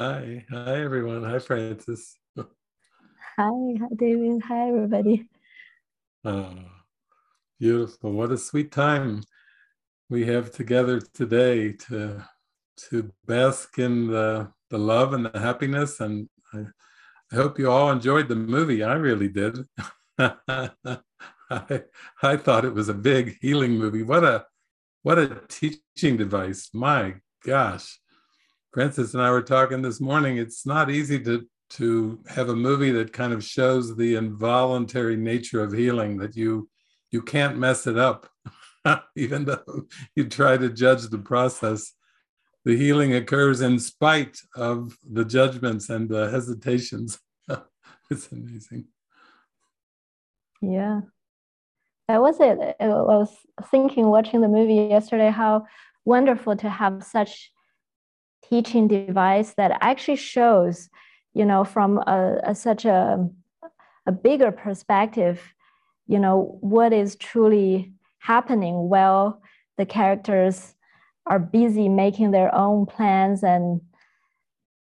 Hi, hi everyone. Hi, Frances. Hi, hi David. Hi everybody. Oh, beautiful. What a sweet time we have together today to to bask in the, the love and the happiness. And I, I hope you all enjoyed the movie. I really did. I, I thought it was a big healing movie. What a what a teaching device. My gosh. Frances and I were talking this morning. It's not easy to to have a movie that kind of shows the involuntary nature of healing that you you can't mess it up even though you try to judge the process. The healing occurs in spite of the judgments and the hesitations. It's amazing. Yeah. That was it. I was thinking watching the movie yesterday how wonderful to have such teaching device that actually shows, you know, from a, a, such a, a bigger perspective, you know, what is truly happening while the characters are busy making their own plans and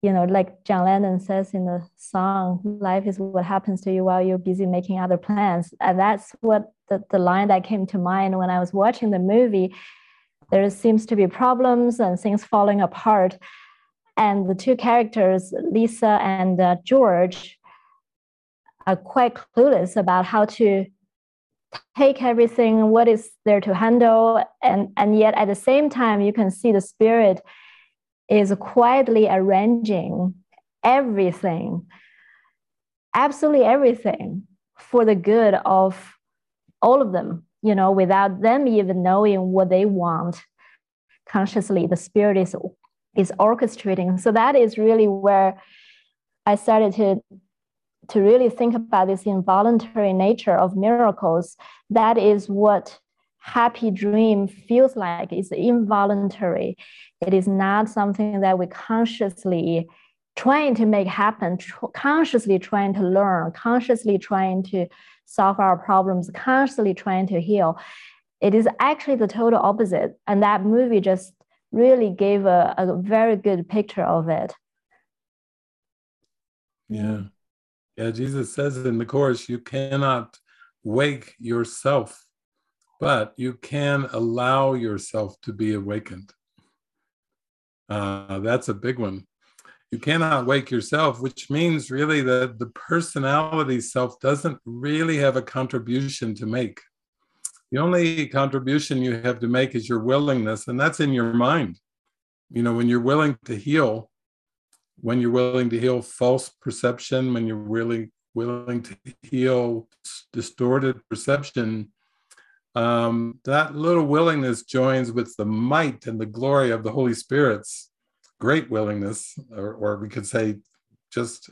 you know like john lennon says in the song life is what happens to you while you're busy making other plans. And that's what the, the line that came to mind when i was watching the movie there seems to be problems and things falling apart. And the two characters, Lisa and uh, George, are quite clueless about how to take everything, what is there to handle. And, and yet at the same time, you can see the spirit is quietly arranging everything, absolutely everything for the good of all of them you know, without them even knowing what they want consciously, the spirit is, is orchestrating. So that is really where I started to, to really think about this involuntary nature of miracles. That is what happy dream feels like. It's involuntary. It is not something that we consciously trying to make happen, tr- consciously trying to learn, consciously trying to solve our problems, constantly trying to heal. It is actually the total opposite. And that movie just really gave a, a very good picture of it. Yeah. Yeah, Jesus says in the Course, you cannot wake yourself, but you can allow yourself to be awakened. Uh, that's a big one you cannot wake yourself, which means really that the personality self doesn't really have a contribution to make. The only contribution you have to make is your willingness, and that's in your mind. You know, when you're willing to heal, when you're willing to heal false perception, when you're really willing to heal distorted perception, um, that little willingness joins with the might and the glory of the Holy Spirit's great willingness, or, or we could say just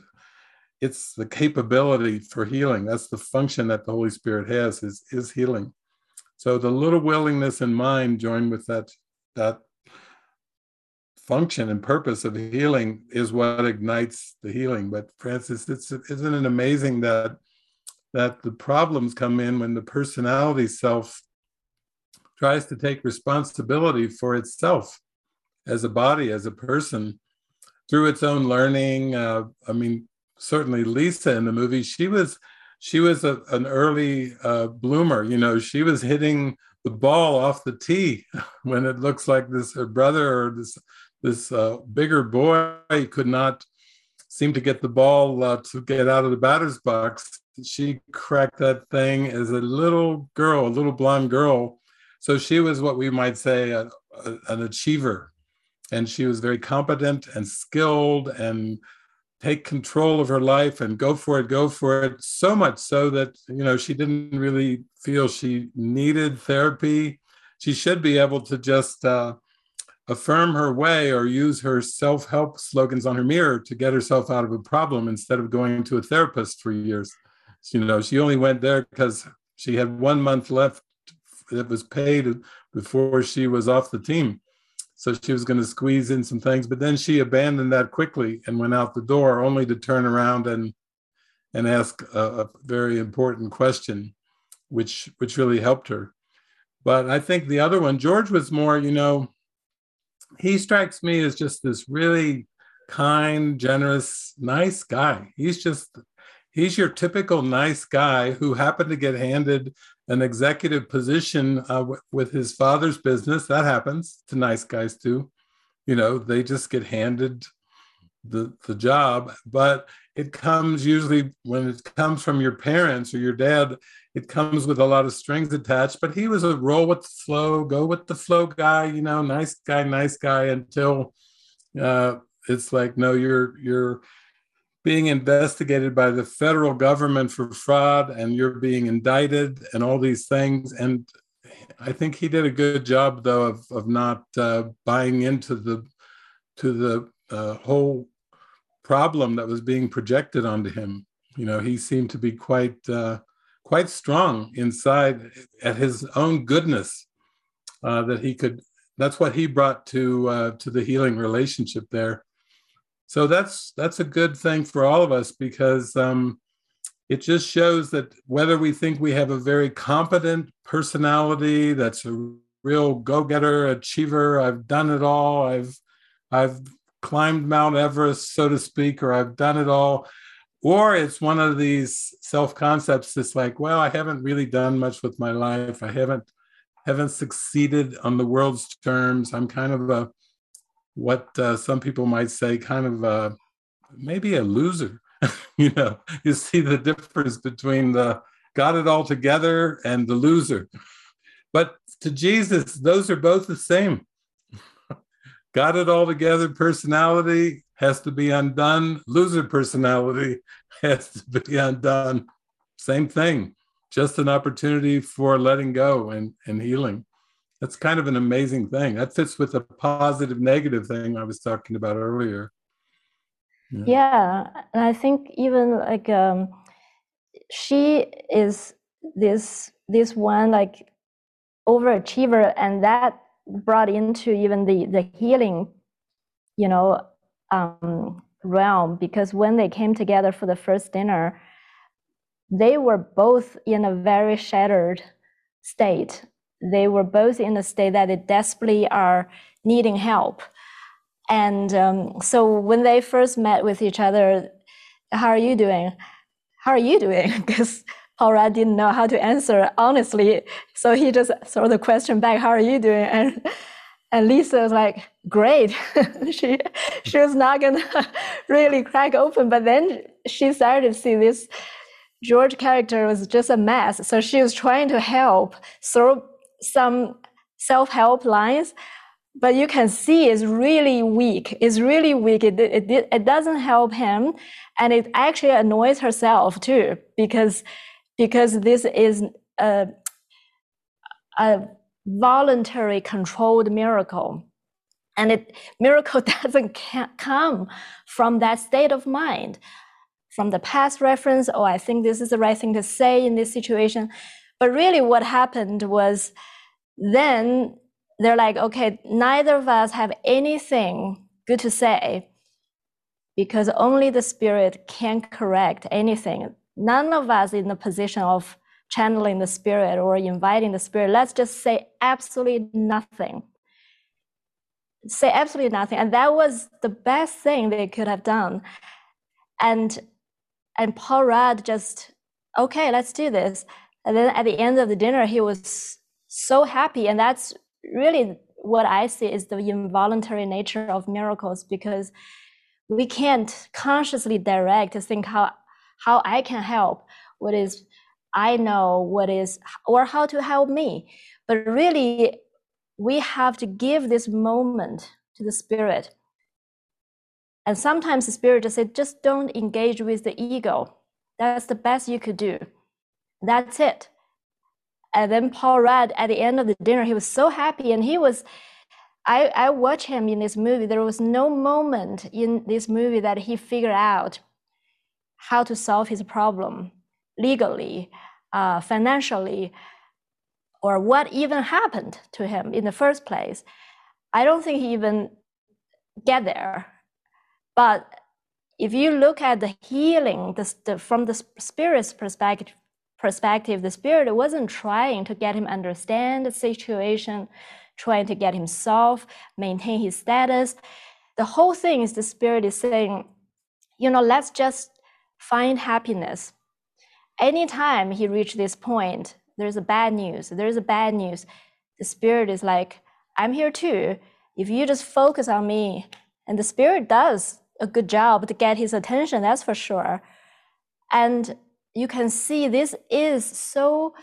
it's the capability for healing. That's the function that the Holy Spirit has is, is healing. So the little willingness in mind joined with that that function and purpose of healing is what ignites the healing. But Frances, it's isn't it amazing that that the problems come in when the personality self tries to take responsibility for itself as a body, as a person, through its own learning. Uh, I mean, certainly Lisa in the movie, she was she was a, an early uh, bloomer. You know, she was hitting the ball off the tee when it looks like this her brother or this this uh, bigger boy could not seem to get the ball uh, to get out of the batter's box. She cracked that thing as a little girl, a little blonde girl. So she was what we might say a, a, an achiever and she was very competent and skilled and take control of her life and go for it go for it so much so that you know she didn't really feel she needed therapy. She should be able to just uh, affirm her way or use her self-help slogans on her mirror to get herself out of a problem instead of going to a therapist for years. You know she only went there because she had one month left that was paid before she was off the team so she was going to squeeze in some things, but then she abandoned that quickly and went out the door, only to turn around and and ask a, a very important question, which which really helped her. But I think the other one, George was more, you know, he strikes me as just this really kind, generous, nice guy. He's just he's your typical nice guy who happened to get handed an executive position uh, w- with his father's business. That happens to nice guys too. You know, they just get handed the the job, but it comes usually when it comes from your parents or your dad. It comes with a lot of strings attached. But he was a roll with the flow, go with the flow guy. You know, nice guy, nice guy until uh, it's like, no, you're you're being investigated by the federal government for fraud and you're being indicted and all these things. And i think he did a good job though of, of not uh, buying into the to the uh, whole problem that was being projected onto him. You know he seemed to be quite uh, quite strong inside at his own goodness uh, that he could that's what he brought to uh, to the healing relationship there so that's that's a good thing for all of us because um, it just shows that whether we think we have a very competent personality that's a real go-getter achiever i've done it all. I've i've climbed mount everest so to speak or i've done it all. Or it's one of these self-concepts that's like well i haven't really done much with my life. I haven't haven't succeeded on the world's terms. I'm kind of a what uh, some people might say kind of uh, maybe a loser. you know, you see the difference between the got it all together and the loser. But to Jesus, those are both the same. got it all together personality has to be undone, loser personality has to be undone. Same thing, just an opportunity for letting go and, and healing that's kind of an amazing thing. That fits with the positive negative thing I was talking about earlier. Yeah, yeah and I think even like um, she is this this one like overachiever, and that brought into even the the healing, you know, um, realm because when they came together for the first dinner, they were both in a very shattered state they were both in a state that they desperately are needing help. And um, so when they first met with each other, how are you doing? How are you doing? Because Paul Rudd didn't know how to answer honestly. So he just threw the question back, how are you doing? And and Lisa was like, great. she she was not gonna really crack open, but then she started to see this George character was just a mess. So she was trying to help throw some self-help lines, but you can see it's really weak. It's really weak. It, it, it doesn't help him. And it actually annoys herself too, because, because this is a, a voluntary controlled miracle. And it miracle doesn't come from that state of mind, from the past reference, oh, I think this is the right thing to say in this situation. But really what happened was then they're like, okay, neither of us have anything good to say because only the spirit can correct anything. None of us in the position of channeling the spirit or inviting the spirit. Let's just say absolutely nothing. Say absolutely nothing. And that was the best thing they could have done. And and Paul Rudd just, okay, let's do this. And then at the end of the dinner, he was so happy. And that's really what I see is the involuntary nature of miracles because we can't consciously direct to think how how I can help, what is I know what is or how to help me. But really we have to give this moment to the spirit. And sometimes the spirit just said, just don't engage with the ego. That's the best you could do. That's it. And then Paul Rudd at the end of the dinner, he was so happy and he was I, I watched him in this movie. There was no moment in this movie that he figured out how to solve his problem legally, uh, financially, or what even happened to him in the first place. I don't think he even get there. But if you look at the healing the, the, from the spirit's perspective, perspective, the spirit wasn't trying to get him understand the situation, trying to get himself maintain his status. the whole thing is the spirit is saying, you know, let's just find happiness. Anytime he reached this point, there's a bad news. There's a bad news. The spirit is like, I'm here too. If you just focus on me, and the spirit does a good job to get his attention, that's for sure. And you can see this is so,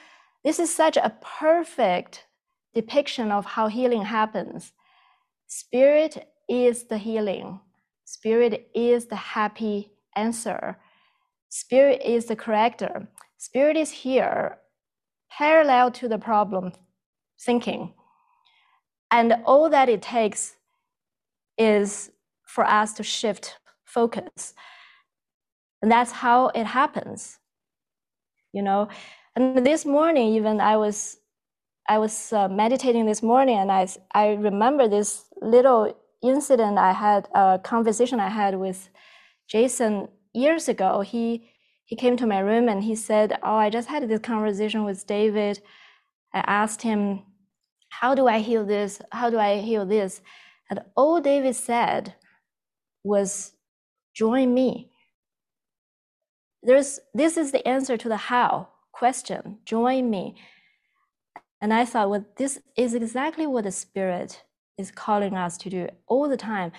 this is such a perfect depiction of how healing happens. Spirit is the healing, Spirit is the happy answer, Spirit is the corrector. Spirit is here parallel to the problem thinking. And all that it takes is for us to shift focus. And that's how it happens. You know, and this morning, even I was I was uh, meditating this morning, and I I remember this little incident I had a conversation I had with Jason years ago. He he came to my room and he said, "Oh, I just had this conversation with David. I asked him, how do I heal this? How do I heal this?" And all David said was, "Join me." There's this is the answer to the how question. Join me. And I thought, well, this is exactly what the Spirit is calling us to do all the time.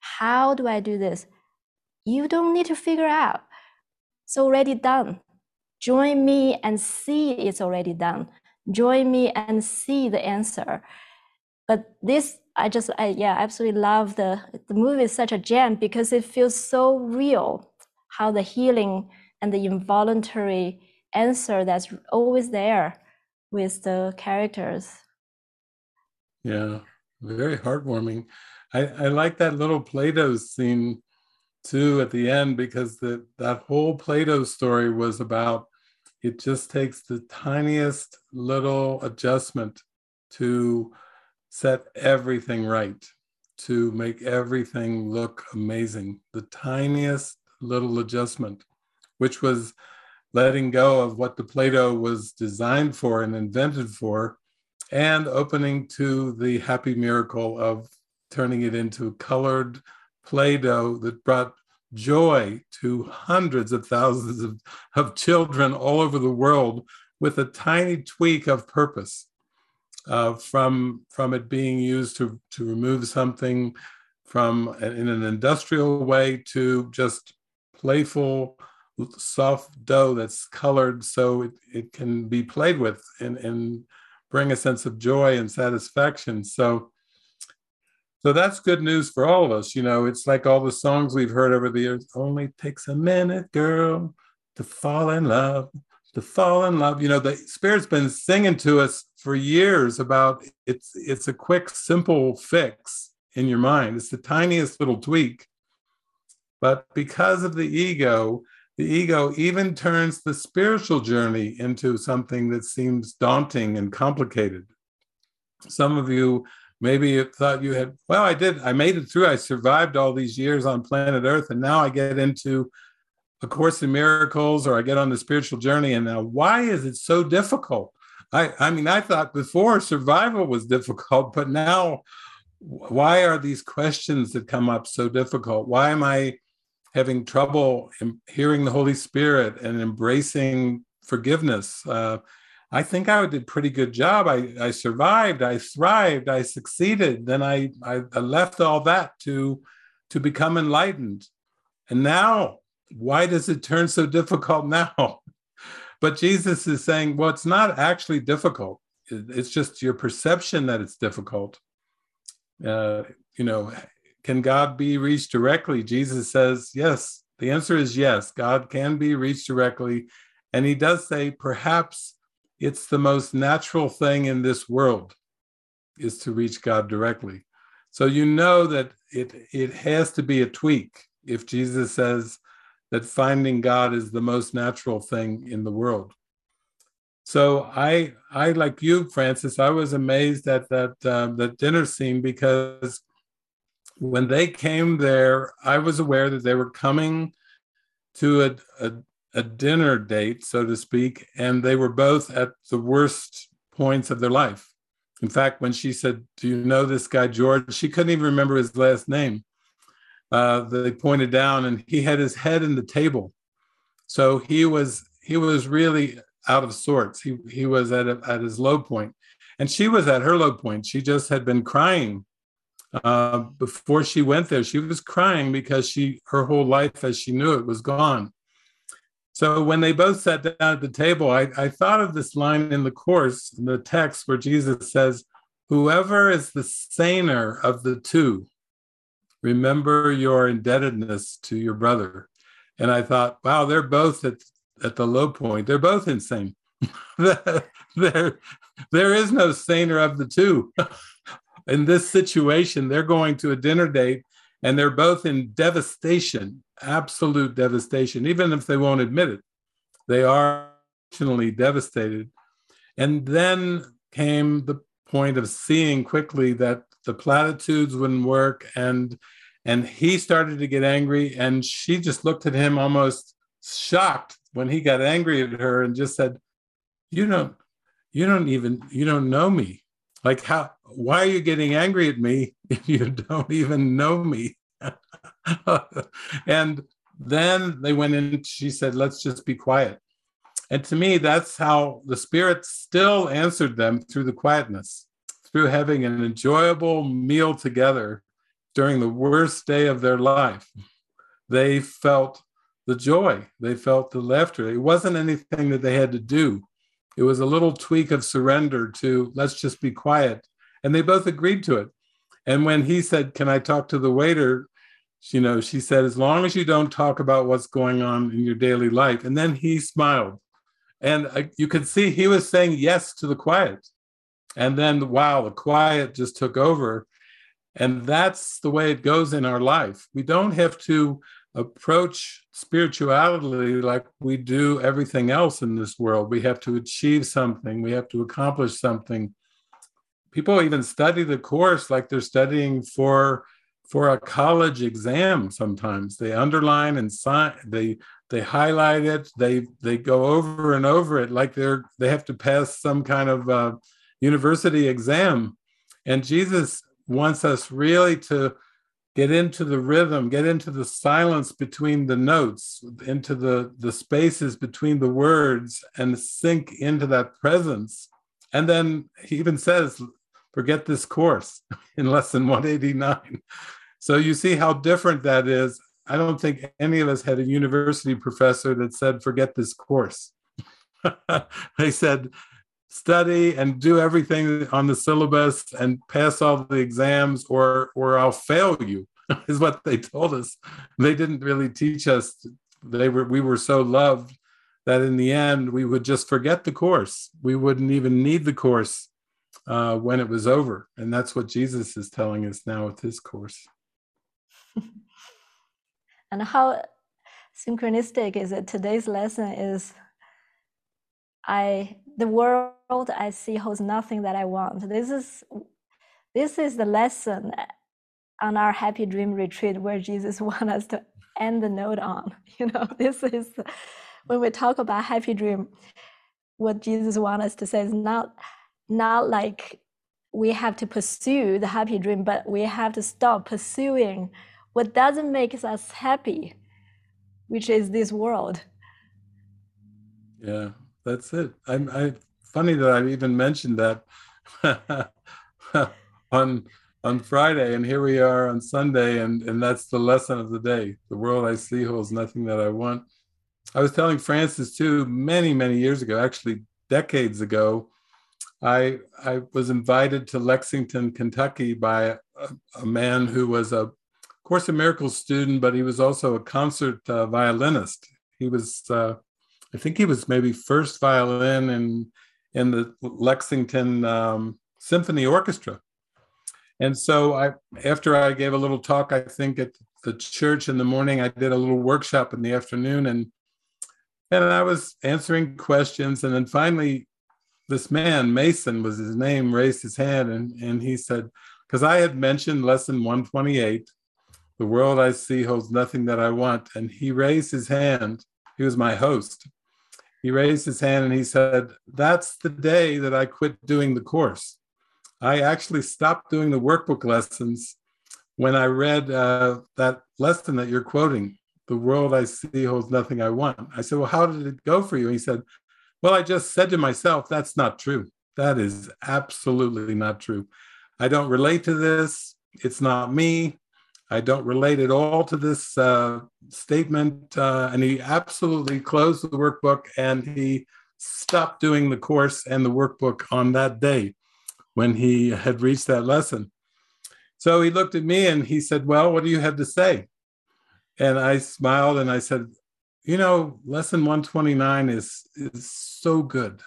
How do I do this? You don't need to figure out. It's already done. Join me and see it's already done. Join me and see the answer. But this, I just, I, yeah, absolutely love the the movie. Is such a gem because it feels so real. How the healing and the involuntary answer that's always there with the characters. Yeah, very heartwarming. I, I like that little Play-Doh scene too at the end because the, that whole Play-Doh story was about it just takes the tiniest little adjustment to set everything right, to make everything look amazing. The tiniest little adjustment, which was letting go of what the Play-Doh was designed for and invented for, and opening to the happy miracle of turning it into colored Play Doh that brought joy to hundreds of thousands of, of children all over the world with a tiny tweak of purpose uh, from, from it being used to, to remove something from in an industrial way to just playful soft dough that's colored so it, it can be played with and, and bring a sense of joy and satisfaction. So, so that's good news for all of us. You know, it's like all the songs we've heard over the years. Only takes a minute, girl, to fall in love, to fall in love. You know, the Spirit's been singing to us for years about it's it's a quick, simple fix in your mind. It's the tiniest little tweak. But because of the ego, the ego even turns the spiritual journey into something that seems daunting and complicated. Some of you maybe thought you had, well, I did, I made it through, I survived all these years on planet Earth, and now I get into A Course in Miracles or I get on the spiritual journey, and now why is it so difficult? I, I mean, I thought before survival was difficult, but now why are these questions that come up so difficult? Why am I having trouble hearing the Holy Spirit and embracing forgiveness. Uh, I think I did a pretty good job. I, I survived, I thrived, I succeeded. Then I, I, I left all that to, to become enlightened. And now, why does it turn so difficult now? but Jesus is saying, well, it's not actually difficult. It's just your perception that it's difficult. Uh, you know, can God be reached directly? Jesus says, yes. The answer is yes. God can be reached directly. And he does say, perhaps it's the most natural thing in this world is to reach God directly. So you know that it, it has to be a tweak if Jesus says that finding God is the most natural thing in the world. So I, I like you, Frances, I was amazed at that uh, that dinner scene because when they came there, I was aware that they were coming to a, a, a, dinner date, so to speak, and they were both at the worst points of their life. In fact, when she said, Do you know this guy, George? She couldn't even remember his last name. uh, they pointed down, and he had his head in the table. So he was he was really out of sorts. He he was at a, at his low point, and she was at her low point. She just had been crying uh, before she went there. She was crying because she her whole life as she knew it was gone. So when they both sat down at the table, I, I thought of this line in the course, in the text, where Jesus says, Whoever is the saner of the two, remember your indebtedness to your brother. And I thought, wow, they're both at, at the low point. They're both insane. there, there is no saner of the two. in this situation, they're going to a dinner date and they're both in devastation, absolute devastation, even if they won't admit it. They are emotionally devastated. And then came the point of seeing quickly that the platitudes wouldn't work and and he started to get angry and she just looked at him almost shocked when he got angry at her and just said you don't you don't even you don't know me like how why are you getting angry at me if you don't even know me? And then they went in she said let's just be quiet. And to me that's how the spirit still answered them through the quietness through having an enjoyable meal together during the worst day of their life. They felt the joy. They felt the laughter. It wasn't anything that they had to do. It was a little tweak of surrender to let's just be quiet. And they both agreed to it. And when he said, Can I talk to the waiter? You know, she said, As long as you don't talk about what's going on in your daily life. And then he smiled. And uh, you could see he was saying yes to the quiet. And then, wow, the quiet just took over. And that's the way it goes in our life. We don't have to approach spirituality like we do everything else in this world. We have to achieve something, we have to accomplish something. People even study the course like they're studying for for a college exam sometimes. They underline and sign they they highlight it. They they go over and over it like they're they have to pass some kind of uh, university exam. And jesus wants us really to get into the rhythm get into the silence between the notes into the the spaces between the words and sink into that presence. And then he even says forget this course in lesson 189 so you see how different that is. I don't think any of us had a university professor that said forget this course. They said study and do everything on the syllabus and pass all the exams or or I'll fail you is what they told us. They didn't really teach us. They were we were so loved that in the end we would just forget the course. We wouldn't even need the course uh, when it was over. And that's what Jesus is telling us now with his course. and how synchronistic is it? Today's lesson is I the world I see holds nothing that I want. This is this is the lesson on our happy dream retreat where Jesus wants us to end the note on. You know, this is when we talk about happy dream, what Jesus wants us to say is not not like we have to pursue the happy dream, but we have to stop pursuing what doesn't make us happy, which is this world. Yeah, that's it. I'm I funny that I even mentioned that on on Friday, and here we are on Sunday, and and that's the lesson of the day. The world I see holds nothing that I want. I was telling Frances too many many years ago, actually decades ago. I I was invited to Lexington, Kentucky, by a, a man who was a Course in Miracles student, but he was also a concert uh, violinist. He was uh, I think he was maybe first violin in in the Lexington um, Symphony Orchestra. And so I, after I gave a little talk, I think at the church in the morning, I did a little workshop in the afternoon, and and I was answering questions, and then finally, this man Mason was his name, raised his hand, and and he said, because I had mentioned lesson 128, the world I see holds nothing that I want, and he raised his hand. He was my host, he raised his hand and he said, That's the day that I quit doing the course. I actually stopped doing the workbook lessons when I read uh, that lesson that you're quoting, the world I see holds nothing I want. I said, Well, how did it go for you? he said, Well, I just said to myself, That's not true. That is absolutely not true. I don't relate to this. It's not me. I don't relate at all to this uh, statement. Uh, and he absolutely closed the workbook and he stopped doing the course and the workbook on that day when he had reached that lesson. So he looked at me and he said, Well, what do you have to say? And I smiled and I said, You know, lesson 129 is, is so good.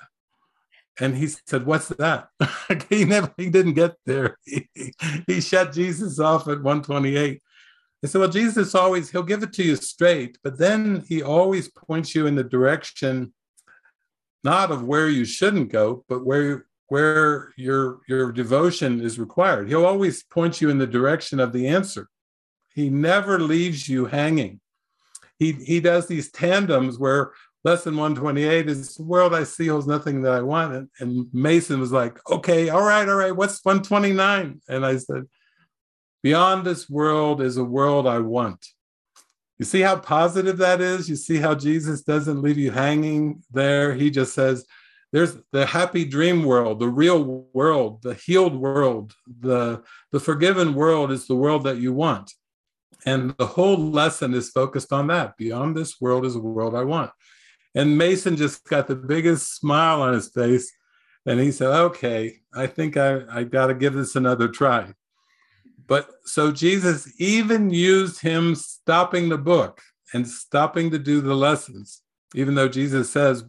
And he said, What's that? he never he didn't get there. He, he shut Jesus off at 128. I said, Well, Jesus always, he'll give it to you straight, but then he always points you in the direction not of where you shouldn't go, but where where your your devotion is required. He'll always point you in the direction of the answer. He never leaves you hanging. He he does these tandems where lesson 128 is the world I see holds nothing that I want. And, and Mason was like, okay, all right, all right, what's 129? And I said, beyond this world is a world I want. You see how positive that is? You see how Jesus doesn't leave you hanging there? He just says, there's the happy dream world, the real world, the healed world, the, the forgiven world is the world that you want. And the whole lesson is focused on that. Beyond this world is a world I want. And Mason just got the biggest smile on his face. And he said, Okay, I think I, I got to give this another try. But so Jesus even used him stopping the book and stopping to do the lessons, even though Jesus says,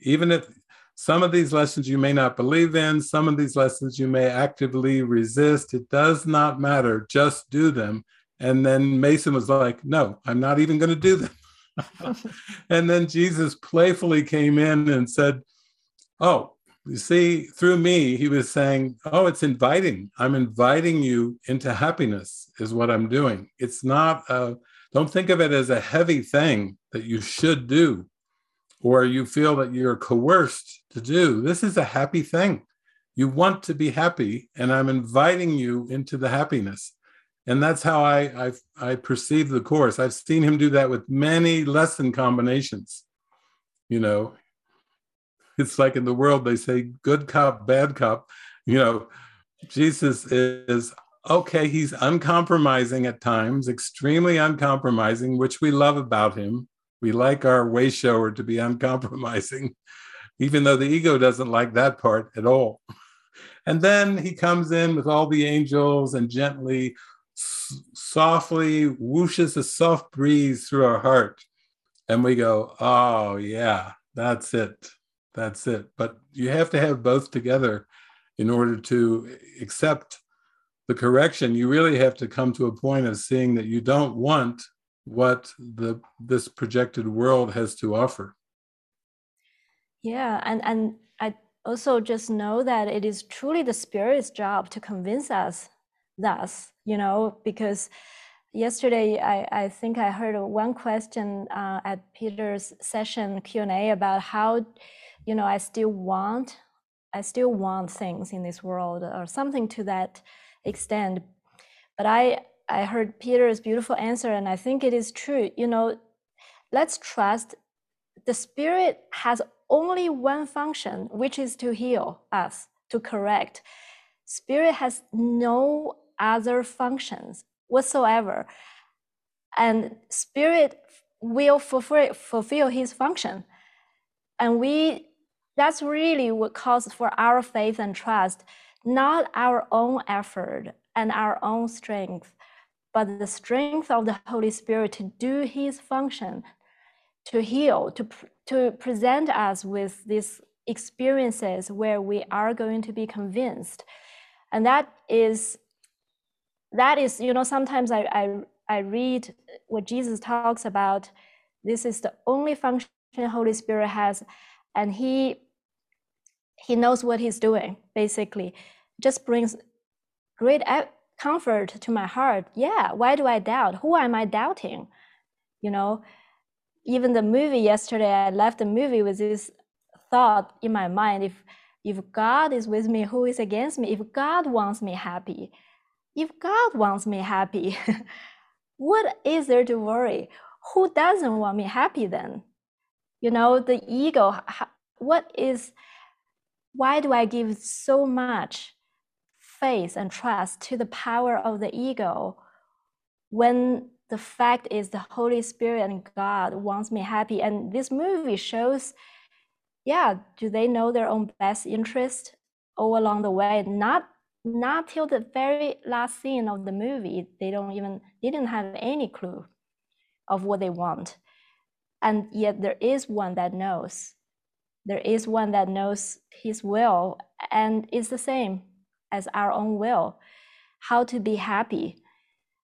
even if some of these lessons you may not believe in, some of these lessons you may actively resist, it does not matter, just do them. And then Mason was like, No, I'm not even going to do that. and then Jesus playfully came in and said, Oh, you see, through me, he was saying, Oh, it's inviting. I'm inviting you into happiness, is what I'm doing. It's not, a, don't think of it as a heavy thing that you should do or you feel that you're coerced to do. This is a happy thing. You want to be happy, and I'm inviting you into the happiness. And that's how I, I, I perceive the course. I've seen him do that with many lesson combinations. You know, it's like in the world they say good cop bad cop you know jesus is okay he's uncompromising at times extremely uncompromising which we love about him we like our way shower to be uncompromising even though the ego doesn't like that part at all and then he comes in with all the angels and gently softly whooshes a soft breeze through our heart and we go oh yeah that's it that's it. But you have to have both together in order to accept the correction. You really have to come to a point of seeing that you don't want what the this projected world has to offer. Yeah, and and I also just know that it is truly the spirit's job to convince us thus, you know, because yesterday I, I think I heard one question uh, at Peter's session Q&A about how you know, I still want, I still want things in this world or something to that extent. But I, I heard Peter's beautiful answer, and I think it is true. You know, let's trust the spirit has only one function, which is to heal us, to correct. Spirit has no other functions whatsoever. And spirit will fulfill, fulfill his function. And we that's really what calls for our faith and trust, not our own effort and our own strength, but the strength of the Holy Spirit to do His function, to heal, to, to present us with these experiences where we are going to be convinced. And that is, that is, you know, sometimes I, I, I read what Jesus talks about. This is the only function Holy Spirit has, and He he knows what he's doing basically. Just brings great comfort to my heart. Yeah why do i doubt? Who am i doubting? You know even the movie yesterday i left the movie with this thought in my mind. If if god is with me who is against me? If god wants me happy if God wants me happy, what is there to worry? Who doesn't want me happy then? You know, the ego, what is, why do I give so much faith and trust to the power of the ego when the fact is the Holy Spirit and God wants me happy? And this movie shows, yeah, do they know their own best interest all along the way? Not not till the very last scene of the movie they don't even didn't have any clue of what they want. And yet there is one that knows. There is one that knows his will and is the same as our own will how to be happy.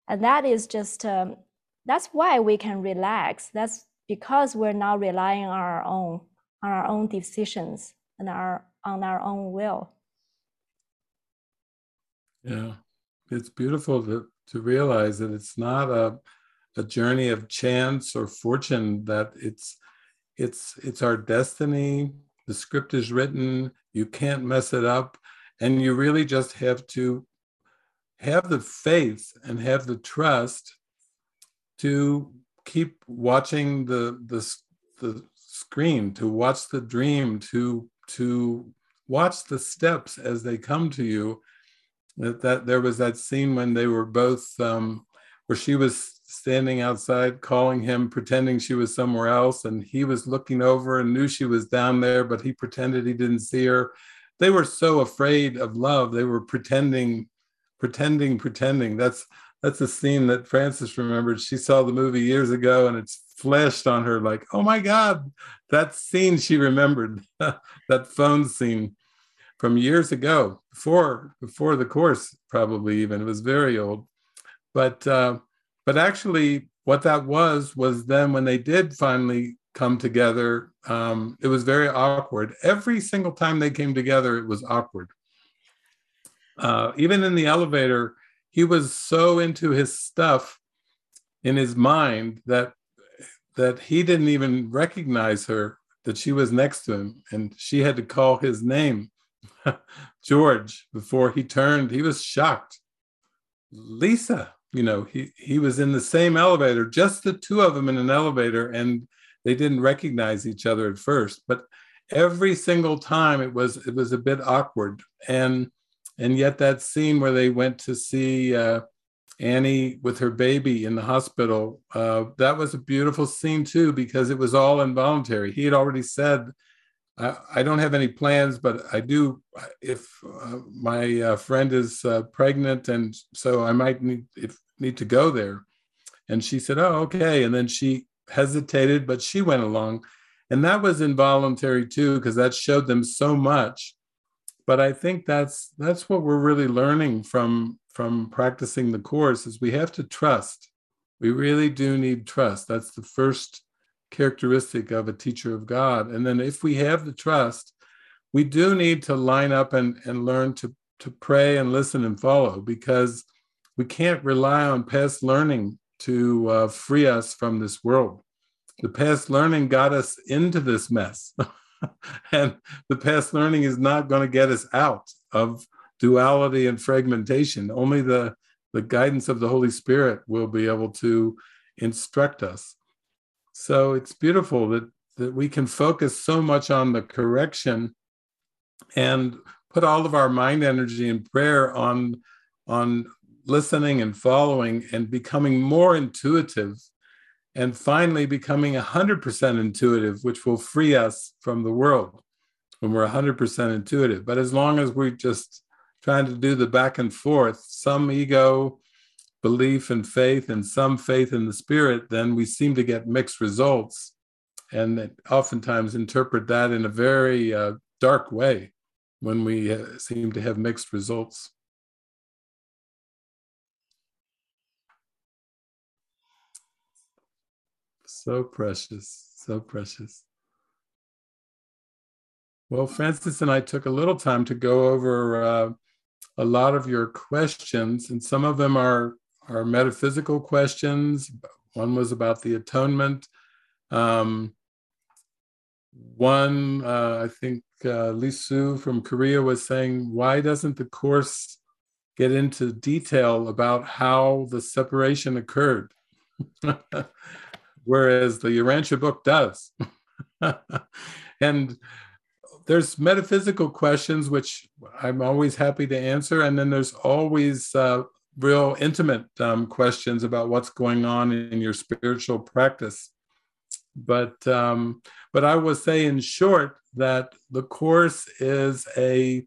And that is just um, that's why we can relax. That's because we're not relying on our own on our own decisions and our on our own will yeah, it's beautiful to, to realize that it's not a, a journey of chance or fortune, that it's it's it's our destiny. The script is written, you can't mess it up, and you really just have to have the faith and have the trust to keep watching the the, the screen, to watch the dream, to to watch the steps as they come to you that, that there was that scene when they were both um, where she was standing outside calling him pretending she was somewhere else and he was looking over and knew she was down there but he pretended he didn't see her. They were so afraid of love. They were pretending pretending pretending. That's that's a scene that frances remembered. She saw the movie years ago and it's flashed on her like oh my god that scene she remembered that phone scene from years ago, before before the course, probably even. It was very old, but uh, but actually, what that was was then when they did finally come together, um, it was very awkward. Every single time they came together, it was awkward. Uh, even in the elevator, he was so into his stuff in his mind that that he didn't even recognize her that she was next to him and she had to call his name George, before he turned, he was shocked. Lisa, you know, he, he was in the same elevator, just the two of them in an elevator, and they didn't recognize each other at first. But every single time it was it was a bit awkward. And and yet that scene where they went to see uh, Annie with her baby in the hospital, uh, that was a beautiful scene too, because it was all involuntary. He had already said I, don't have any plans, but I do. If uh, my uh, friend is uh, pregnant, and so I might need if, need to go there. And she said, "Oh, okay." And then she hesitated, but she went along, and that was involuntary too, because that showed them so much. But I think that's that's what we're really learning from from practicing the course is we have to trust. We really do need trust. That's the first characteristic of a teacher of God. And then if we have the trust, we do need to line up and, and learn to, to pray and listen and follow because we can't rely on past learning to uh, free us from this world. The past learning got us into this mess. and the past learning is not going to get us out of duality and fragmentation. Only the, the guidance of the Holy Spirit will be able to instruct us. So it's beautiful that that we can focus so much on the correction and put all of our mind energy and prayer on on listening and following and becoming more intuitive and finally becoming 100% intuitive which will free us from the world when we're 100% intuitive. But as long as we're just trying to do the back and forth some ego belief and faith and some faith in the spirit, then we seem to get mixed results and oftentimes interpret that in a very uh, dark way when we uh, seem to have mixed results. So precious, so precious. Well, Frances and I took a little time to go over uh, a lot of your questions, and some of them are are metaphysical questions. One was about the atonement. Um, one, uh, I think uh, Lisu from Korea was saying, why doesn't the Course get into detail about how the separation occurred, whereas the Urantia book does. and there's metaphysical questions which I'm always happy to answer, and then there's always uh, real intimate um, questions about what's going on in your spiritual practice. But um, but I will say in short that the course is a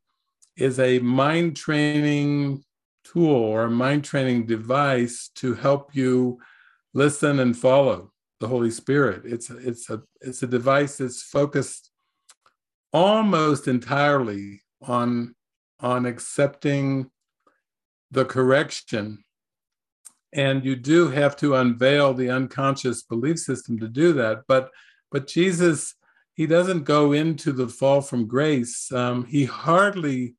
is a mind training tool or a mind training device to help you listen and follow the Holy Spirit. It's it's a it's a device that's focused almost entirely on on accepting the correction. And you do have to unveil the unconscious belief system to do that. But but jesus he doesn't go into the fall from grace. Um, he hardly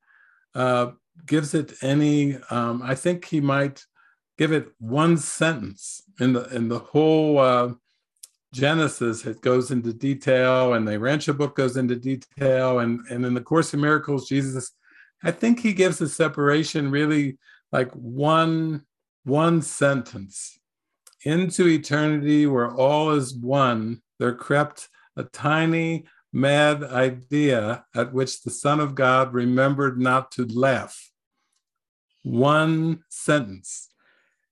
uh, gives it any um, i think he might give it one sentence in the in the whole uh, genesis. It goes into detail and the Urantia book goes into detail. And and in the course of miracles jesus i think he gives the separation really like one one sentence. Into eternity where all is one there crept a tiny mad idea at which the son of god remembered not to laugh. One sentence.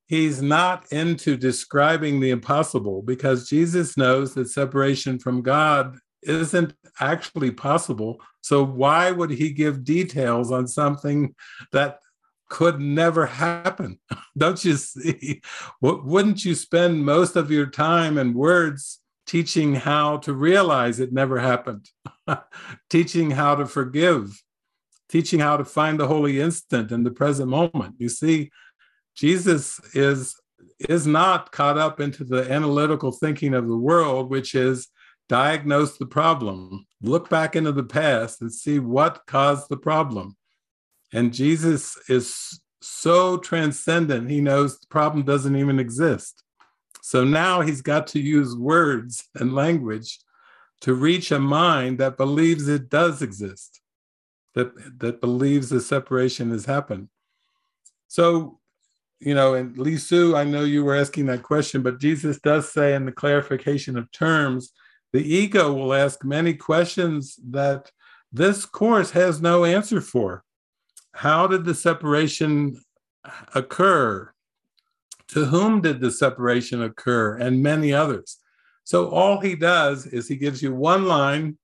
He's not into describing the impossible because jesus knows that separation from god isn't actually possible. So why would he give details on something that could never happen. Don't you see? Wouldn't you spend most of your time and words teaching how to realize it never happened, teaching how to forgive, teaching how to find the holy instant in the present moment? You see, Jesus is is not caught up into the analytical thinking of the world, which is diagnose the problem, look back into the past and see what caused the problem and Jesus is so transcendent, he knows the problem doesn't even exist. So now he's got to use words and language to reach a mind that believes it does exist, that, that believes the separation has happened. So, you know, and Li Su, I know you were asking that question, but Jesus does say in the clarification of terms, the ego will ask many questions that this course has no answer for how did the separation occur? To whom did the separation occur? And many others. So all he does is he gives you one line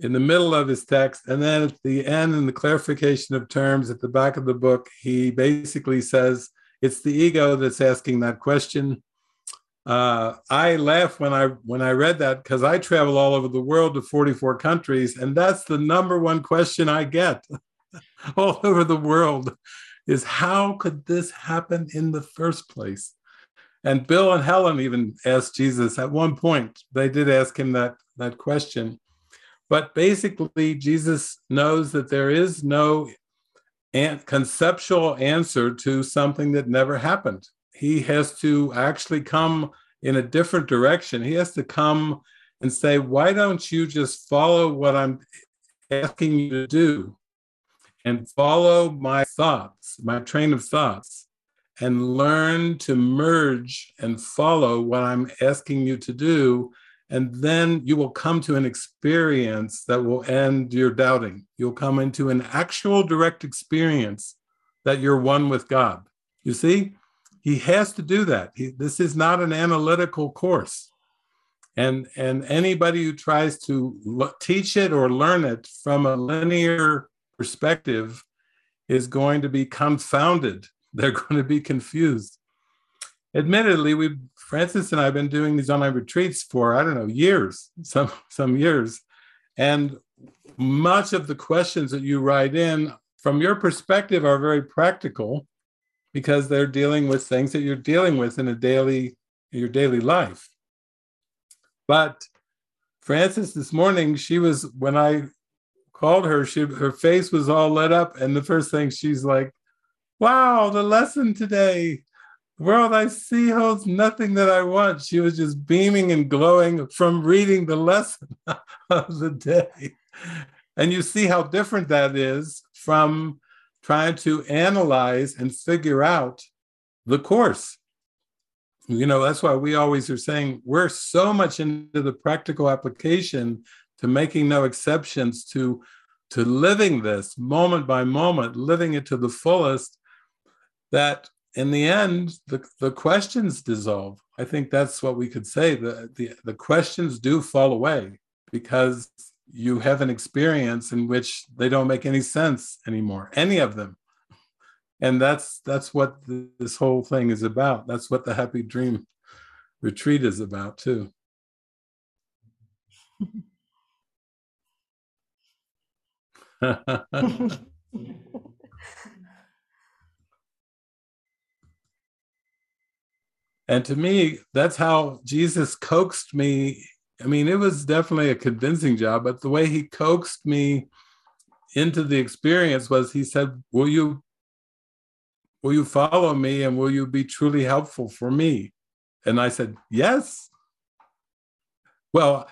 in the middle of his text, and then at the end, in the clarification of terms at the back of the book, he basically says it's the ego that's asking that question. Uh, I laugh when I when I read that because I travel all over the world to 44 countries, and that's the number one question I get. all over the world is how could this happen in the first place? And Bill and Helen even asked Jesus at one point, they did ask him that, that question. But basically, Jesus knows that there is no an- conceptual answer to something that never happened. He has to actually come in a different direction. He has to come and say, Why don't you just follow what I'm asking you to do? And follow my thoughts, my train of thoughts, and learn to merge and follow what I'm asking you to do. And then you will come to an experience that will end your doubting. You'll come into an actual direct experience that you're one with God. You see, he has to do that. He, this is not an analytical course. And, and anybody who tries to teach it or learn it from a linear perspective is going to be confounded. They're going to be confused. Admittedly, we Frances and I have been doing these online retreats for I don't know years, some some years, and much of the questions that you write in from your perspective are very practical because they're dealing with things that you're dealing with in a daily your daily life. But Frances this morning, she was when I called her, she her face was all lit up, and the first thing she's like, "Wow, the lesson today." The world I see holds nothing that I want. She was just beaming and glowing from reading the lesson of the day. And you see how different that is from trying to analyze and figure out the course. You know, that's why we always are saying we're so much into the practical application to making no exceptions to to living this moment by moment, living it to the fullest, that in the end, the, the questions dissolve. I think that's what we could say. The, the, the questions do fall away because you have an experience in which they don't make any sense anymore, any of them. And that's that's what the, this whole thing is about. That's what the happy dream retreat is about too. and to me, that's how Jesus coaxed me. I mean, it was definitely a convincing job, but the way he coaxed me into the experience was he said, Will you will you follow me and will you be truly helpful for me? And I said, Yes. Well,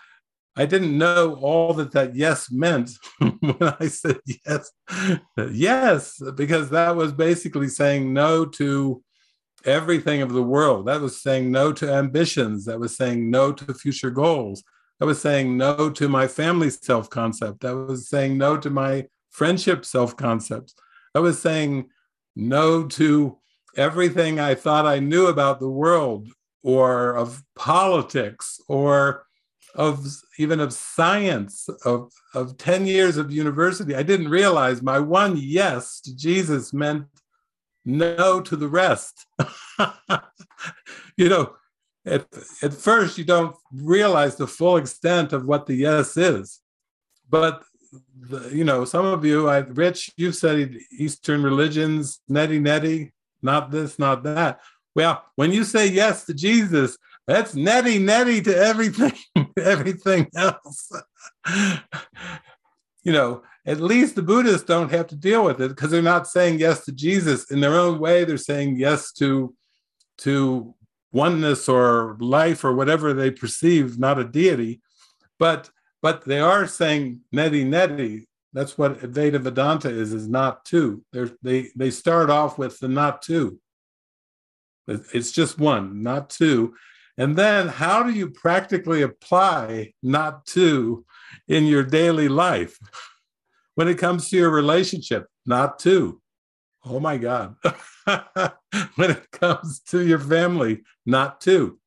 I didn't know all that that yes meant when I said yes. yes, because that was basically saying no to everything of the world. That was saying no to ambitions. That was saying no to future goals. That was saying no to my family self concept. That was saying no to my friendship self concepts. I was saying no to everything I thought I knew about the world or of politics or of even of science of of 10 years of university i didn't realize my one yes to jesus meant no to the rest. You know at, at first you don't realize the full extent of what the yes is but the, you know some of you I, rich you've studied eastern religions neti neti not this not that. Well when you say yes to jesus that's neti neti to everything, everything else. you know, at least the Buddhists don't have to deal with it because they're not saying yes to Jesus in their own way. They're saying yes to to oneness or life or whatever they perceive, not a deity. But but they are saying neti neti. That's what Advaita Vedanta is, is not two. They're, they they start off with the not two. It's just one, not two. And then how do you practically apply not two in your daily life? When it comes to your relationship, not two. Oh my God. when it comes to your family, not two.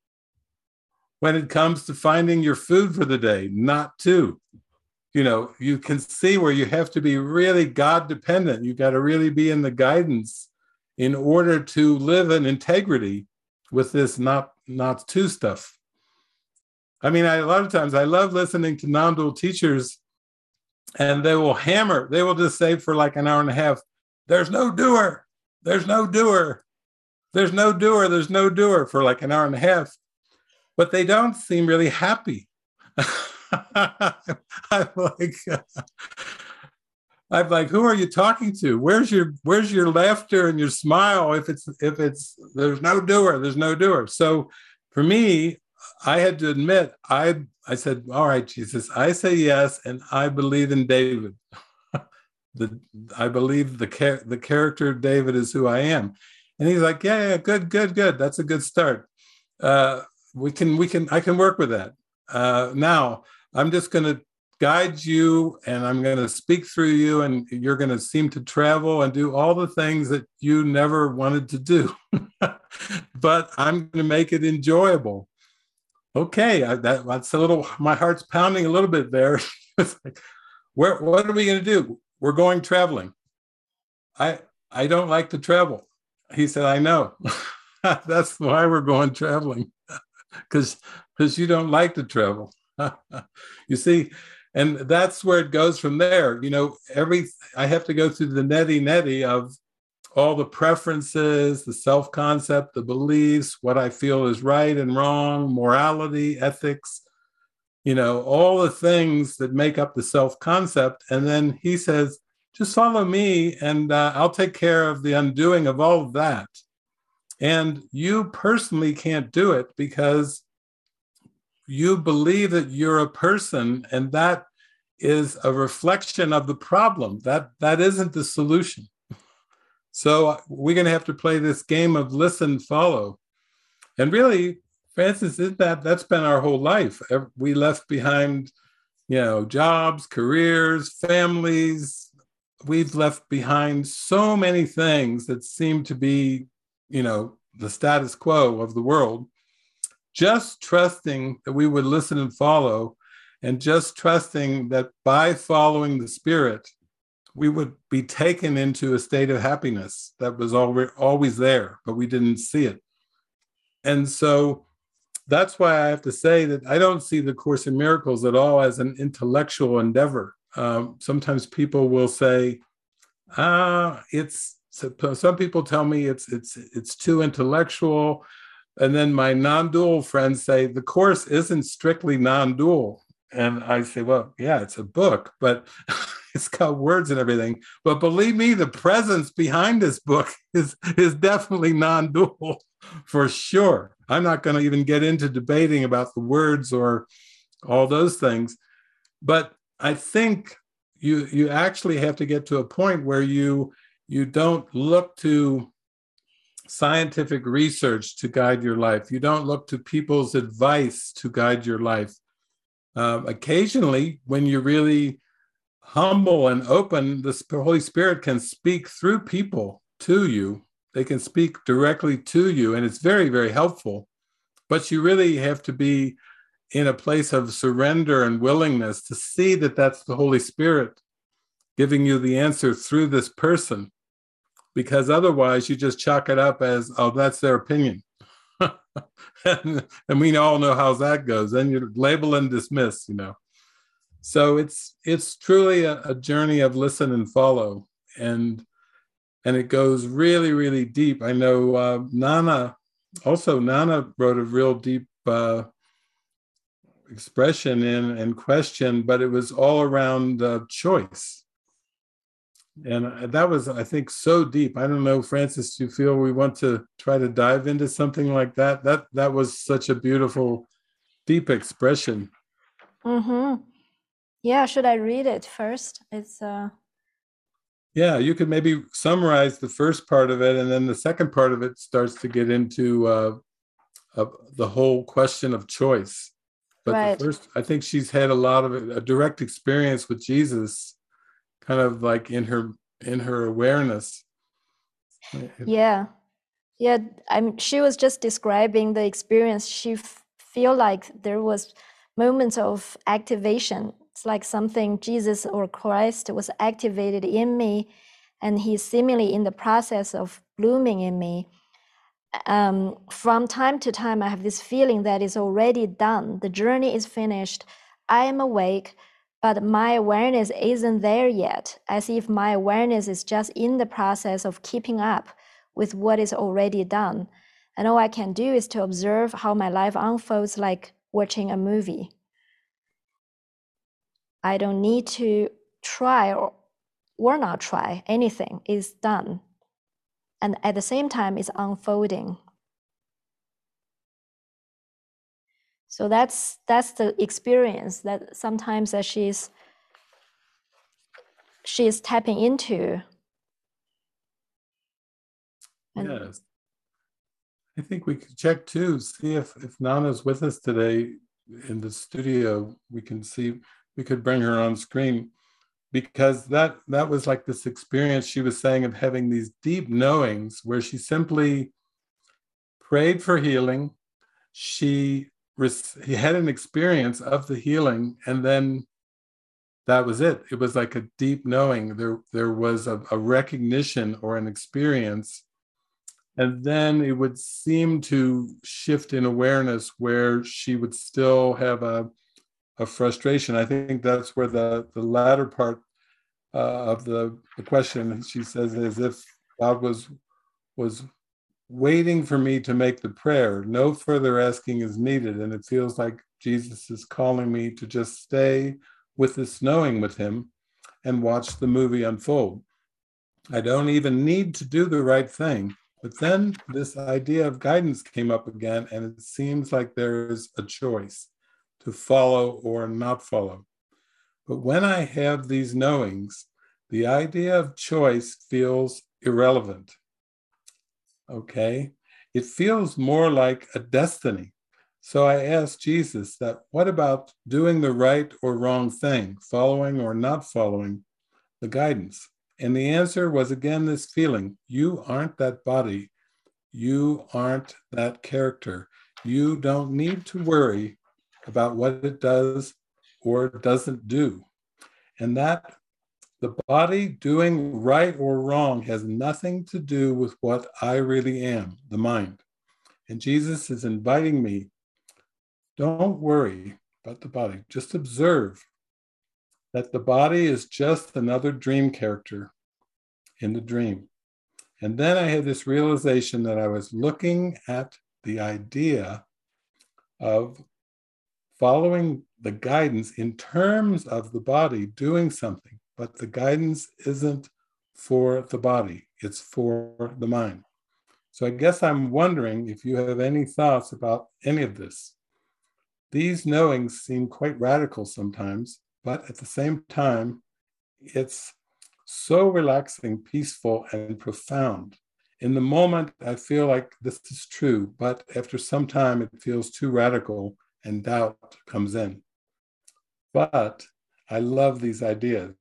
When it comes to finding your food for the day, not two. You know, you can see where you have to be really God dependent. You've got to really be in the guidance in order to live in integrity with this not not two stuff. I mean, I, a lot of times I love listening to non-dual teachers, and they will hammer. They will just say for like an hour and a half, "There's no doer. There's no doer. There's no doer. There's no doer" for like an hour and a half, but they don't seem really happy. I'm like, I'm like, who are you talking to? Where's your where's your laughter and your smile? If it's if it's there's no doer, there's no doer. So for me, I had to admit, I I said, all right, Jesus, I say yes, and I believe in David. the I believe the char- the character of David is who I am. And he's like, yeah, yeah, good, good, good. That's a good start. Uh, we can, we can, I can work with that. Uh, now, I'm just going to guide you and I'm going to speak through you, and you're going to seem to travel and do all the things that you never wanted to do. but I'm going to make it enjoyable. Okay, I, that, that's a little, my heart's pounding a little bit there. like, where, what are we going to do? We're going traveling. I, I don't like to travel. He said, I know. that's why we're going traveling because because you don't like to travel. you see, and that's where it goes from there. You know every i have to go through the neti neti of all the preferences the self concept the beliefs what i feel is right and wrong morality ethics you know all the things that make up the self concept and then he says just follow me and uh, i'll take care of the undoing of all of that. And you personally can't do it because you believe that you're a person and that is a reflection of the problem that that isn't the solution So uh, we're going to have to play this game of listen, follow. And really, Frances, isn't that that's been our whole life. We left behind, you know, jobs, careers, families. We've left behind so many things that seem to be, you know, the status quo of the world. Just trusting that we would listen and follow, and just trusting that by following the Spirit, we would be taken into a state of happiness that was always there, but we didn't see it. And so that's why I have to say that I don't see the Course in Miracles at all as an intellectual endeavor. Um, sometimes people will say, ah, it's some people tell me it's it's it's too intellectual and then my non-dual friends say the course isn't strictly non-dual. And i say well yeah it's a book but it's got words and everything. But believe me the presence behind this book is is definitely non-dual for sure. I'm not going to even get into debating about the words or all those things. But i think you you actually have to get to a point where you you don't look to scientific research to guide your life. You don't look to people's advice to guide your life. Um, occasionally when you're really humble and open the holy spirit can speak through people to you. They can speak directly to you, and it's very, very helpful. But you really have to be in a place of surrender and willingness to see that that's the Holy Spirit giving you the answer through this person, because otherwise you just chalk it up as, oh, that's their opinion. and, and, we all know how that goes. Then you label and dismiss, you know. So it's it's truly a, a journey of listen and follow. And and it goes really, really deep. I know uh, Nana, also Nana wrote a real deep uh, expression in and question, but it was all around uh, choice. And that was, I think, so deep. I don't know, frances do you feel we want to try to dive into something like that? That that was such a beautiful, deep expression. Mm-hmm. Yeah, should I read it first? It's uh yeah, you could maybe summarize the first part of it, and then the second part of it starts to get into uh, uh, the whole question of choice. But right. the first, I think she's had a lot of a direct experience with Jesus, kind of like in her in her awareness. Yeah, yeah. I'm. She was just describing the experience. She f- feel like there was moments of activation it's like something Jesus or Christ was activated in me, and He's seemingly in the process of blooming in me. Um, from time to time, I have this feeling that it's already done. The journey is finished. I am awake, but my awareness isn't there yet, as if my awareness is just in the process of keeping up with what is already done. And all I can do is to observe how my life unfolds like watching a movie. I don't need to try or, or not try anything. It's done. And at the same time, it's unfolding. So that's that's the experience that sometimes that she's she's tapping into. And yes. I think we could check too, see if, if Nana's with us today in the studio. We can see we could bring her on screen because that that was like this experience she was saying of having these deep knowings where she simply prayed for healing she had an experience of the healing and then that was it. It was like a deep knowing. There there was a, a recognition or an experience. And then it would seem to shift in awareness where she would still have a a frustration. I think that's where the, the latter part uh, of the, the question she says is if God was was waiting for me to make the prayer, no further asking is needed, and it feels like Jesus is calling me to just stay with this knowing with Him and watch the movie unfold. I don't even need to do the right thing. But then this idea of guidance came up again, and it seems like there is a choice to follow or not follow. But when I have these knowings, the idea of choice feels irrelevant. Okay? It feels more like a destiny. So I asked Jesus that what about doing the right or wrong thing, following or not following the guidance? And the answer was again this feeling you aren't that body, you aren't that character. You don't need to worry about what it does or doesn't do. And that the body doing right or wrong has nothing to do with what I really am, the mind. And Jesus is inviting me don't worry about the body, just observe that the body is just another dream character in the dream. And then I had this realization that I was looking at the idea of following the guidance in terms of the body doing something, but the guidance isn't for the body, it's for the mind. So I guess I'm wondering if you have any thoughts about any of this. These knowings seem quite radical sometimes, but at the same time, it's so relaxing, peaceful, and profound. In the moment, I feel like this is true, but after some time, it feels too radical and doubt comes in. But I love these ideas.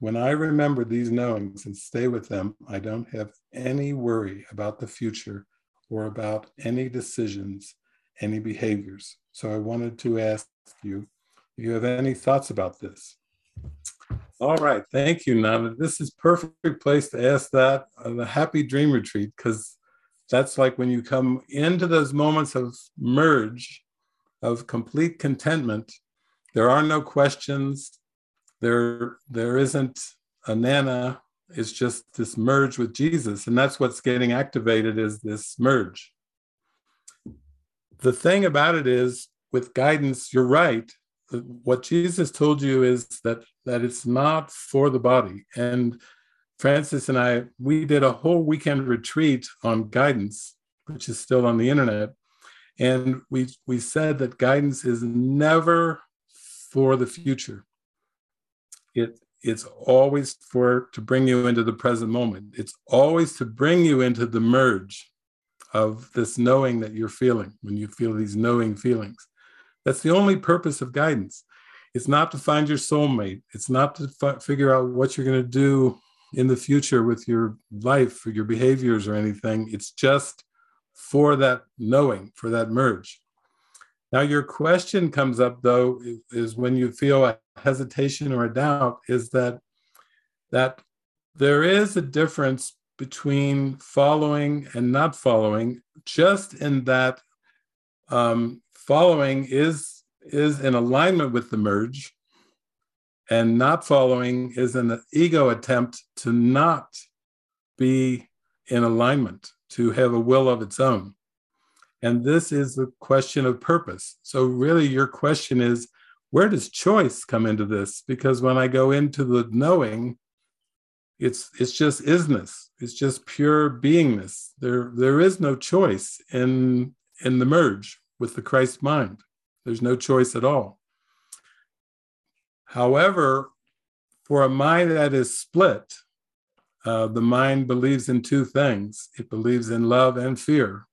When I remember these knowings and stay with them, I don't have any worry about the future or about any decisions, any behaviors. So I wanted to ask you if you have any thoughts about this. All right, thank you, Nana. This is perfect place to ask that on the happy dream retreat because that's like when you come into those moments of merge, of complete contentment. There are no questions. There, there isn't a Nana. It's just this merge with Jesus, and that's what's getting activated is this merge. The thing about it is, with guidance, you're right what Jesus told you is that that it's not for the body. And frances and I, we did a whole weekend retreat on guidance, which is still on the internet. And we we said that guidance is never for the future. It it's always for to bring you into the present moment. It's always to bring you into the merge of this knowing that you're feeling when you feel these knowing feelings. That's the only purpose of guidance. It's not to find your soulmate. It's not to f- figure out what you're going to do in the future with your life or your behaviors or anything. It's just for that knowing, for that merge. Now, your question comes up though, is when you feel a hesitation or a doubt, is that that there is a difference between following and not following, just in that um, following is is in alignment with the merge and not following is an ego attempt to not be in alignment to have a will of its own and this is the question of purpose so really your question is where does choice come into this because when i go into the knowing it's it's just isness it's just pure beingness there there is no choice in in the merge with the Christ mind. There's no choice at all. However, for a mind that is split, uh, the mind believes in two things it believes in love and fear.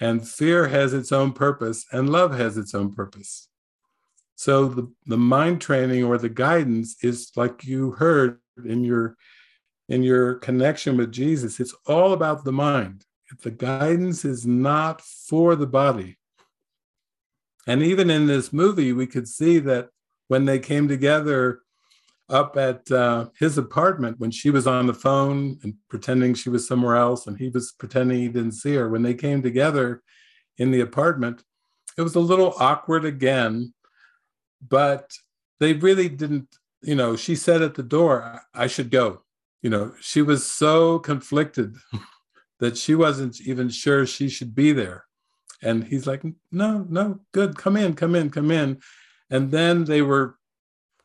And fear has its own purpose, and love has its own purpose. So the, the mind training or the guidance is like you heard in your in your connection with Jesus, it's all about the mind. The guidance is not for the body. And even in this movie, we could see that when they came together up at uh, his apartment, when she was on the phone and pretending she was somewhere else, and he was pretending he didn't see her, when they came together in the apartment, it was a little awkward again, but they really didn't, you know, she said at the door, I should go. You know, she was so conflicted that she wasn't even sure she should be there. And he's like, no, no, good, come in, come in, come in. And then they were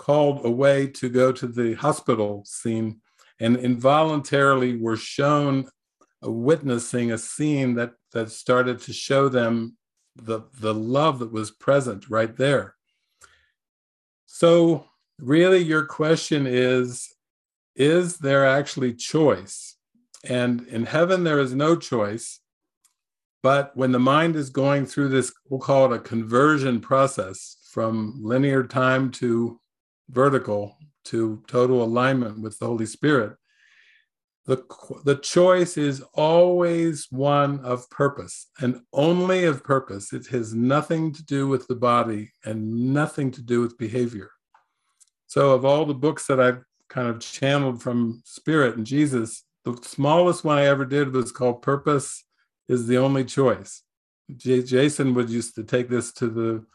called away to go to the hospital scene and involuntarily were shown witnessing a scene that that started to show them the the love that was present right there so really your question is is there actually choice And in heaven, there is no choice. But when the mind is going through this, we'll call it a conversion process from linear time to vertical to total alignment with the Holy Spirit, the, the choice is always one of purpose and only of purpose. It has nothing to do with the body and nothing to do with behavior. So, of all the books that I've kind of channeled from Spirit and Jesus, the smallest one I ever did was called Purpose is the Only Choice. J- Jason would used to take this to the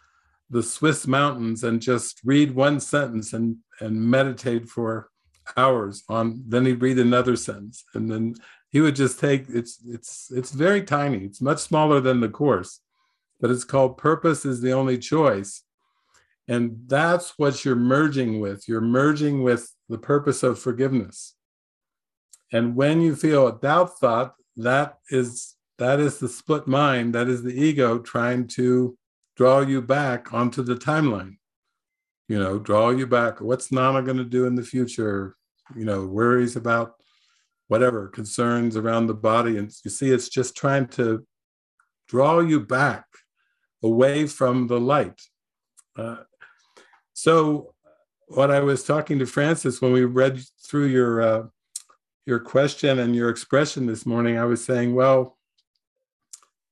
the Swiss mountains and just read one sentence and and meditate for hours on then he'd read another sentence. And then he would just take it's it's it's very tiny. It's much smaller than the course but it's called purpose is the only choice. And that's what you're merging with. You're merging with the purpose of forgiveness. And when you feel a doubt thought that is that is the split mind that is the ego trying to draw you back onto the timeline. You know draw you back. What's nana going to do in the future? You know worries about whatever concerns around the body. And you see it's just trying to draw you back away from the light. Uh, so what i was talking to frances when we read through your uh, your question and your expression this morning i was saying well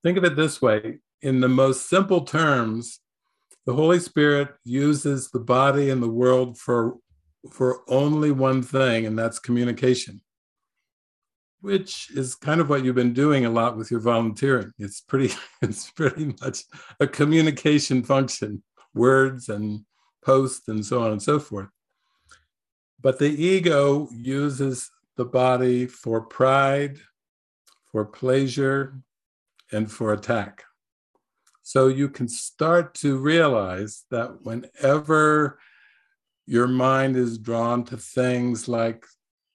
think of it this way in the most simple terms the holy spirit uses the body and the world for for only one thing, and that's communication, which is kind of what you've been doing a lot with your volunteering. It's pretty, it's pretty much a communication function, words and posts and so on and so forth. But the ego uses the body for pride, for pleasure, and for attack. So you can start to realize that whenever your mind is drawn to things like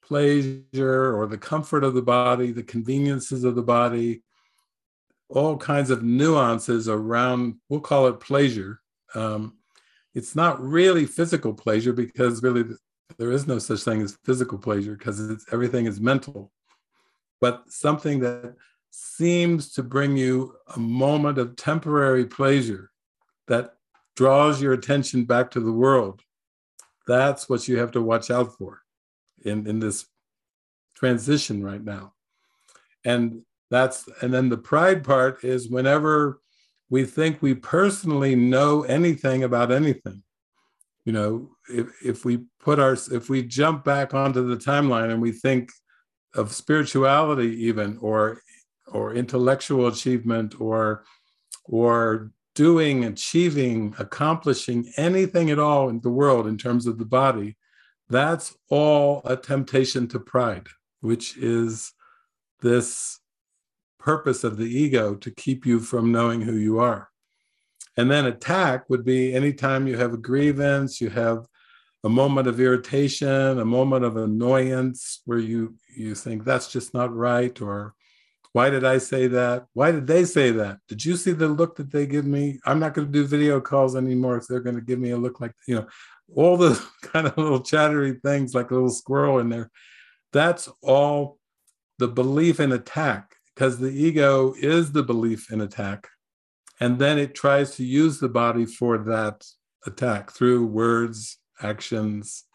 pleasure or the comfort of the body, the conveniences of the body, all kinds of nuances around, we'll call it pleasure. Um, it's not really physical pleasure because really there is no such thing as physical pleasure because everything is mental, but something that seems to bring you a moment of temporary pleasure that draws your attention back to the world that's what you have to watch out for in, in this transition right now. And that's and then the pride part is whenever we think we personally know anything about anything. You know, if, if we put our if we jump back onto the timeline and we think of spirituality even or or intellectual achievement or or doing, achieving, accomplishing anything at all in the world in terms of the body, that's all a temptation to pride, which is this purpose of the ego to keep you from knowing who you are. And then attack would be anytime you have a grievance, you have a moment of irritation, a moment of annoyance where you you think that's just not right or why did I say that? Why did they say that? Did you see the look that they give me? I'm not going to do video calls anymore if they're going to give me a look like, you know, all the kind of little chattery things like a little squirrel in there. That's all the belief in attack because the ego is the belief in attack. And then it tries to use the body for that attack through words, actions,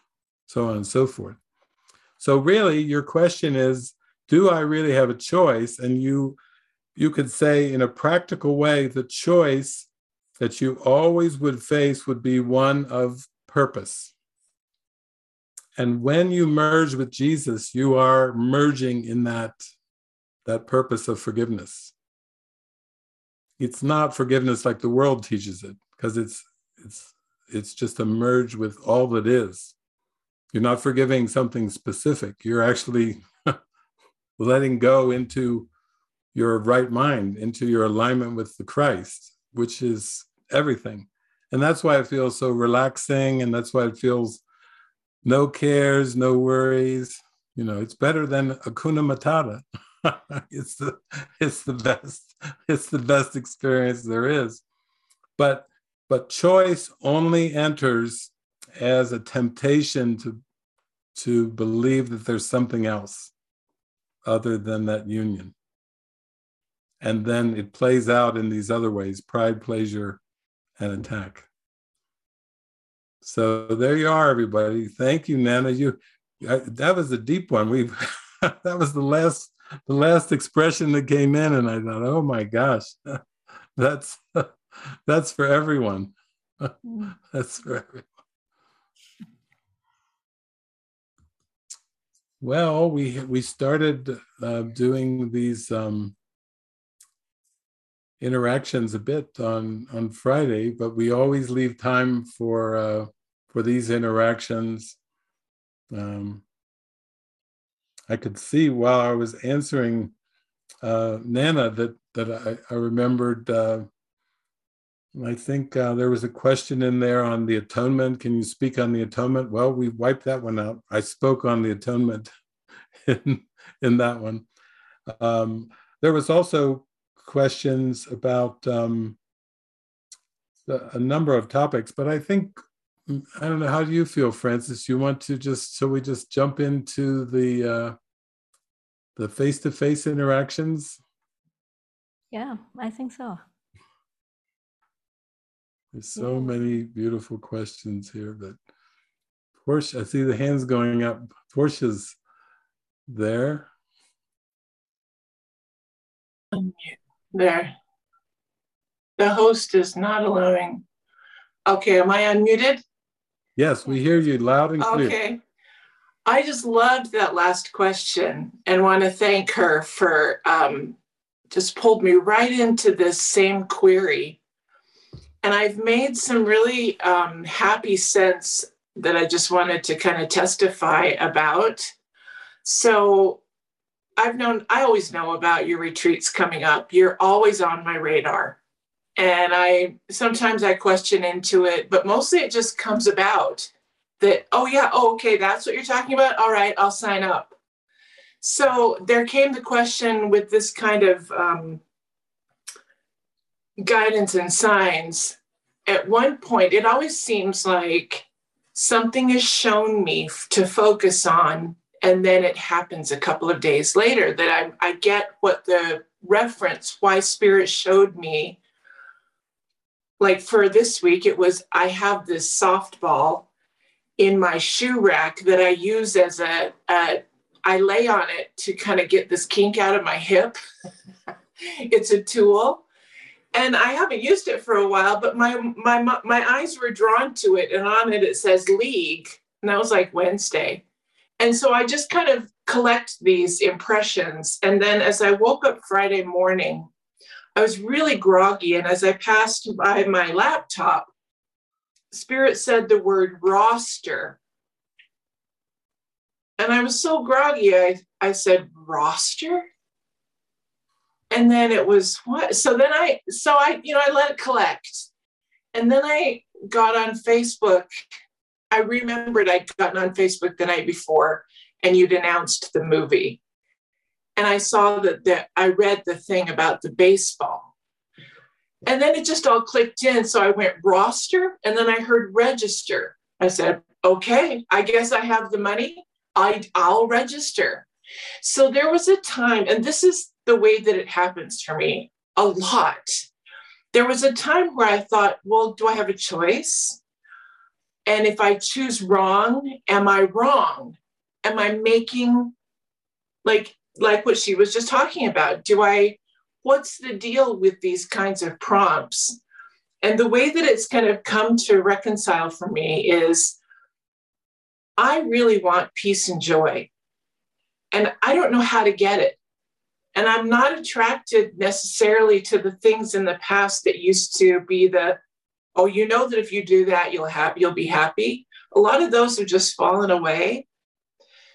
so on and so forth. So, really, your question is do I really have a choice? And you you could say in a practical way, the choice that you always would face would be one of purpose. And when you merge with Jesus, you are merging in that, that purpose of forgiveness. It's not forgiveness like the world teaches it, because it's it's it's just a merge with all that is. You're not forgiving something specific. You're actually letting go into your right mind, into your alignment with the Christ, which is everything. And that's why it feels so relaxing. And that's why it feels no cares, no worries. You know, it's better than Hakuna Matata. it's the it's the best it's the best experience there is. But but choice only enters as a temptation to to believe that there's something else other than that union. And then it plays out in these other ways pride, pleasure, and attack. So there you are, everybody. Thank you, Nana. You I, that was a deep one. We that was the last the last expression that came in, and I thought, oh my gosh, that's that's for everyone. Mm. that's for everyone. Well, we we started uh, doing these um, interactions a bit on on Friday, but we always leave time for uh, for these interactions. Um, I could see while I was answering uh, Nana that that I, I remembered. I think uh, there was a question in there on the atonement. Can you speak on the atonement? Well, we wiped that one out. I spoke on the atonement in, in that one. Um, there was also questions about um, a number of topics, but I think I don't know. How do you feel, Frances. You want to just so we just jump into the uh, the face to face interactions? Yeah, I think so. There's so yeah. many beautiful questions here, but Portia, I see the hands going up. Portia's there. There. The host is not allowing. Okay, am I unmuted? Yes, we hear you loud and clear. Okay. I just loved that last question and want to thank her for um, just pulled me right into this same query and I've made some really um, happy sense that I just wanted to kind of testify about. So I've known, I always know about your retreats coming up. You're always on my radar. And I sometimes I question into it, but mostly it just comes about that, oh, yeah, oh, okay, that's what you're talking about. All right, I'll sign up. So there came the question with this kind of um, guidance and signs, at one point, it always seems like something is shown me to focus on, and then it happens a couple of days later that I, I get what the reference, why Spirit showed me. Like for this week, it was I have this softball in my shoe rack that I use as a, a I lay on it to kind of get this kink out of my hip. it's a tool and I haven't used it for a while, but my my my eyes were drawn to it, and on it it says league, and that was like Wednesday, and so I just kind of collect these impressions, and then as I woke up Friday morning, I was really groggy, and as I passed by my laptop, Spirit said the word roster, and I was so groggy, I I said roster and then it was what? So then i so i you know i let it collect. And then i got on facebook. I remembered i'd gotten on facebook the night before and you'd announced the movie. And i saw that that i read the thing about the baseball. And then it just all clicked in. So i went roster and then i heard register. I said okay i guess i have the money. I, i'll register. So there was a time and this is the way that it happens for me a lot. There was a time where I thought, well, do I have a choice? And if I choose wrong, am I wrong? Am I making like like what she was just talking about? Do I what's the deal with these kinds of prompts? And the way that it's kind of come to reconcile for me is I really want peace and joy. And I don't know how to get it. And I'm not attracted necessarily to the things in the past that used to be the, oh, you know that if you do that, you'll have you'll be happy. A lot of those have just fallen away.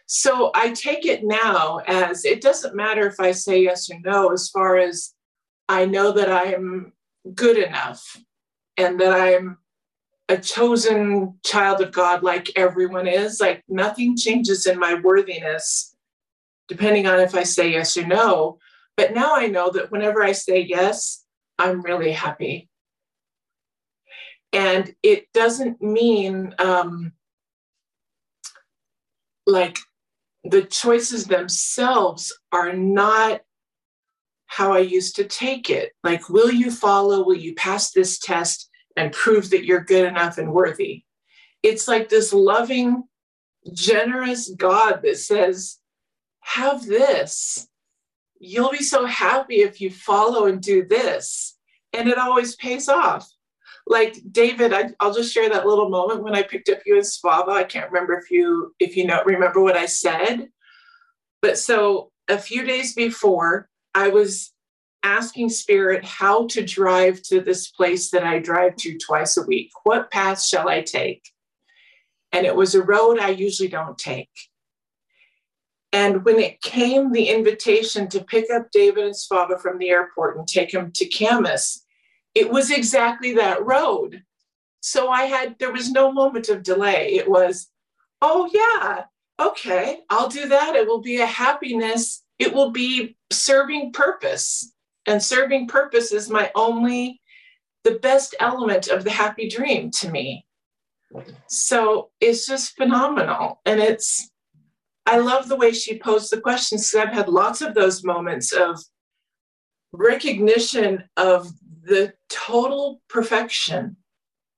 So I take it now as it doesn't matter if I say yes or no, as far as I know that I am good enough and that I'm a chosen child of God like everyone is. Like nothing changes in my worthiness depending on if I say yes or no. But now I know that whenever I say yes, I'm really happy. And it doesn't mean um, like the choices themselves are not how I used to take it. Like, will you follow? Will you pass this test and prove that you're good enough and worthy? It's like this loving, generous God that says, have this. You'll be so happy if you follow and do this. And it always pays off. Like David, I, will just share that little moment when I picked up you in Svava. I can't remember if you if you know remember what I said, but so a few days before, I was asking Spirit how to drive to this place that I drive to twice a week. What path shall I take? And it was a road I usually don't take. And when it came the invitation to pick up David and Svava from the airport and take him to Camas, it was exactly that road. So I had, there was no moment of delay. It was, oh, yeah, okay, I'll do that. It will be a happiness. It will be serving purpose. And serving purpose is my only, the best element of the happy dream to me. So it's just phenomenal. And it's, I love the way she posed the questions because I've had lots of those moments of recognition of the total perfection.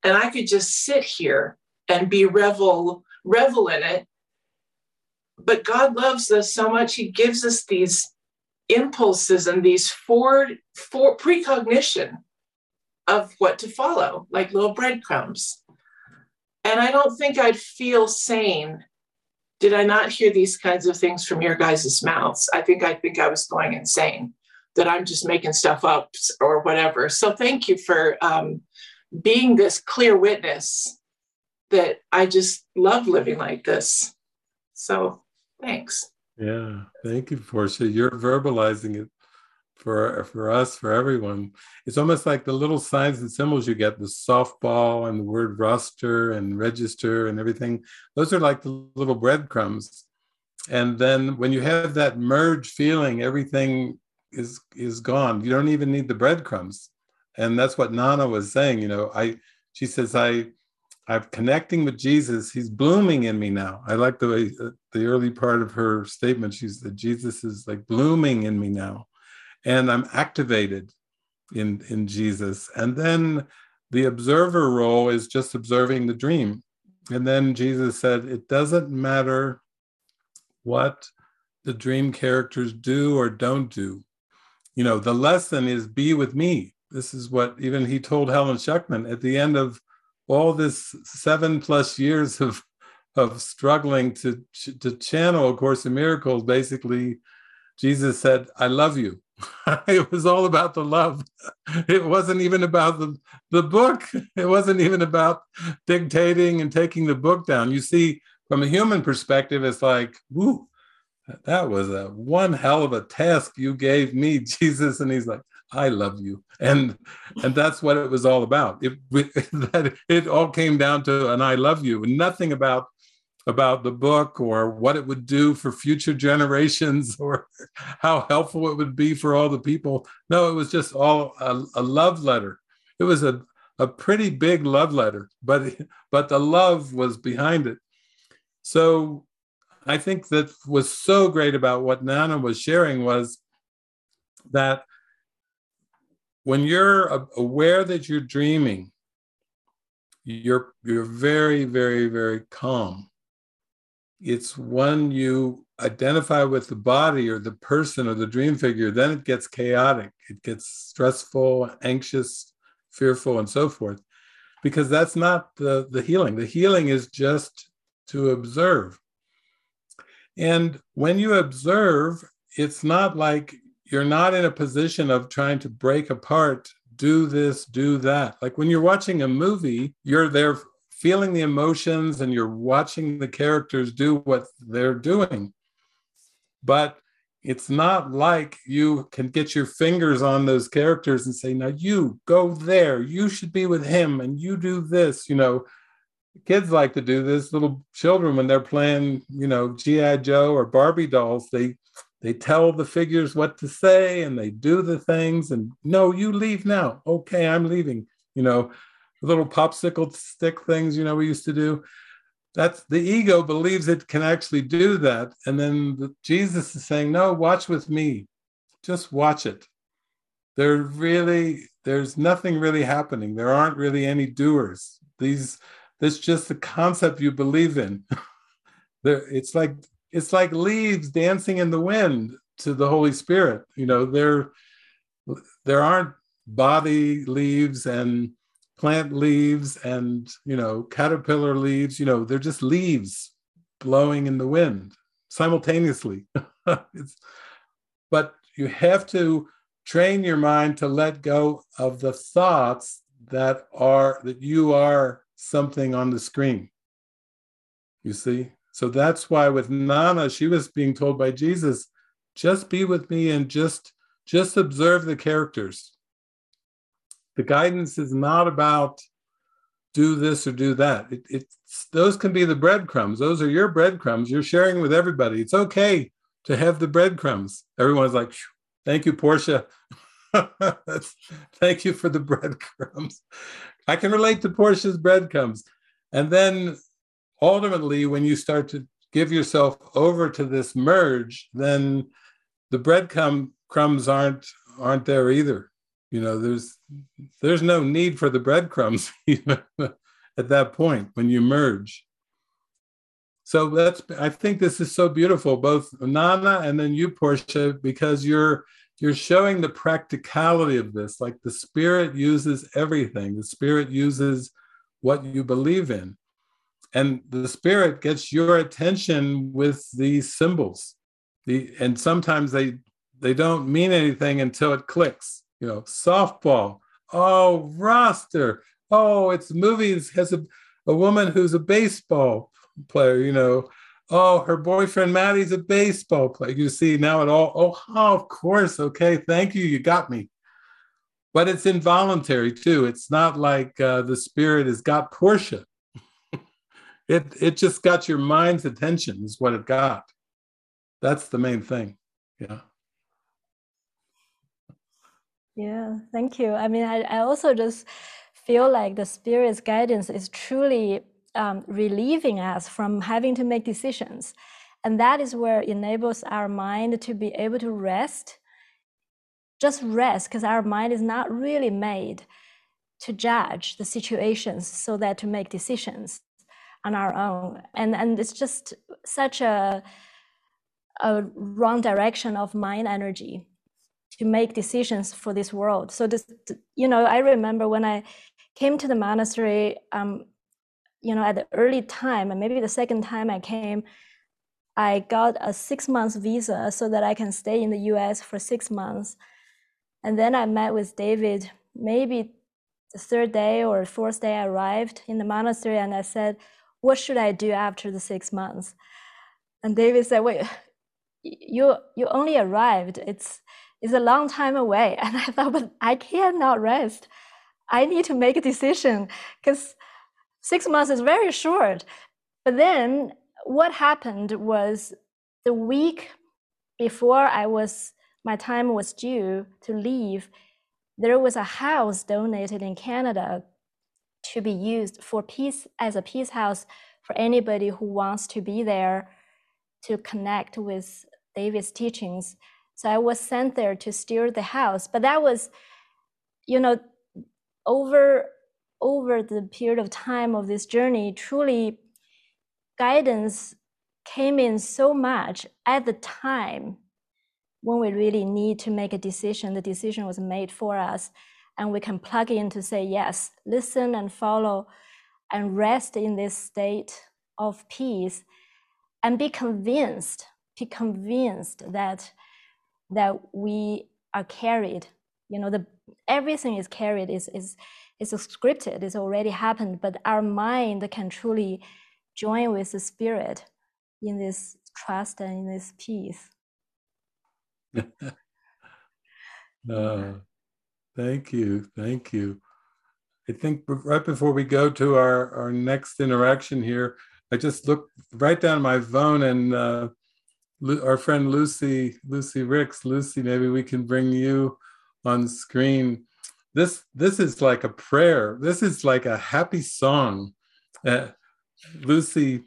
And I could just sit here and be revel, revel in it. But God loves us so much, He gives us these impulses and these for, for precognition of what to follow, like little breadcrumbs. And I don't think I'd feel sane did I not hear these kinds of things from your guys' mouths? I think I think I was going insane that I'm just making stuff up or whatever. So thank you for um, being this clear witness that I just love living like this. So thanks. Yeah, thank you, Portia. You're verbalizing it for for us, for everyone. It's almost like the little signs and symbols you get, the softball and the word roster and register and everything. Those are like the little breadcrumbs. And then when you have that merge feeling, everything is is gone. You don't even need the breadcrumbs. And that's what Nana was saying. You know, I she says I I'm connecting with Jesus. He's blooming in me now. I like the way uh, the early part of her statement. She said Jesus is like blooming in me now and I'm activated in, in Jesus. And then the observer role is just observing the dream. And then Jesus said, It doesn't matter what the dream characters do or don't do. You know, the lesson is be with me. This is what even he told Helen Schucman at the end of all this seven plus years of of struggling to to channel a course in miracles basically jesus said i love you it was all about the love. It wasn't even about the, the book. It wasn't even about dictating and taking the book down. You see, from a human perspective, it's like, whoo, that was a one hell of a task you gave me, Jesus. And he's like, I love you. And and that's what it was all about. It, it all came down to an I love you, and nothing about about the book or what it would do for future generations or how helpful it would be for all the people. No, it was just all a, a love letter. It was a, a pretty big love letter, but but the love was behind it. So I think that was so great about what Nana was sharing was that when you're aware that you're dreaming, you're you're very very very calm it's when you identify with the body or the person or the dream figure, then it gets chaotic. It gets stressful, anxious, fearful, and so forth. Because that's not the, the healing. The healing is just to observe. And when you observe, it's not like you're not in a position of trying to break apart, do this, do that. Like when you're watching a movie, you're there feeling the emotions and you're watching the characters do what they're doing. But it's not like you can get your fingers on those characters and say, now you go there, you should be with him, and you do this. You know, kids like to do this. Little children, when they're playing, you know, G.I. Joe or Barbie dolls, they they tell the figures what to say and they do the things and no you leave now okay i'm leaving you know little popsicle stick things, you know, we used to do. that's the ego believes it can actually do that. And then the, jesus is saying no watch with me. Just watch it. There really there's nothing really happening. There aren't really any doers. These that's just the concept you believe in. There it's like it's like leaves dancing in the wind to the holy spirit. You know there there aren't body leaves and plant leaves and you know caterpillar leaves you know they're just leaves blowing in the wind simultaneously. But you have to train your mind to let go of the thoughts that are that you are something on the screen. You see? So that's why with nana she was being told by jesus just be with me and just just observe the characters the guidance is not about do this or do that. It, it's those can be the breadcrumbs. Those are your breadcrumbs. You're sharing with everybody. It's okay to have the breadcrumbs. Everyone's like, thank you, Portia. thank you for the breadcrumbs. I can relate to Portia's breadcrumbs. And then ultimately, when you start to give yourself over to this merge, then the breadcrumb crumbs aren't aren't there either you know there's there's no need for the breadcrumbs at that point when you merge. So that's i think this is so beautiful both nana and then you portia because you're you're showing the practicality of this. Like the spirit uses everything. The spirit uses what you believe in. And the spirit gets your attention with these symbols. The and sometimes they they don't mean anything until it clicks you know, softball. Oh, roster. Oh, it's movies has a, a woman who's a baseball player, you know. Oh, her boyfriend Maddie's a baseball player. You see now it all, oh, of course. Okay, thank you. You got me. But it's involuntary too. It's not like uh, the spirit has got Portia. it it just got your mind's attention, is what it got. That's the main thing. Yeah. Yeah, thank you. I mean, I, I also just feel like the Spirit's guidance is truly um, relieving us from having to make decisions. And that is where enables our mind to be able to rest, just rest, because our mind is not really made to judge the situations so that to make decisions on our own. And, and it's just such a, a wrong direction of mind energy to make decisions for this world. So this, you know, I remember when I came to the monastery, um, you know, at the early time, and maybe the second time I came, I got a six months visa so that I can stay in the U.S. for six months, and then I met with David. Maybe the third day or fourth day, I arrived in the monastery, and I said, "What should I do after the six months?" And David said, "Wait, you you only arrived. It's it's a long time away. And I thought, but I cannot rest. I need to make a decision because six months is very short. But then what happened was the week before I was my time was due to leave, there was a house donated in Canada to be used for peace as a peace house for anybody who wants to be there to connect with David's teachings. So I was sent there to steer the house. But that was, you know, over over the period of time of this journey, truly guidance came in so much at the time when we really need to make a decision. The decision was made for us, and we can plug in to say, yes, listen and follow and rest in this state of peace and be convinced, be convinced that that we are carried. You know the everything is carried is is is scripted it's already happened but our mind can truly join with the spirit in this trust and in this peace. Uh, thank you thank you. I think right before we go to our our next interaction here i just looked right down my phone and uh, our friend Lucy, Lucy Ricks. Lucy, maybe we can bring you on screen. This this is like a prayer. This is like a happy song. Uh, Lucy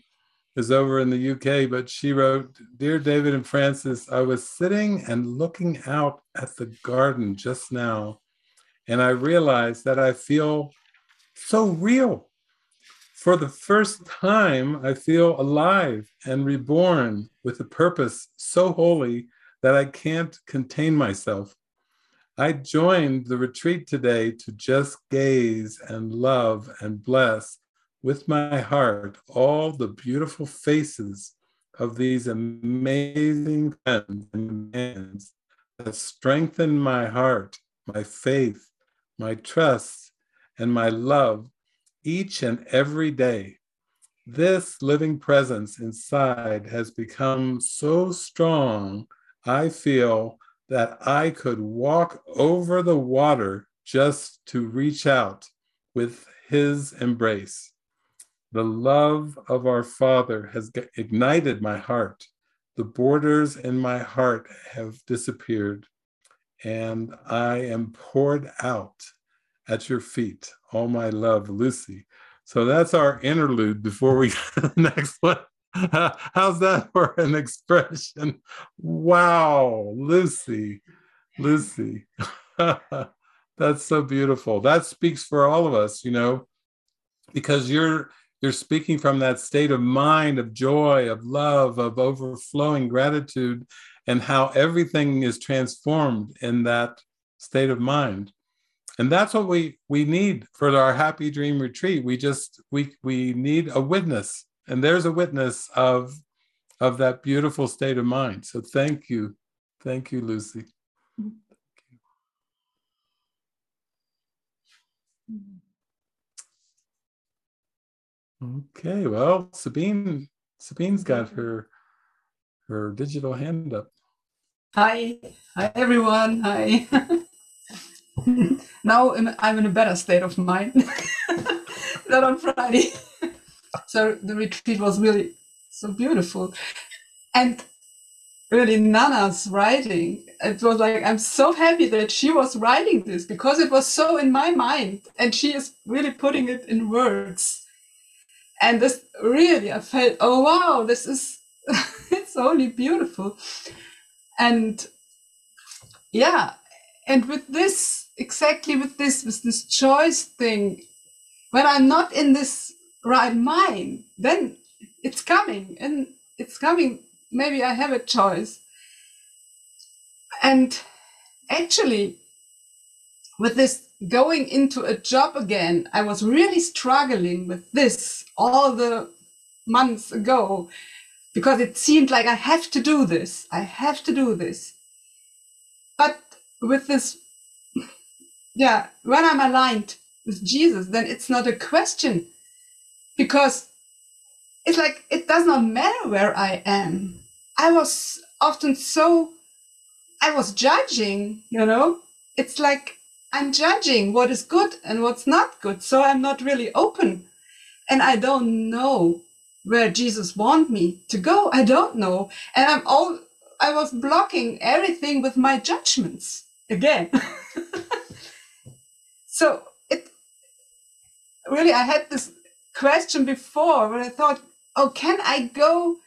is over in the UK, but she wrote, Dear David and Frances, I was sitting and looking out at the garden just now, and I realized that I feel so real. For the first time, I feel alive and reborn with a purpose so holy that I can't contain myself. I joined the retreat today to just gaze and love and bless with my heart all the beautiful faces of these amazing friends and hands that strengthen my heart, my faith, my trust, and my love each and every day. This living presence inside has become so strong, I feel that I could walk over the water just to reach out with his embrace. The love of our Father has ignited my heart. The borders in my heart have disappeared, and I am poured out at your feet. All my love, Lucy. So that's our interlude before we get to the next one. How's that for an expression? Wow, Lucy, Lucy. That's so beautiful. That speaks for all of us, you know, because you're you're speaking from that state of mind of joy, of love, of overflowing gratitude and how everything is transformed in that state of mind. And that's what we we need for our happy dream retreat. We just we we need a witness. And there's a witness of of that beautiful state of mind. So thank you. Thank you lucy. Okay well sabine sabine's got her her digital hand up. Hi. Hi everyone. Hi now i'm in a better state of mind than on friday so the retreat was really so beautiful. And really Nana's writing, it was like, I'm so happy that she was writing this because it was so in my mind and she is really putting it in words. And this really, I felt, oh wow, this is, it's only beautiful. And yeah, and with this, exactly with this, with this choice thing, when I'm not in this right mind, then it's coming and it's coming. Maybe I have a choice. And actually, with this going into a job again, I was really struggling with this all the months ago because it seemed like I have to do this. I have to do this. But with this, yeah, when I'm aligned with Jesus, then it's not a question because it's like it does not matter where I am. I was often so, I was judging, you know, it's like I'm judging what is good and what's not good. So I'm not really open and I don't know where Jesus want me to go. I don't know. And I'm all, I was blocking everything with my judgments again. so it really, I had this question before where I thought, oh, can I go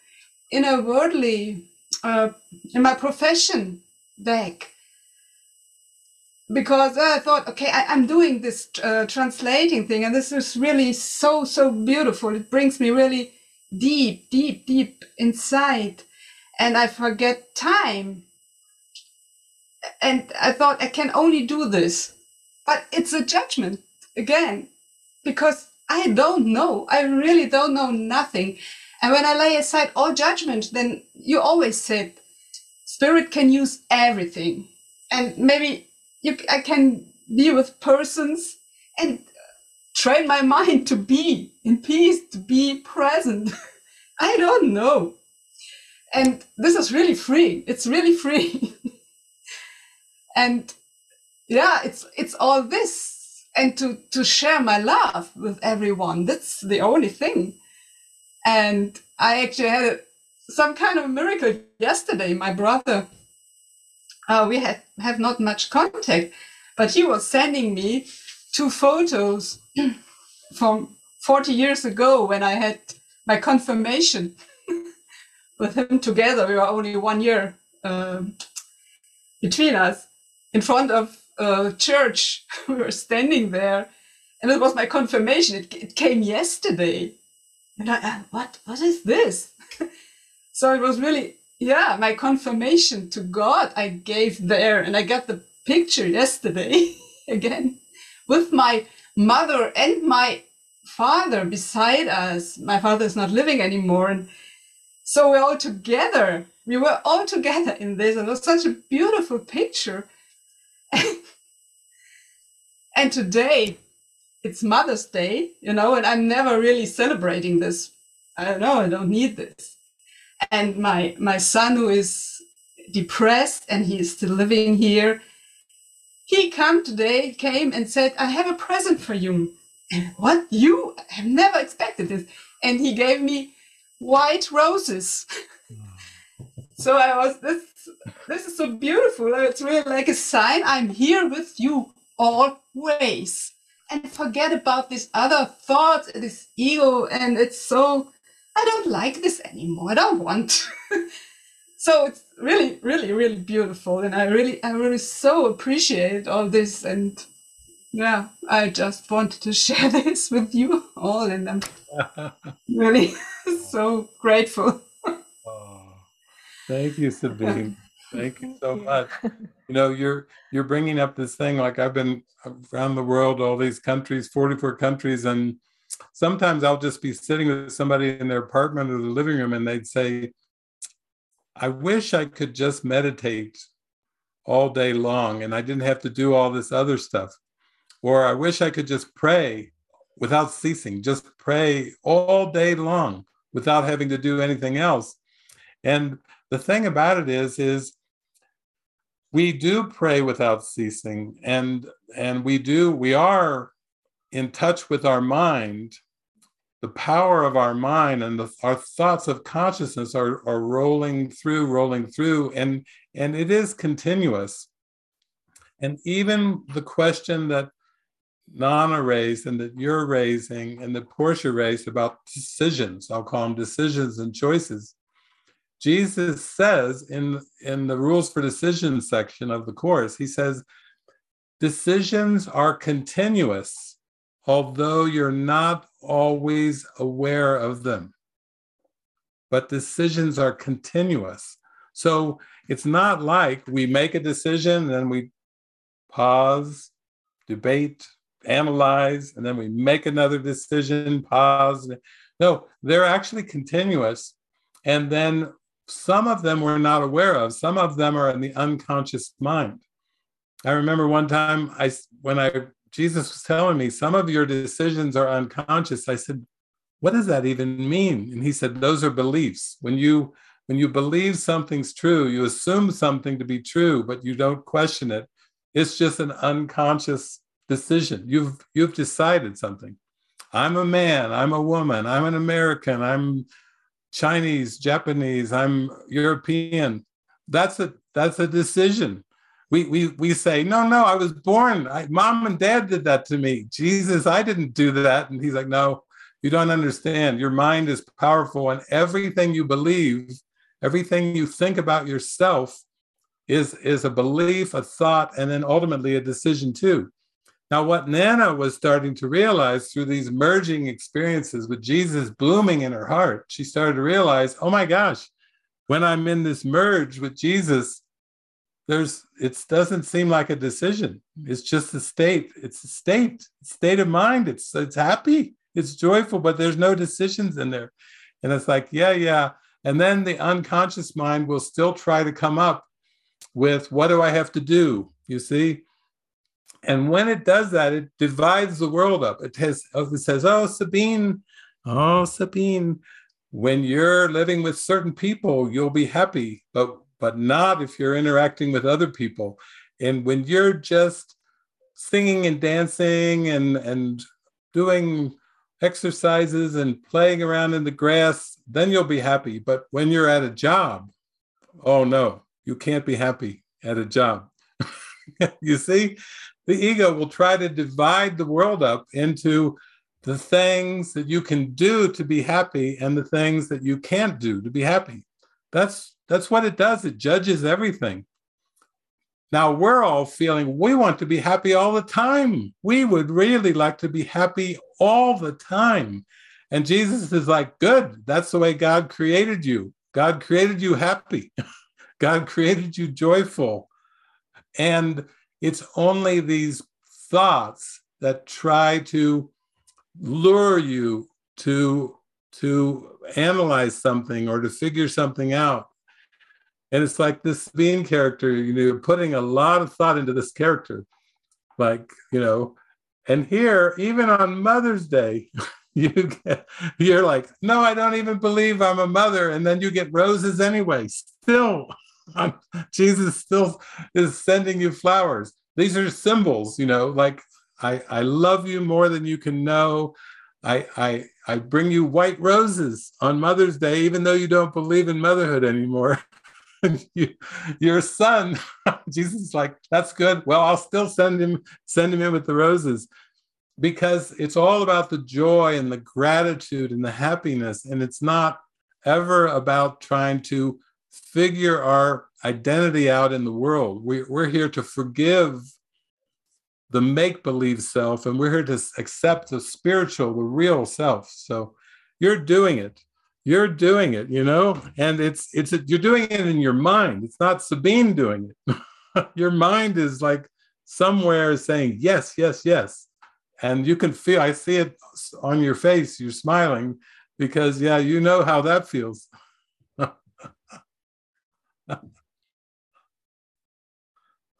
in a worldly, uh, in my profession back? Because I thought, okay, I, am doing this uh, translating thing, and this is really so, so beautiful. It brings me really deep, deep, deep inside, and I forget time. And I thought I can only do this, but it's a judgment again, because I don't know. I really don't know nothing. And when I lay aside all judgment, then you always said, Spirit can use everything. And maybe you, I can be with persons and train my mind to be in peace, to be present. I don't know. And this is really free. It's really free. and yeah, it's it's all this. And to to share my love with everyone that's the only thing. And i actually had some kind of miracle yesterday. My brother uh, we had have not much contact but he was sending me two photos from 40 years ago when I had my confirmation with him together. We were only one year um, between us in front of a church. we were standing there, and it was my confirmation. It, it came yesterday, and I, uh, what what is this? so it was really yeah my confirmation to God I gave there, and I got the picture yesterday again with my mother and my father beside us. My father is not living anymore, and so we're all together. We were all together in this, and it was such a beautiful picture. and today, it's Mother's Day, you know, and I'm never really celebrating this. I don't know, I don't need this. And my my son, who is depressed and he is still living here, he come today, came and said, "I have a present for you." And what you have never expected this, and he gave me white roses. so I was this. This is so beautiful. It's really like a sign. I'm here with you always and forget about this other thoughts, this ego, and it's so I don't like this anymore. I don't want. so it's really, really, really beautiful, and I really, I really so appreciate all this, and yeah, I just wanted to share this with you all, and I'm really so grateful. Thank you, Sabine. Thank you so much. You know, you're you're bringing up this thing like I've been around the world, all these countries, 44 countries, and sometimes I'll just be sitting with somebody in their apartment or the living room, and they'd say, "I wish I could just meditate all day long, and I didn't have to do all this other stuff." Or I wish I could just pray without ceasing, just pray all day long without having to do anything else. And the thing about it is, is we do pray without ceasing and and we do we are in touch with our mind. The power of our mind and the, our thoughts of consciousness are, are rolling through rolling through and and it is continuous. And even the question that nana raised and that you're raising and that portia raised about decisions i'll call them decisions and choices Jesus says in, in the rules for decision section of the course, he says, decisions are continuous, although you're not always aware of them. But decisions are continuous. So it's not like we make a decision and then we pause, debate, analyze, and then we make another decision, pause. No, they're actually continuous. And then some of them we're not aware of. Some of them are in the unconscious mind. I remember one time i when i jesus was telling me some of your decisions are unconscious. I said what does that even mean? And he said those are beliefs. When you when you believe something's true you assume something to be true but you don't question it. It's just an unconscious decision. You've you've decided something. I'm a man. I'm a woman. I'm an american. I'm Chinese, Japanese, I'm European. That's a that's a decision. We we we say, no, no, I was born. I, mom and dad did that to me. Jesus, I didn't do that. And he's like, no, you don't understand. Your mind is powerful, and everything you believe, everything you think about yourself, is is a belief, a thought, and then ultimately a decision too. Now, what Nana was starting to realize through these merging experiences with Jesus blooming in her heart, she started to realize, oh my gosh, when I'm in this merge with Jesus, there's it doesn't seem like a decision. It's just a state. It's a state, state of mind. It's it's happy, it's joyful, but there's no decisions in there. And it's like, yeah, yeah. And then the unconscious mind will still try to come up with what do I have to do? You see? And when it does that, it divides the world up. It, has, oh, it says, oh, Sabine, oh, Sabine, when you're living with certain people, you'll be happy, but, but not if you're interacting with other people. And when you're just singing and dancing and, and doing exercises and playing around in the grass, then you'll be happy. But when you're at a job, oh no, you can't be happy at a job. you see? The ego will try to divide the world up into the things that you can do to be happy and the things that you can't do to be happy. That's that's what it does. It judges everything. Now we're all feeling we want to be happy all the time. We would really like to be happy all the time. And Jesus is like, good, that's the way God created you. God created you happy. God created you joyful. And it's only these thoughts that try to lure you to to analyze something or to figure something out. And it's like this being character you know putting a lot of thought into this character like you know and here even on mother's day you get you're like no i don't even believe i'm a mother and then you get roses anyway still jesus still is sending you flowers. These are symbols you know like i i love you more than you can know. I i i bring you white roses on mother's day even though you don't believe in motherhood anymore. You, your son jesus is like that's good. Well i'll still send him send him in with the roses. Because it's all about the joy and the gratitude and the happiness and it's not ever about trying to figure our identity out in the world. We, we're here to forgive the make-believe self and we're here to accept the spiritual the real self. So you're doing it. You're doing it you know? And it's it's you're doing it in your mind. It's not sabine doing it. Your mind is like somewhere saying yes yes yes. And you can feel i see it on your face you're smiling because yeah you know how that feels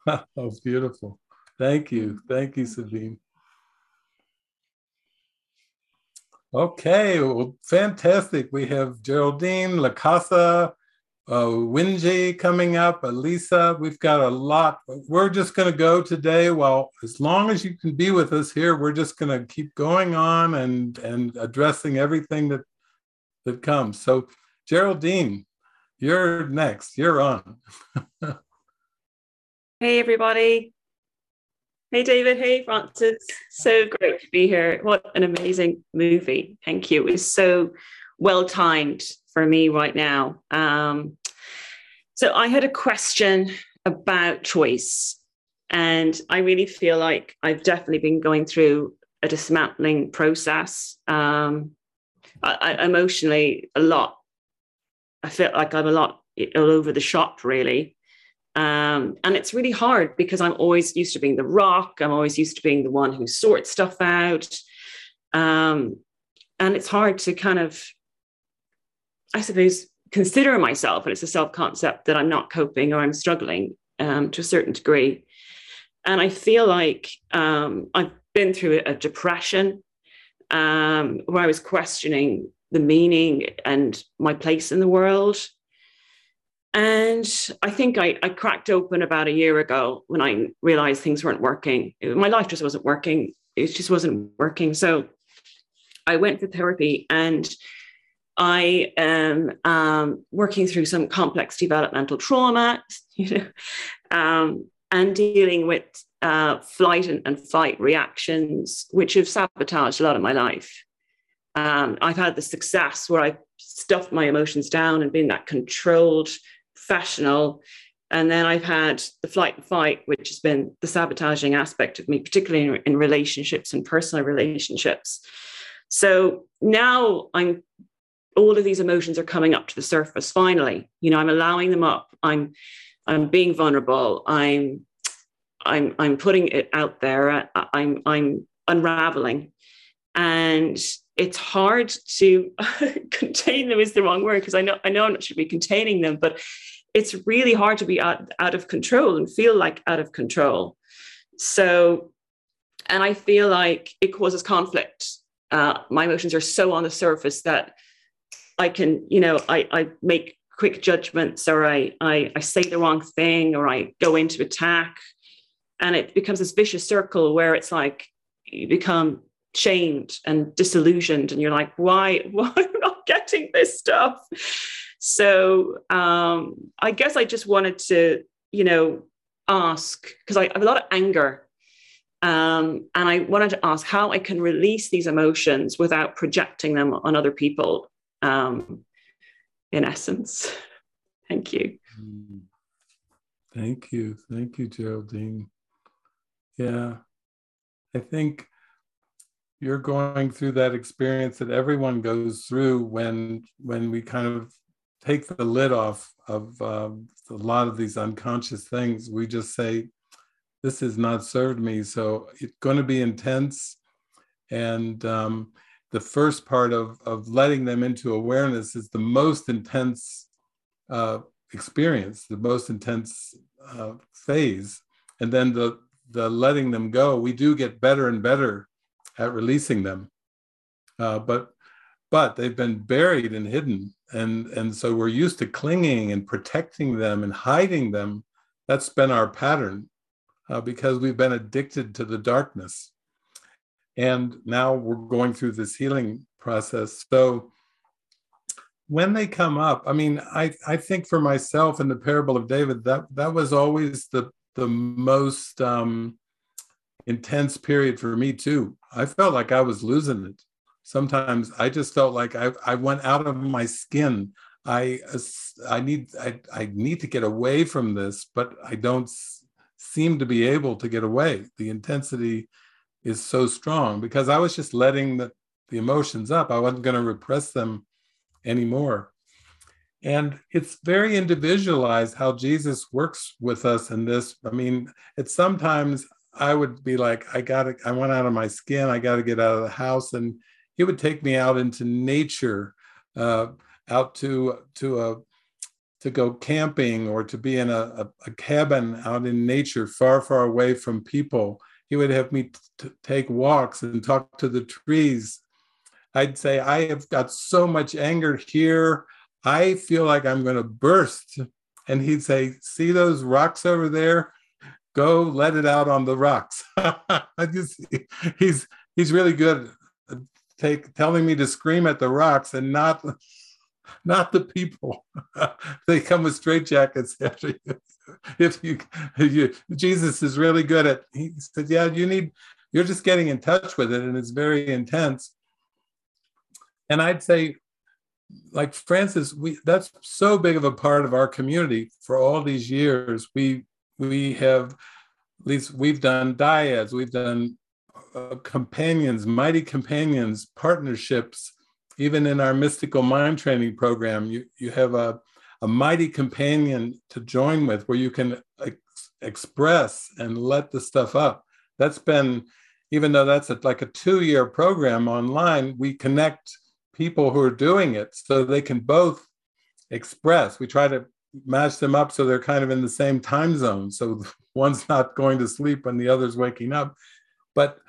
was beautiful thank you thank you sabine Okay, well, fantastic. We have Geraldine, Lacasa, uh, Winji coming up, Elisa. We've got a lot. We're just going to go today. Well, as long as you can be with us here, we're just going to keep going on and and addressing everything that that comes. So, Geraldine, you're next. You're on. hey, everybody. Hey, David. Hey, Frances. So great to be here. What an amazing movie. Thank you. It was so well timed for me right now. Um, so, I had a question about choice. And I really feel like I've definitely been going through a dismantling process. Um, I, I, emotionally, a lot. I feel like I'm a lot all over the shop, really. Um, and it's really hard because I'm always used to being the rock. I'm always used to being the one who sorts stuff out. Um, and it's hard to kind of, I suppose, consider myself, and it's a self concept that I'm not coping or I'm struggling um, to a certain degree. And I feel like um, I've been through a depression um, where I was questioning the meaning and my place in the world. And I think I, I, cracked open about a year ago when I realized things weren't working. My life just wasn't working. It just wasn't working. So I went for therapy and I am um, working through some complex developmental trauma, you know, um, and dealing with uh, flight and, and, fight reactions, which have sabotaged a lot of my life. Um, I've had the success where I stuffed my emotions down and been that controlled professional. And then I've had the flight and fight, which has been the sabotaging aspect of me, particularly in, in relationships and personal relationships. So now I'm all of these emotions are coming up to the surface finally. You know, I'm allowing them up. I'm I'm being vulnerable. I'm I'm I'm putting it out there. I'm I'm unraveling. And it's hard to contain them is the wrong word because I know I know I am not should be containing them, but it's really hard to be out, out of control and feel like out of control. So, and I feel like it causes conflict. Uh, my emotions are so on the surface that I can, you know, I, I make quick judgments or I, I, I say the wrong thing or I go into attack. And it becomes this vicious circle where it's like you become shamed and disillusioned and you're like, why, why am I not getting this stuff? So um, I guess I just wanted to, you know, ask because I have a lot of anger Um, and I wanted to ask how I can release these emotions without projecting them on other people, um, in essence. Thank you. Mm. Thank you. Thank you, Geraldine. Yeah. I think you're going through that experience that everyone goes through when when we kind of take the lid off of um, a lot of these unconscious things. We just say, "This has not served me," so it's going to be intense. And um, the first part of of letting them into awareness is the most intense uh, experience, the most intense uh, phase, and then the the letting them go. We do get better and better at releasing them, uh, but but they've been buried and hidden, and and so we're used to clinging and protecting them and hiding them. That's been our pattern uh, because we've been addicted to the darkness, and now we're going through this healing process. So when they come up, I mean, I, I think for myself in the parable of David, that that was always the the most um, intense period for me too. I felt like I was losing it. Sometimes I just felt like I, I went out of my skin. I I need I, I need to get away from this, but I don't seem to be able to get away. The intensity is so strong because I was just letting the, the emotions up. I wasn't going to repress them anymore. And it's very individualized how Jesus works with us in this. I mean, it's sometimes I would be like, I got to, I went out of my skin, I got to get out of the house. And he would take me out into nature, uh, out to, to a, to go camping or to be in a, a, a, cabin out in nature, far, far away from people. He would have me t- take walks and talk to the trees I'd say, I have got so much anger here. I feel like I'm going to burst. And he'd say, See those rocks over there? Go let it out on the rocks. just, he's he's really good take telling me to scream at the rocks and not not the people. they come with straitjackets after you. If you, if you, Jesus is really good at. He said, "Yeah, you need. You're just getting in touch with it, and it's very intense." And I'd say, like Frances, we that's so big of a part of our community for all these years. We we have at least we've done dyads, we've done uh, companions, mighty companions, partnerships. Even in our mystical mind training program, you you have a a mighty companion to join with where you can ex- express and let the stuff up. That's been, even though that's a, like a two year program online, we connect people who are doing it so they can both express. We try to match them up so they're kind of in the same time zone. So one's not going to sleep and the other's waking up. But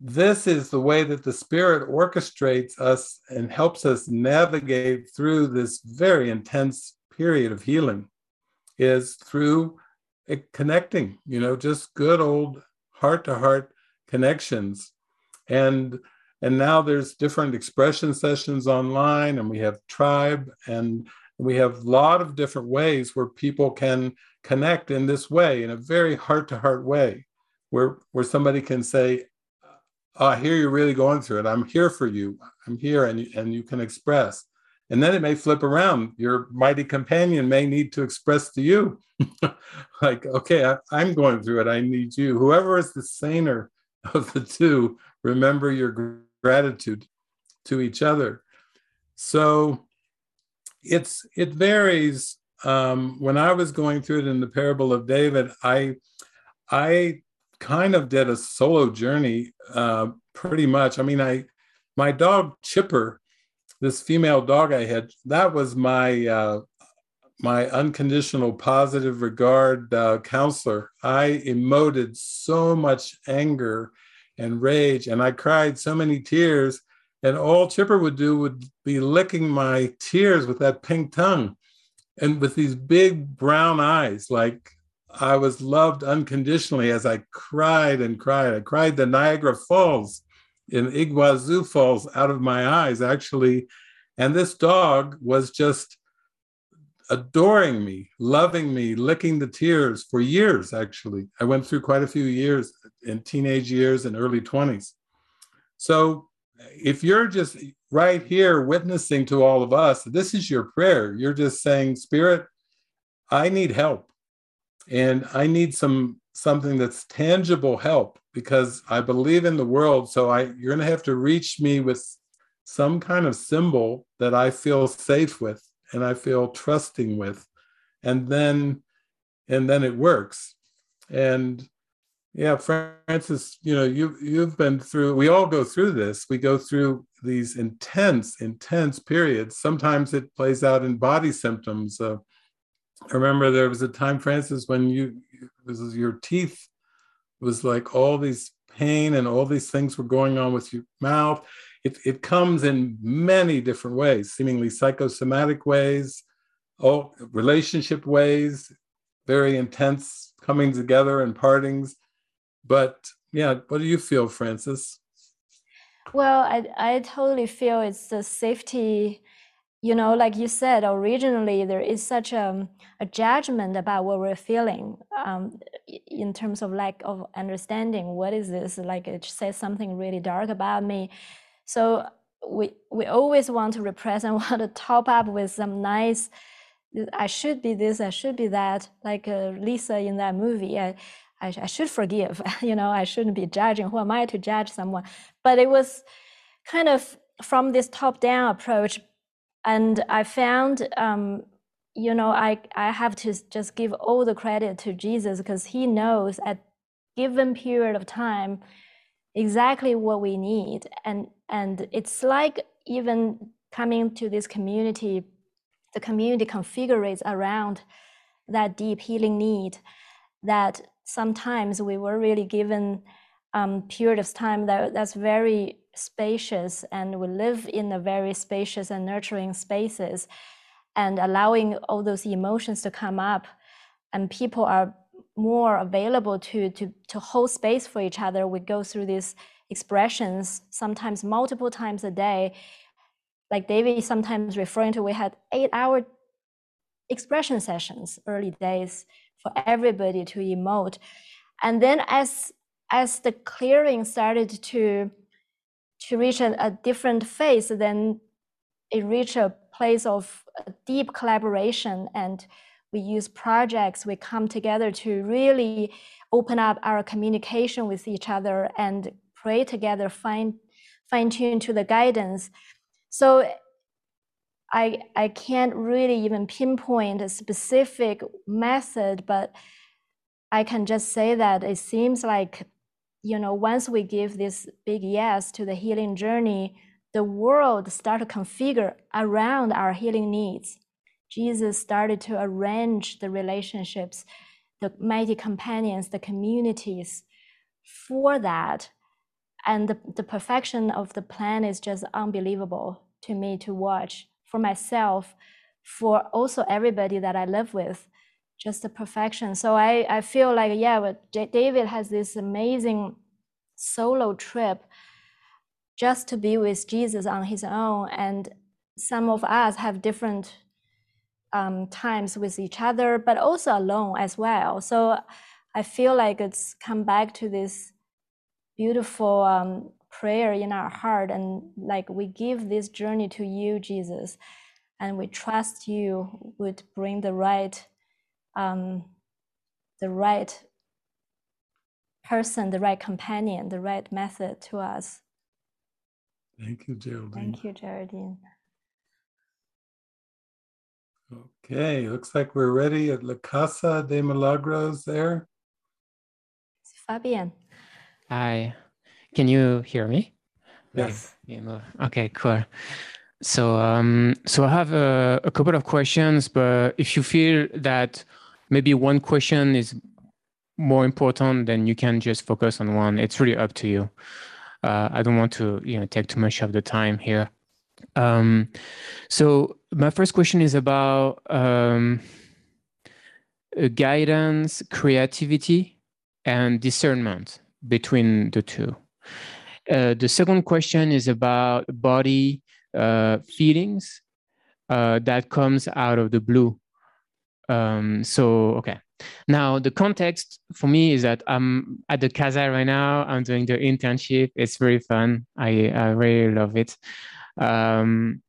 this is the way that the spirit orchestrates us and helps us navigate through this very intense period of healing is through connecting, you know, just good old heart to heart connections. And and now there's different expression sessions online and we have tribe and we have a lot of different ways where people can connect in this way in a very heart to heart way where where somebody can say oh, i hear you're really going through it. I'm here for you. I'm here and and you can express. And then it may flip around. Your mighty companion may need to express to you like okay I, i'm going through it. I need you. Whoever is the saner of the two remember your gratitude to each other. So it's it varies. Um, when I was going through it in the parable of David, I I kind of did a solo journey uh, pretty much. I mean, I my dog Chipper, this female dog I had, that was my uh, my unconditional positive regard uh, counselor. I emoted so much anger and rage. And I cried so many tears. And all Chipper would do would be licking my tears with that pink tongue and with these big brown eyes, like I was loved unconditionally as I cried and cried. I cried the Niagara Falls in Iguazu Falls out of my eyes, actually. And this dog was just adoring me, loving me, licking the tears for years, actually. I went through quite a few years in teenage years and early 20s. So if you're just right here witnessing to all of us, this is your prayer. You're just saying, Spirit, I need help. And I need some something that's tangible help because I believe in the world. So I you're gonna have to reach me with some kind of symbol that I feel safe with and I feel trusting with. And then and then it works. And yeah, Frances, you know, you you've been through. We all go through this. We go through these intense, intense periods. Sometimes it plays out in body symptoms. Uh, I remember there was a time, Frances when you was your teeth was like all these pain and all these things were going on with your mouth. It, it comes in many different ways, seemingly psychosomatic ways, oh, relationship ways, very intense coming together and partings. But yeah, what do you feel, Frances? Well, I, I totally feel it's the safety you know, like you said, originally there is such a, a judgment about what we're feeling um, in terms of lack of understanding. What is this? Like it says something really dark about me. So we we always want to repress and want to top up with some nice. I should be this. I should be that. Like uh, Lisa in that movie. I, I, I should forgive. you know, I shouldn't be judging. Who am I to judge someone? But it was kind of from this top-down approach and I found, um, you know, I I have to just give all the credit to Jesus because He knows at given period of time exactly what we need, and and it's like even coming to this community, the community configures around that deep healing need that sometimes we were really given um, period of time that that's very spacious and we live in a very spacious and nurturing spaces and allowing all those emotions to come up and people are more available to to to hold space for each other. We go through these expressions sometimes multiple times a day. Like david sometimes referring to we had eight hour expression sessions early days for everybody to emote. And then as as the clearing started to to reach a, a different phase, then it reached a place of deep collaboration. And we use projects we come together to really open up our communication with each other and pray together fine fine tune to the guidance. So i i can't really even pinpoint a specific method but i can just say that it seems like you know, once we give this big yes to the healing journey, the world start to configure around our healing needs. Jesus started to arrange the relationships, the mighty companions, the communities for that. And the, the perfection of the plan is just unbelievable to me to watch for myself, for also everybody that I live with just the perfection. So I, I feel like, yeah, David has this amazing solo trip just to be with Jesus on his own. And some of us have different um, times with each other, but also alone as well. So I feel like it's come back to this beautiful um, prayer in our heart. And like we give this journey to you, Jesus, and we trust you would bring the right um, the right person, the right companion, the right method to us. Thank you, Geraldine. Thank you, Geraldine. Okay, looks like we're ready at La Casa de Milagros there. Fabian. Hi, can you hear me? Yes. Okay, cool. So, um, so I have a, a couple of questions, but if you feel that maybe one question is more important, then you can just focus on one. It's really up to you. Uh, I don't want to, you know, take too much of the time here. Um, so my first question is about um, guidance, creativity, and discernment between the two. Uh, the second question is about body uh, feelings uh, that comes out of the blue um, so okay. Now the context for me is that I'm at the Casa right now. I'm doing the internship. It's very fun. I, I really love it. Um,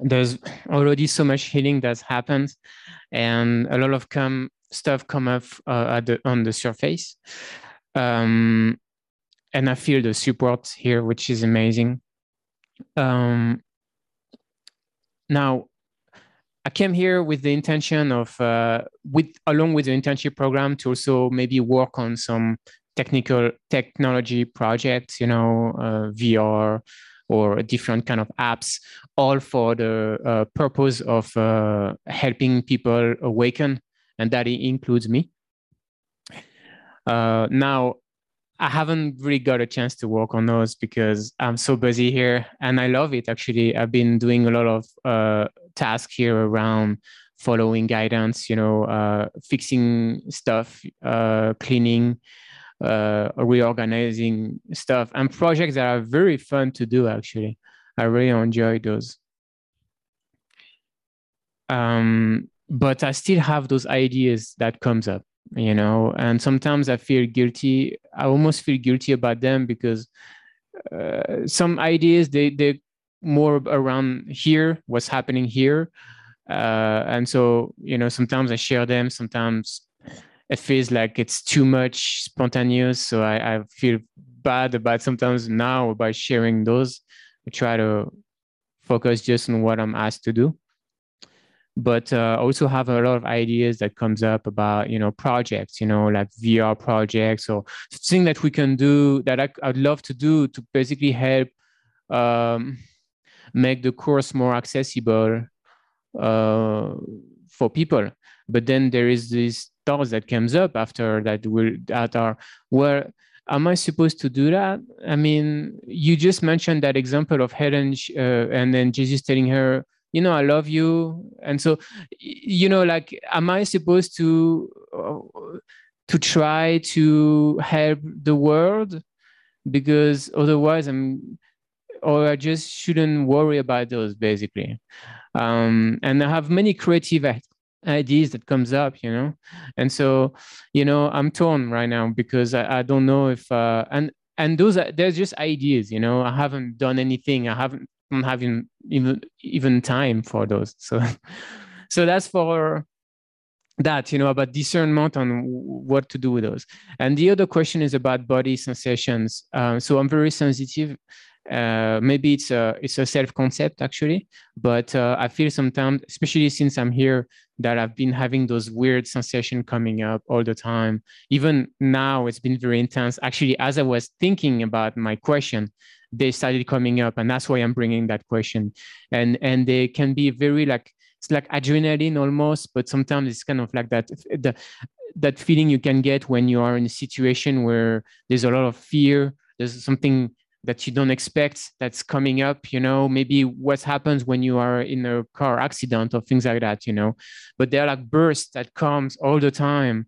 there's already so much healing that's happened, and a lot of come stuff come up uh, the on the surface. Um, and I feel the support here, which is amazing. Um, now, I came here with the intention of, uh, with along with the internship program, to also maybe work on some technical technology projects, you know, uh, VR or different kind of apps, all for the uh, purpose of uh, helping people awaken, and that includes me. Uh, now, I haven't really got a chance to work on those because I'm so busy here and I love it actually. I've been doing a lot of uh, tasks here around following guidance, you know, uh, fixing stuff, uh, cleaning, uh, reorganizing stuff, and projects that are very fun to do actually. I really enjoy those. Um, but I still have those ideas that comes up you know and sometimes i feel guilty i almost feel guilty about them because uh, some ideas they they more around here what's happening here uh, and so you know sometimes i share them sometimes it feels like it's too much spontaneous so i, I feel bad about sometimes now about sharing those. I try to focus just on what i'm asked to do but uh, also have a lot of ideas that comes up about you know projects you know like vr projects or things that we can do that I, would love to do to basically help um, make the course more accessible uh, for people. But then there is this thoughts that comes up after that will that are well am i supposed to do that? I mean you just mentioned that example of helen uh, and then jesus telling her you know i love you. And so you know like am i supposed to uh, to try to help the world? Because otherwise i'm or i just shouldn't worry about those basically. Um, and i have many creative ideas that comes up you know? And so you know i'm torn right now because i, I don't know if uh, and and those are there's just ideas you know? I haven't done anything. I haven't not having even even time for those. So so that's for that you know about discernment on what to do with those. And the other question is about body sensations. Um, so i'm very sensitive. Uh, maybe it's a it's a self concept actually but uh, i feel sometimes especially since i'm here that i've been having those weird sensation coming up all the time. Even now it's been very intense. Actually as i was thinking about my question they started coming up and that's why i'm bringing that question. And and they can be very like it's like adrenaline almost but sometimes it's kind of like that the that feeling you can get when you are in a situation where there's a lot of fear there's something that you don't expect that's coming up you know maybe what happens when you are in a car accident or things like that you know. But they're like bursts that comes all the time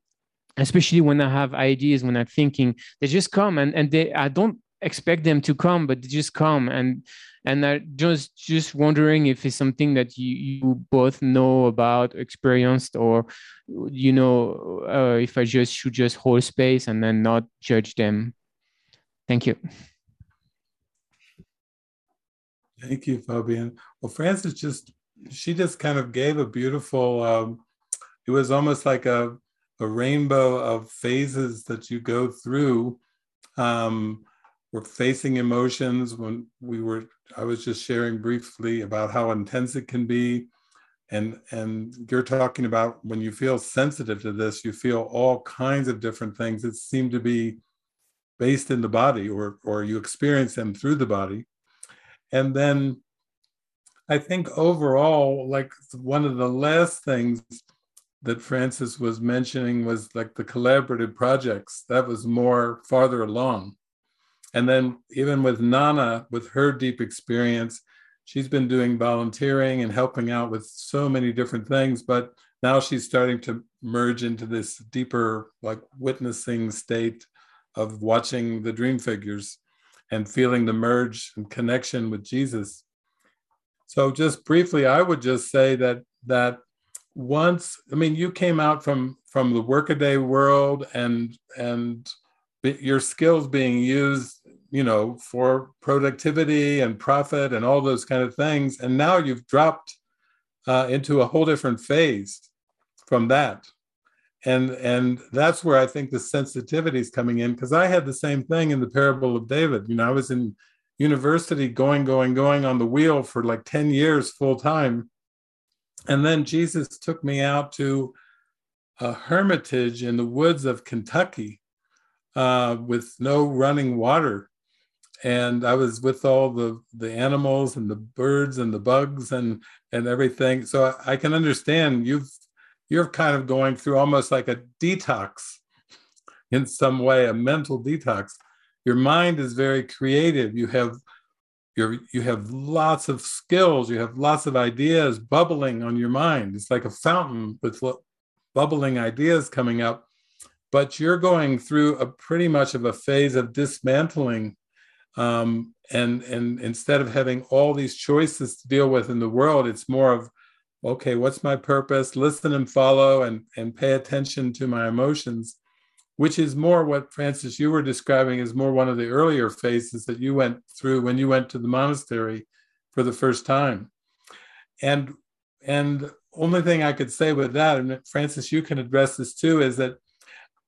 especially when i have ideas when i'm thinking they just come and, and they i don't expect them to come, but they just come. And and I just just wondering if it's something that you, you both know about, experienced, or you know, uh, if I just should just hold space and then not judge them. Thank you. Thank you, Fabian. Well, Frances just she just kind of gave a beautiful. Um, it was almost like a a rainbow of phases that you go through. Um, we're facing emotions when we were i was just sharing briefly about how intense it can be. And and you're talking about when you feel sensitive to this you feel all kinds of different things that seem to be based in the body or or you experience them through the body. And then i think overall like one of the last things that frances was mentioning was like the collaborative projects. That was more farther along and then even with Nana, with her deep experience, she's been doing volunteering and helping out with so many different things. But now she's starting to merge into this deeper, like witnessing state of watching the dream figures and feeling the merge and connection with Jesus. So just briefly, I would just say that that once i mean you came out from from the workaday world and and your skills being used you know for productivity and profit and all those kind of things. And now you've dropped uh, into a whole different phase from that. And and that's where i think the sensitivity is coming in because i had the same thing in the parable of david. You know i was in university going going going on the wheel for like 10 years full time. And then jesus took me out to a hermitage in the woods of kentucky uh, with no running water and i was with all the the animals and the birds and the bugs and and everything so i can understand you've you're kind of going through almost like a detox in some way, a mental detox. Your mind is very creative. You have you you have lots of skills. You have lots of ideas bubbling on your mind. It's like a fountain with bubbling ideas coming up. But you're going through a pretty much of a phase of dismantling um, and and instead of having all these choices to deal with in the world, it's more of okay, what's my purpose? Listen and follow and, and pay attention to my emotions, which is more what Frances, you were describing is more one of the earlier phases that you went through when you went to the monastery for the first time. And and only thing I could say with that, and Frances, you can address this too, is that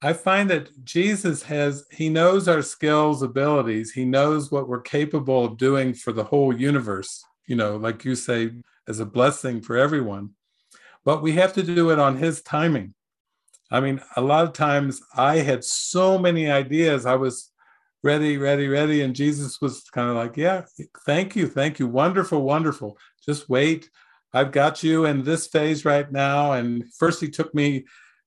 I find that Jesus has, he knows our skills, abilities, he knows what we're capable of doing for the whole universe. You know, like you say, as a blessing for everyone. But we have to do it on his timing. I mean, a lot of times I had so many ideas. I was ready, ready, ready. And Jesus was kind of like, Yeah, thank you, thank you. Wonderful, wonderful. Just wait. I've got you in this phase right now. And first, he took me,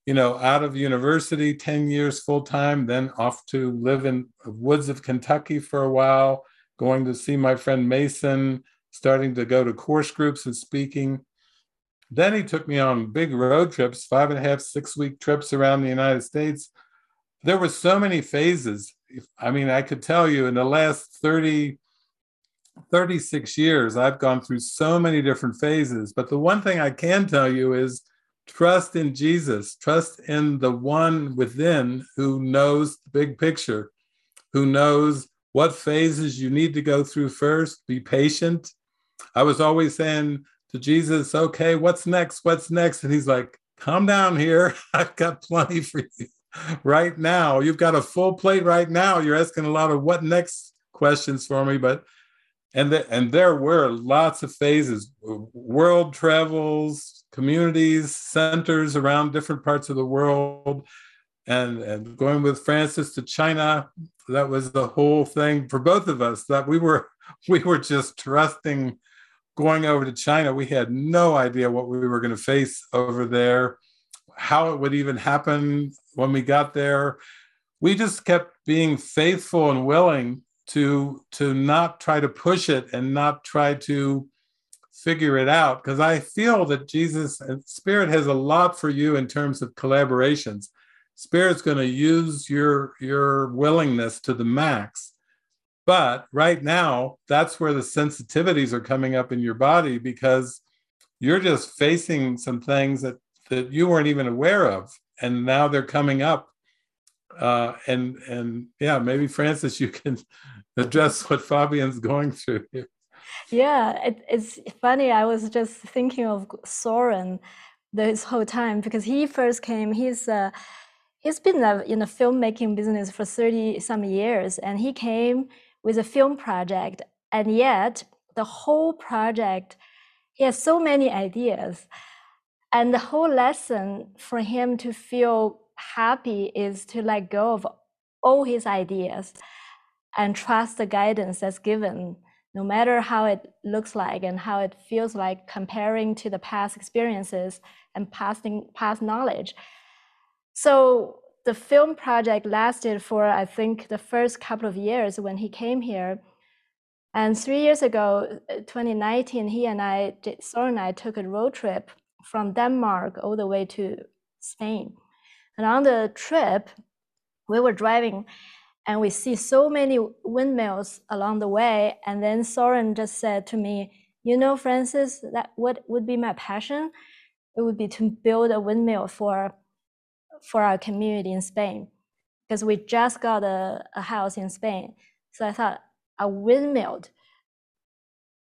you know, out of university, 10 years full time, then off to live in woods of Kentucky for a while, going to see my friend Mason, starting to go to course groups and speaking. Then he took me on big road trips, five and a half, six week trips around the United States. There were so many phases. I mean, I could tell you in the last 30, 36 years, I've gone through so many different phases. But the one thing I can tell you is trust in Jesus, trust in the one within who knows the big picture, who knows what phases you need to go through first. Be patient, I was always saying to Jesus, okay, what's next? What's next? And he's like, calm down here. I've got plenty for you right now. You've got a full plate right now. You're asking a lot of what next questions for me, but and the, and there were lots of phases, world travels, communities, centers around different parts of the world, and and going with Frances to China. That was the whole thing for both of us. That we were we were just trusting going over to China, we had no idea what we were going to face over there, how it would even happen when we got there. We just kept being faithful and willing to to not try to push it and not try to figure it out because I feel that Jesus and Spirit has a lot for you in terms of collaborations. Spirit's going to use your your willingness to the max but right now, that's where the sensitivities are coming up in your body because you're just facing some things that, that you weren't even aware of. And now they're coming up. Uh, and and yeah, maybe Frances, you can address what Fabian's going through here. Yeah, it, it's funny. I was just thinking of Soren this whole time because he first came. He's uh, he's been in the filmmaking business for thirty some years, and he came with a film project. And yet, the whole project, he has so many ideas. And the whole lesson for him to feel happy is to let go of all his ideas and trust the guidance that's given, no matter how it looks like and how it feels like comparing to the past experiences and past, past knowledge. So the film project lasted for I think the first couple of years when he came here. And three years ago, uh, 2019, he and I, Soren and I took a road trip from Denmark all the way to Spain. And on the trip, we were driving and we see so many windmills along the way. And then Soren just said to me, you know, Frances, that what would be my passion? it would be to build a windmill for for our community in Spain because we just got a, a house in Spain. So I thought a windmill.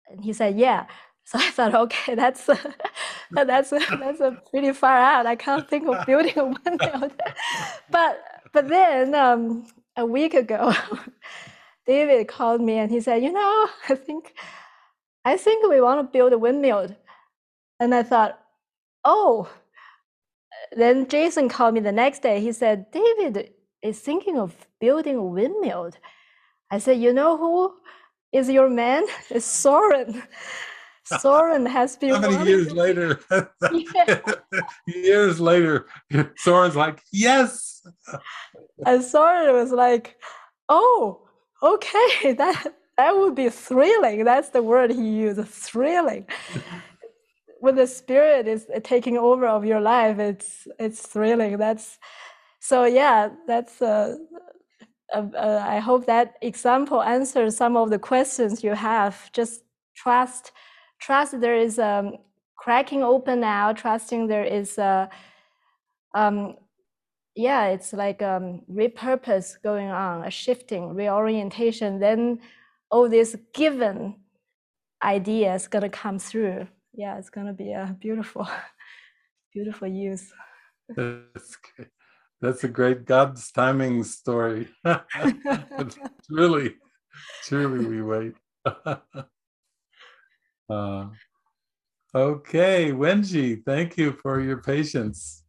And he said, yeah. So I thought, okay, that's a, that's a, that's a pretty far out. I can't think of building a windmill. but but then um, a week ago, David called me and he said, you know, I think I think we want to build a windmill. And I thought, oh. Then Jason called me the next day. He said, David is thinking of building a windmill. I said, you know who is your man? It's Soren. Soren has been. How many years later? years later, Soren's like, yes. And it was like, oh, okay, that that would be thrilling. That's the word he used, thrilling. when the spirit is taking over of your life, it's it's thrilling. That's so yeah. That's uh, uh, uh, I hope that example answers some of the questions you have. Just trust, trust. There is a um, cracking open now. Trusting there is a. Um, yeah, it's like um, repurpose going on, a shifting, reorientation. Then all these given ideas gonna come through. Yeah, it's gonna be a beautiful, beautiful use. That's, that's a great God's timing story. really, truly, we wait. uh, okay, Wenji, thank you for your patience.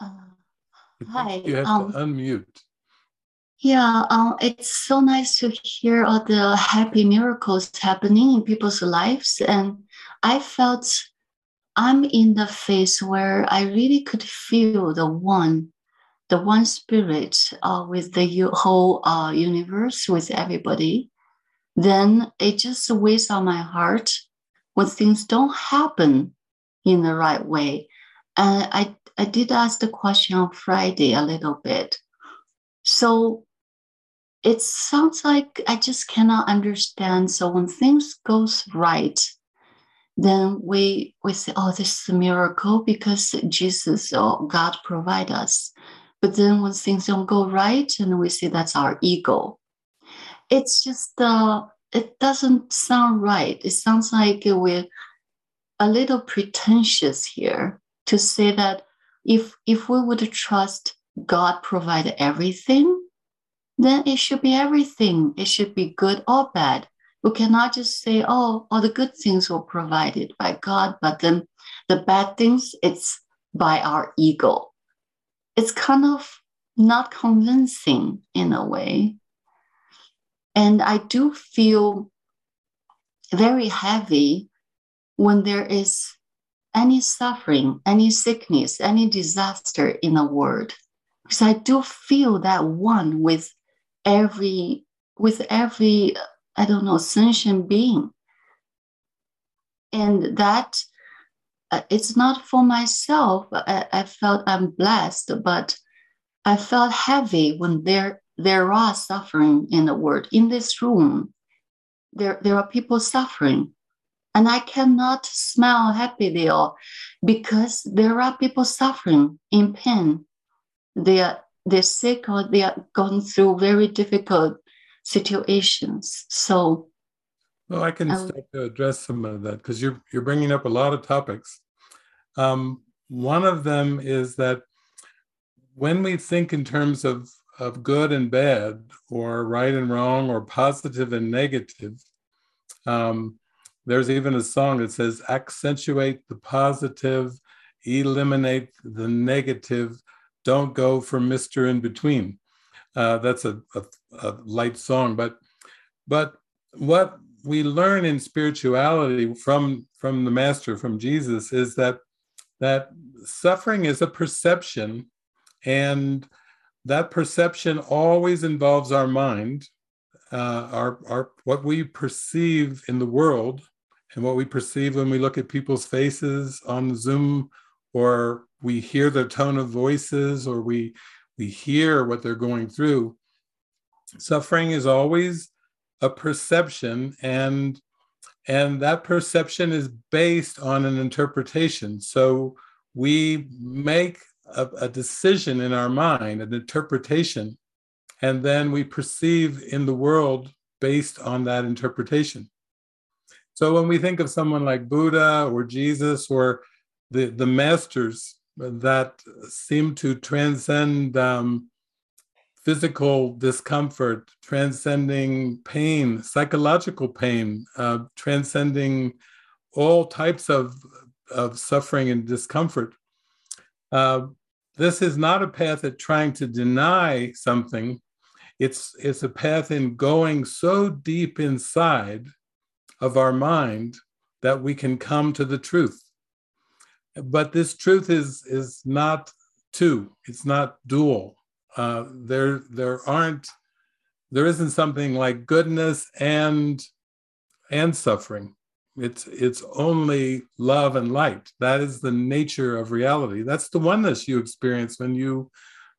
Hi. You have um, to unmute. Yeah, um, it's so nice to hear all the happy miracles happening in people's lives. And I felt I'm in the phase where I really could feel the one, the one spirit uh, with the whole uh, universe, with everybody. Then it just weighs on my heart when things don't happen in the right way. And I I did ask the question on Friday a little bit. So it sounds like I just cannot understand. So when things goes right, then we we say, oh, this is a miracle because Jesus or God provide us. But then when things don't go right, and we say that's our ego. It's just uh, it doesn't sound right. It sounds like we're a little pretentious here to say that if if we would trust God provide everything, then it should be everything. It should be good or bad. We cannot just say, oh, all the good things were provided by God, but then the bad things, it's by our ego. It's kind of not convincing in a way. And I do feel very heavy when there is any suffering, any sickness, any disaster in the world. Because I do feel that one with every with every I don't know sentient being. And that uh, it's not for myself. I, I felt I'm blessed, but I felt heavy when there there are suffering in the world. In this room, there there are people suffering and I cannot smile happily or because there are people suffering in pain. They are they're sick or they are going through very difficult situations. So well, I can start to address some of that because you're you're bringing up a lot of topics. Um, one of them is that when we think in terms of of good and bad, or right and wrong, or positive and negative, um, there's even a song that says, accentuate the positive, eliminate the negative, don't go for Mr. In Between. Uh, that's a, a, a light song, but but what we learn in spirituality from from the master from jesus is that that suffering is a perception and that perception always involves our mind uh, our, our what we perceive in the world and what we perceive when we look at people's faces on Zoom, or we hear their tone of voices, or we we hear what they're going through. Suffering is always a perception, and and that perception is based on an interpretation. So we make a, a decision in our mind, an interpretation, and then we perceive in the world based on that interpretation. So when we think of someone like Buddha or Jesus or the, the masters that seem to transcend um, physical discomfort, transcending pain, psychological pain, uh, transcending all types of, of suffering and discomfort. Uh, this is not a path at trying to deny something. It's, it's a path in going so deep inside of our mind that we can come to the truth. But this truth is, is not two, it's not dual. Uh, there, there aren't, there isn't something like goodness and and suffering. It's it's only love and light. That is the nature of reality. That's the oneness you experience when you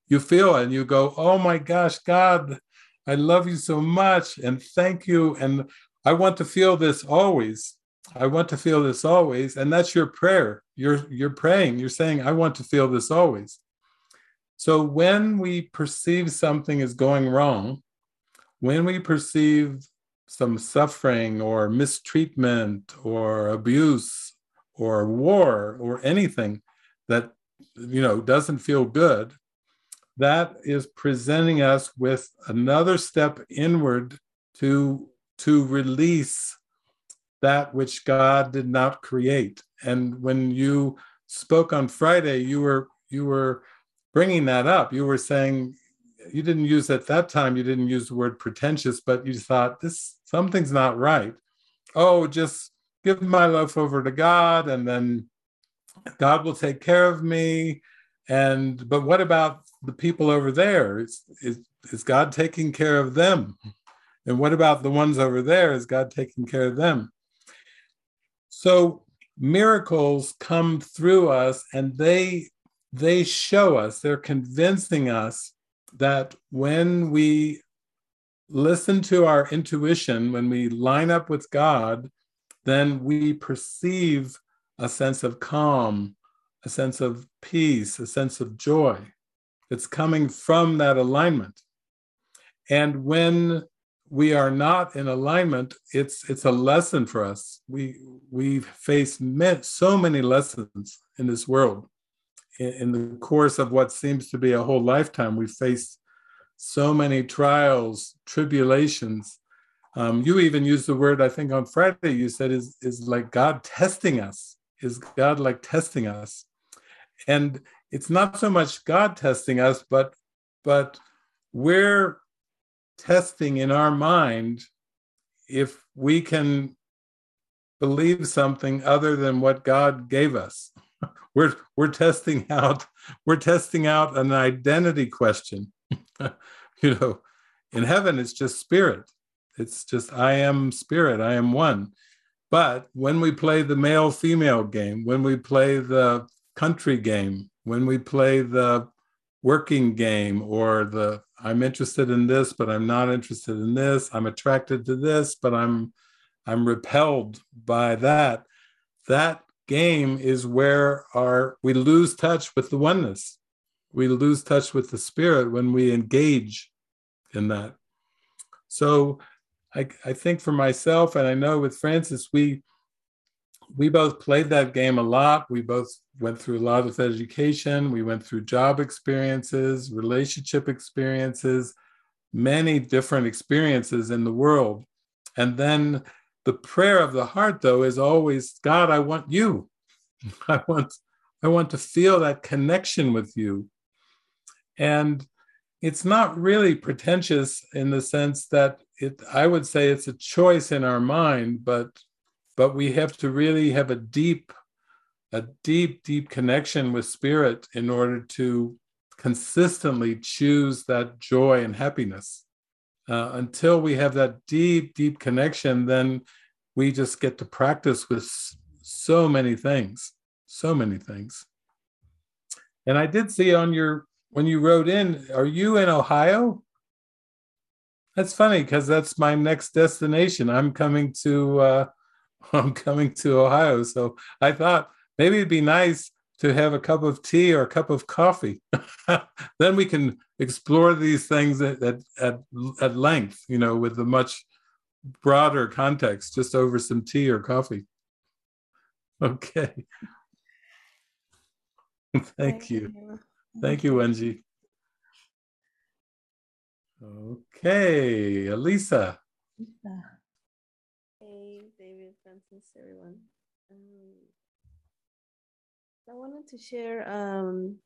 you feel and you go, oh my gosh, God, I love you so much and thank you. And I want to feel this always. I want to feel this always. And that's your prayer. You're you're praying. You're saying, I want to feel this always. So when we perceive something is going wrong, when we perceive some suffering or mistreatment or abuse or war or anything that you know doesn't feel good that is presenting us with another step inward to to release that which God did not create. And when you spoke on Friday, you were you were bringing that up. You were saying you didn't use at that time. You didn't use the word pretentious, but you thought this something's not right. Oh, just give my life over to God, and then God will take care of me. And but what about the people over there? Is, is, is God taking care of them? And what about the ones over there? Is God taking care of them? So miracles come through us and they they show us, they're convincing us that when we listen to our intuition, when we line up with God, then we perceive a sense of calm, a sense of peace, a sense of joy. It's coming from that alignment. And when we are not in alignment, it's it's a lesson for us. We we face met so many lessons in this world. In, in the course of what seems to be a whole lifetime, we face so many trials, tribulations. Um, you even used the word I think on Friday. You said is is like God testing us. Is God like testing us? And it's not so much God testing us, but but we're testing in our mind if we can believe something other than what God gave us. we're we're testing out we're testing out an identity question. you know, in heaven it's just spirit. It's just I am spirit, I am one. But when we play the male female game, when we play the country game, when we play the working game or the I'm interested in this, but I'm not interested in this. I'm attracted to this, but I'm I'm repelled by that. That game is where our we lose touch with the oneness. We lose touch with the spirit when we engage in that. So I, I think for myself, and I know with frances we we both played that game a lot. We both went through a lot of education. We went through job experiences, relationship experiences, many different experiences in the world. And then the prayer of the heart, though, is always God, I want you. I want, I want to feel that connection with you. And it's not really pretentious in the sense that it, I would say it's a choice in our mind, but but we have to really have a deep a deep deep connection with spirit in order to consistently choose that joy and happiness. Uh, until we have that deep deep connection then we just get to practice with so many things so many things. And i did see on your when you wrote in are you in ohio? That's funny because that's my next destination. I'm coming to uh, I'm coming to Ohio. So I thought maybe it'd be nice to have a cup of tea or a cup of coffee. then we can explore these things at, at, at, at length, you know, with a much broader context, just over some tea or coffee. Okay. Thank you. Thank you, Wenji. Okay, Elisa. Hey, Frances, everyone. Um, I wanted to share. Um,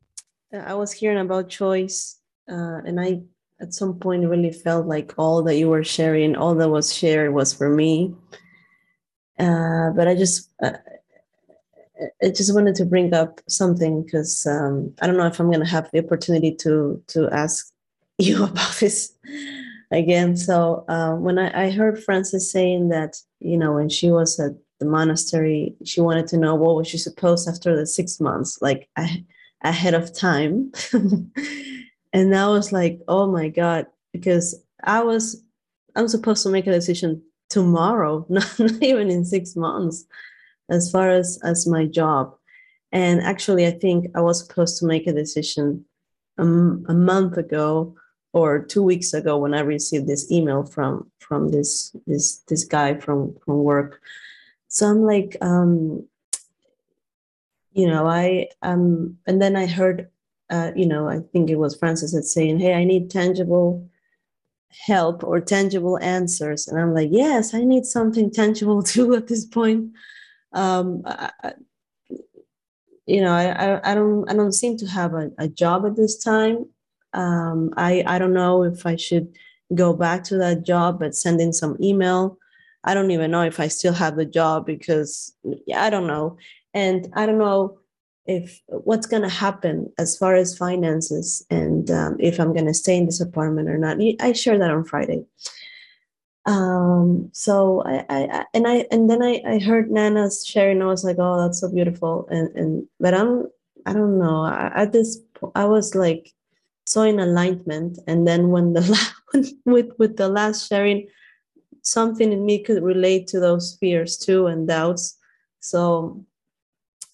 I was hearing about choice, uh, and I at some point really felt like all that you were sharing, all that was shared, was for me. Uh, but I just, uh, I just wanted to bring up something because um, I don't know if I'm going to have the opportunity to to ask you about this again. So uh, when I, I heard Frances saying that, you know, when she was at the monastery, she wanted to know what was she supposed after the six months, like ahead of time. and I was like, oh my God, because I was, I'm supposed to make a decision tomorrow, not, not even in six months, as far as, as my job. And actually, I think I was supposed to make a decision um, a month ago or two weeks ago when I received this email from from this this this guy from from work. So i'm like um you know i um and then i heard uh you know i think it was frances that saying hey i need tangible help or tangible answers. And i'm like yes i need something tangible too at this point. Um I, you know I, I don't i don't seem to have a, a job at this time um i i don't know if i should go back to that job but send in some email I don't even know if I still have the job because yeah, I don't know. And I don't know if what's going to happen as far as finances and um, if I'm going to stay in this apartment or not. I share that on Friday. Um, so I, I, and I, and then I, I heard Nana's sharing. I was like, oh, that's so beautiful. And, and, but I'm, I don't know. I, At this, I was like, so in alignment. And then when the last, with, with the last sharing, something in me could relate to those fears too and doubts. So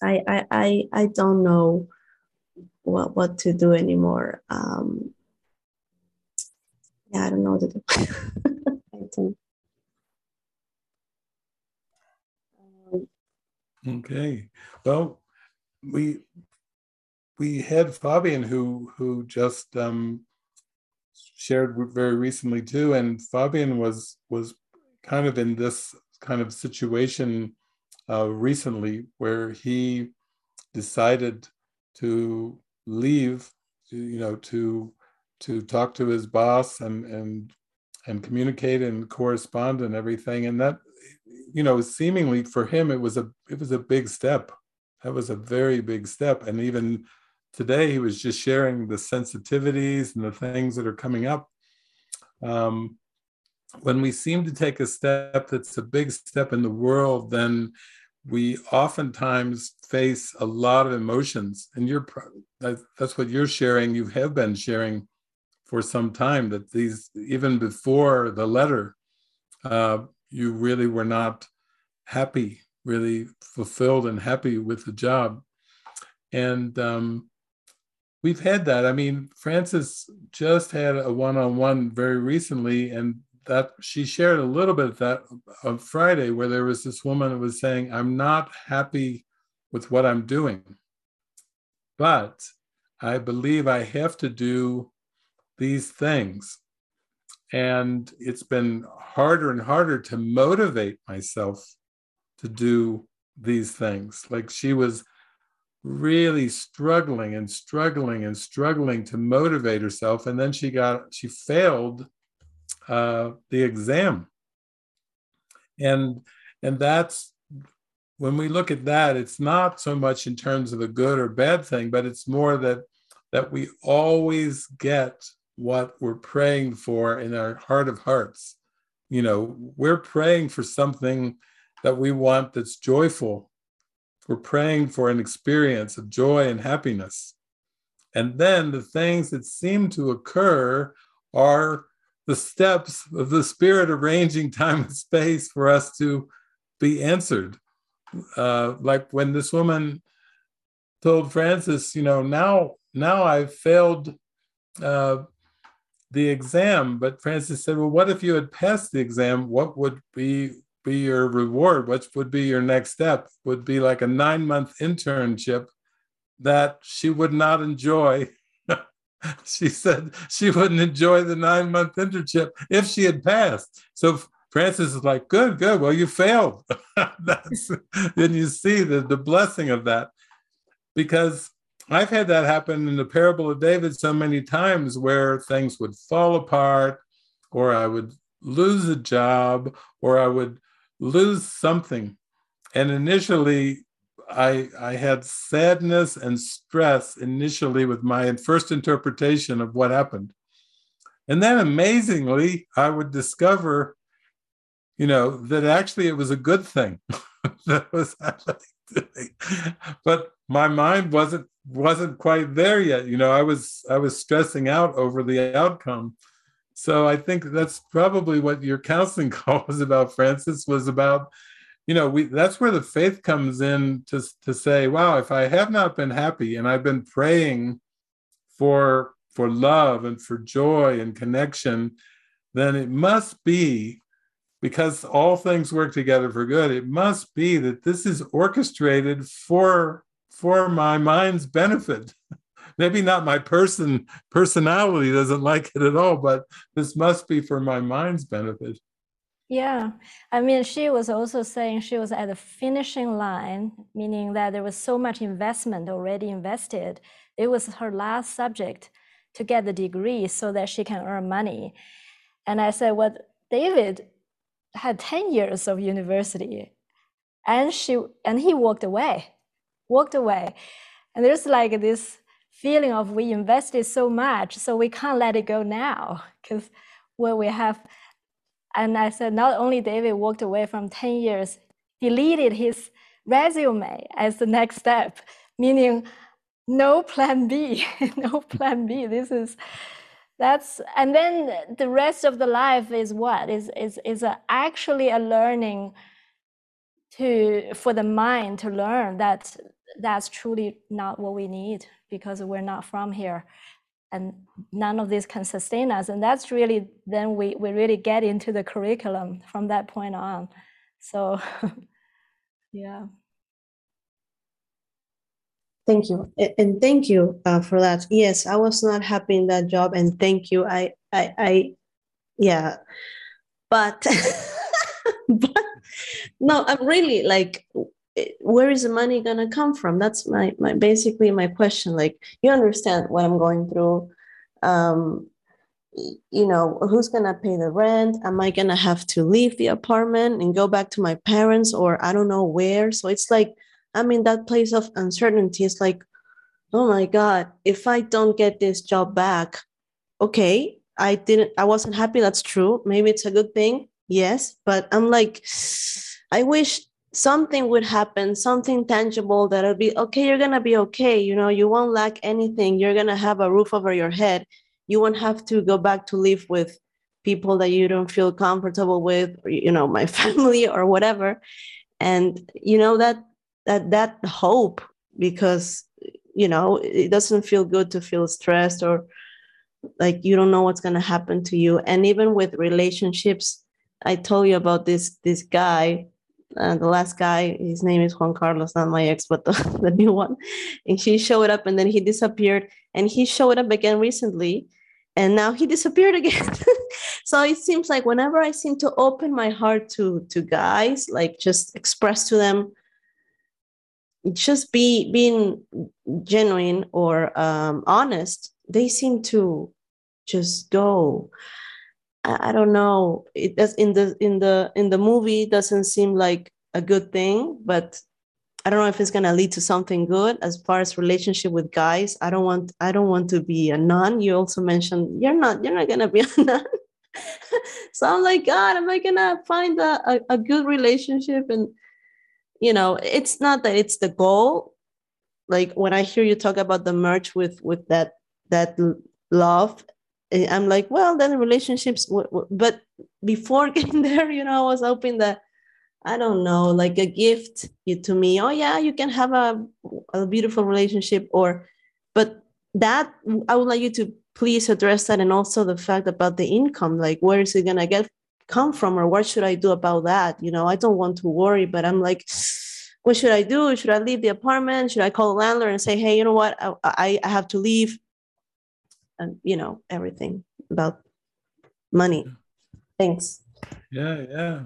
I I I, I don't know what what to do anymore. Um, yeah, I don't know what to do. I. Um, okay. Well, we we had Fabian who who just um, shared very recently too, and Fabian was was kind of in this kind of situation uh, recently where he decided to leave, you know, to to talk to his boss and and and communicate and correspond and everything, and that you know seemingly for him it was a it was a big step. That was a very big step, and even today he was just sharing the sensitivities and the things that are coming up. Um, when we seem to take a step that's a big step in the world, then we oftentimes face a lot of emotions. And you're that's what you're sharing. You have been sharing for some time that these even before the letter, uh, you really were not happy, really fulfilled and happy with the job. And um, we've had that. I mean, Frances just had a one-on-one very recently, and that she shared a little bit of that on Friday, where there was this woman that was saying, I'm not happy with what I'm doing, but I believe I have to do these things. And it's been harder and harder to motivate myself to do these things. Like she was really struggling and struggling and struggling to motivate herself. And then she got, she failed uh, the exam. And and that's when we look at that, it's not so much in terms of a good or bad thing, but it's more that that we always get what we're praying for in our heart of hearts. You know, we're praying for something that we want that's joyful. We're praying for an experience of joy and happiness. And then the things that seem to occur are the steps of the spirit arranging time and space for us to be answered. Uh, like when this woman told Frances, you know, now now I've failed uh, the exam, but Frances said, well, what if you had passed the exam? What would be be your reward? What would be your next step? Would be like a nine month internship that she would not enjoy. she said she wouldn't enjoy the nine month internship if she had passed. So Frances is like, good, good. Well, you failed. That's, then you see the, the blessing of that. Because I've had that happen in the parable of David so many times where things would fall apart, or I would lose a job, or I would lose something. And initially, I, I had sadness and stress initially with my first interpretation of what happened. And then amazingly, I would discover, you know, that actually it was a good thing that was happening to me. But my mind wasn't wasn't quite there yet. You know, I was I was stressing out over the outcome. So I think that's probably what your counseling call was about, Frances, was about you know we that's where the faith comes in to to say wow if i have not been happy and i've been praying for for love and for joy and connection then it must be because all things work together for good it must be that this is orchestrated for for my mind's benefit maybe not my person personality doesn't like it at all but this must be for my mind's benefit yeah, I mean, she was also saying she was at the finishing line, meaning that there was so much investment already invested. It was her last subject to get the degree so that she can earn money. And I said, Well, David had 10 years of university and she and he walked away, walked away. And there's like this feeling of we invested so much, so we can't let it go now because well, we have and I said, not only David walked away from 10 years, deleted his resume as the next step, meaning no plan B, no plan B. This is, that's, and then the rest of the life is what? Is, is, is a, actually a learning to, for the mind to learn that that's truly not what we need because we're not from here. And none of this can sustain us. And that's really then we, we really get into the curriculum from that point on. So yeah. Thank you. And thank you uh, for that. Yes i was not happy in that job and thank you. I i, I yeah. But but no i'm really like where is the money going to come from? That's my, my basically my question like you understand what i'm going through. Um, you know who's going to pay the rent? Am i going to have to leave the apartment and go back to my parents or i don't know where? So it's like i'm in that place of uncertainty. It's like oh my god if i don't get this job back okay i didn't i wasn't happy that's true. Maybe it's a good thing yes but i'm like i wish something would happen, something tangible that'll be okay, you're gonna be okay. You know, you won't lack anything. You're gonna have a roof over your head. You won't have to go back to live with people that you don't feel comfortable with, or, you know, my family or whatever. And you know that that that hope because you know it doesn't feel good to feel stressed or like you don't know what's going to happen to you and even with relationships i told you about this this guy uh, the last guy, his name is Juan Carlos, not my ex, but the, the new one. And he showed up and then he disappeared. And he showed up again recently and now he disappeared again. so it seems like whenever I seem to open my heart to to guys, like just express to them, just be being genuine or um, honest, they seem to just go. I, don't know. It does in the in the in the movie doesn't seem like a good thing, but I don't know if it's gonna lead to something good as far as relationship with guys. I don't want I don't want to be a nun. You also mentioned you're not you're not gonna be a nun. so I'm like, God, am I gonna find a, a, a good relationship? And you know, it's not that it's the goal. Like when I hear you talk about the merge with with that that love Eh, I'm like, well, then relationships. But before getting there, you know, I was hoping that I don't know, like a gift to me. Oh yeah, you can have a, a beautiful relationship or but that I would like you to please address that and also the fact about the income, like where is it gonna get come from or what should I do about that? You know, I don't want to worry, but I'm like, what should I do? Should I leave the apartment? Should I call the landlord and say, hey, you know what, I, I have to leave? And you know, everything about money. Thanks. Yeah, yeah.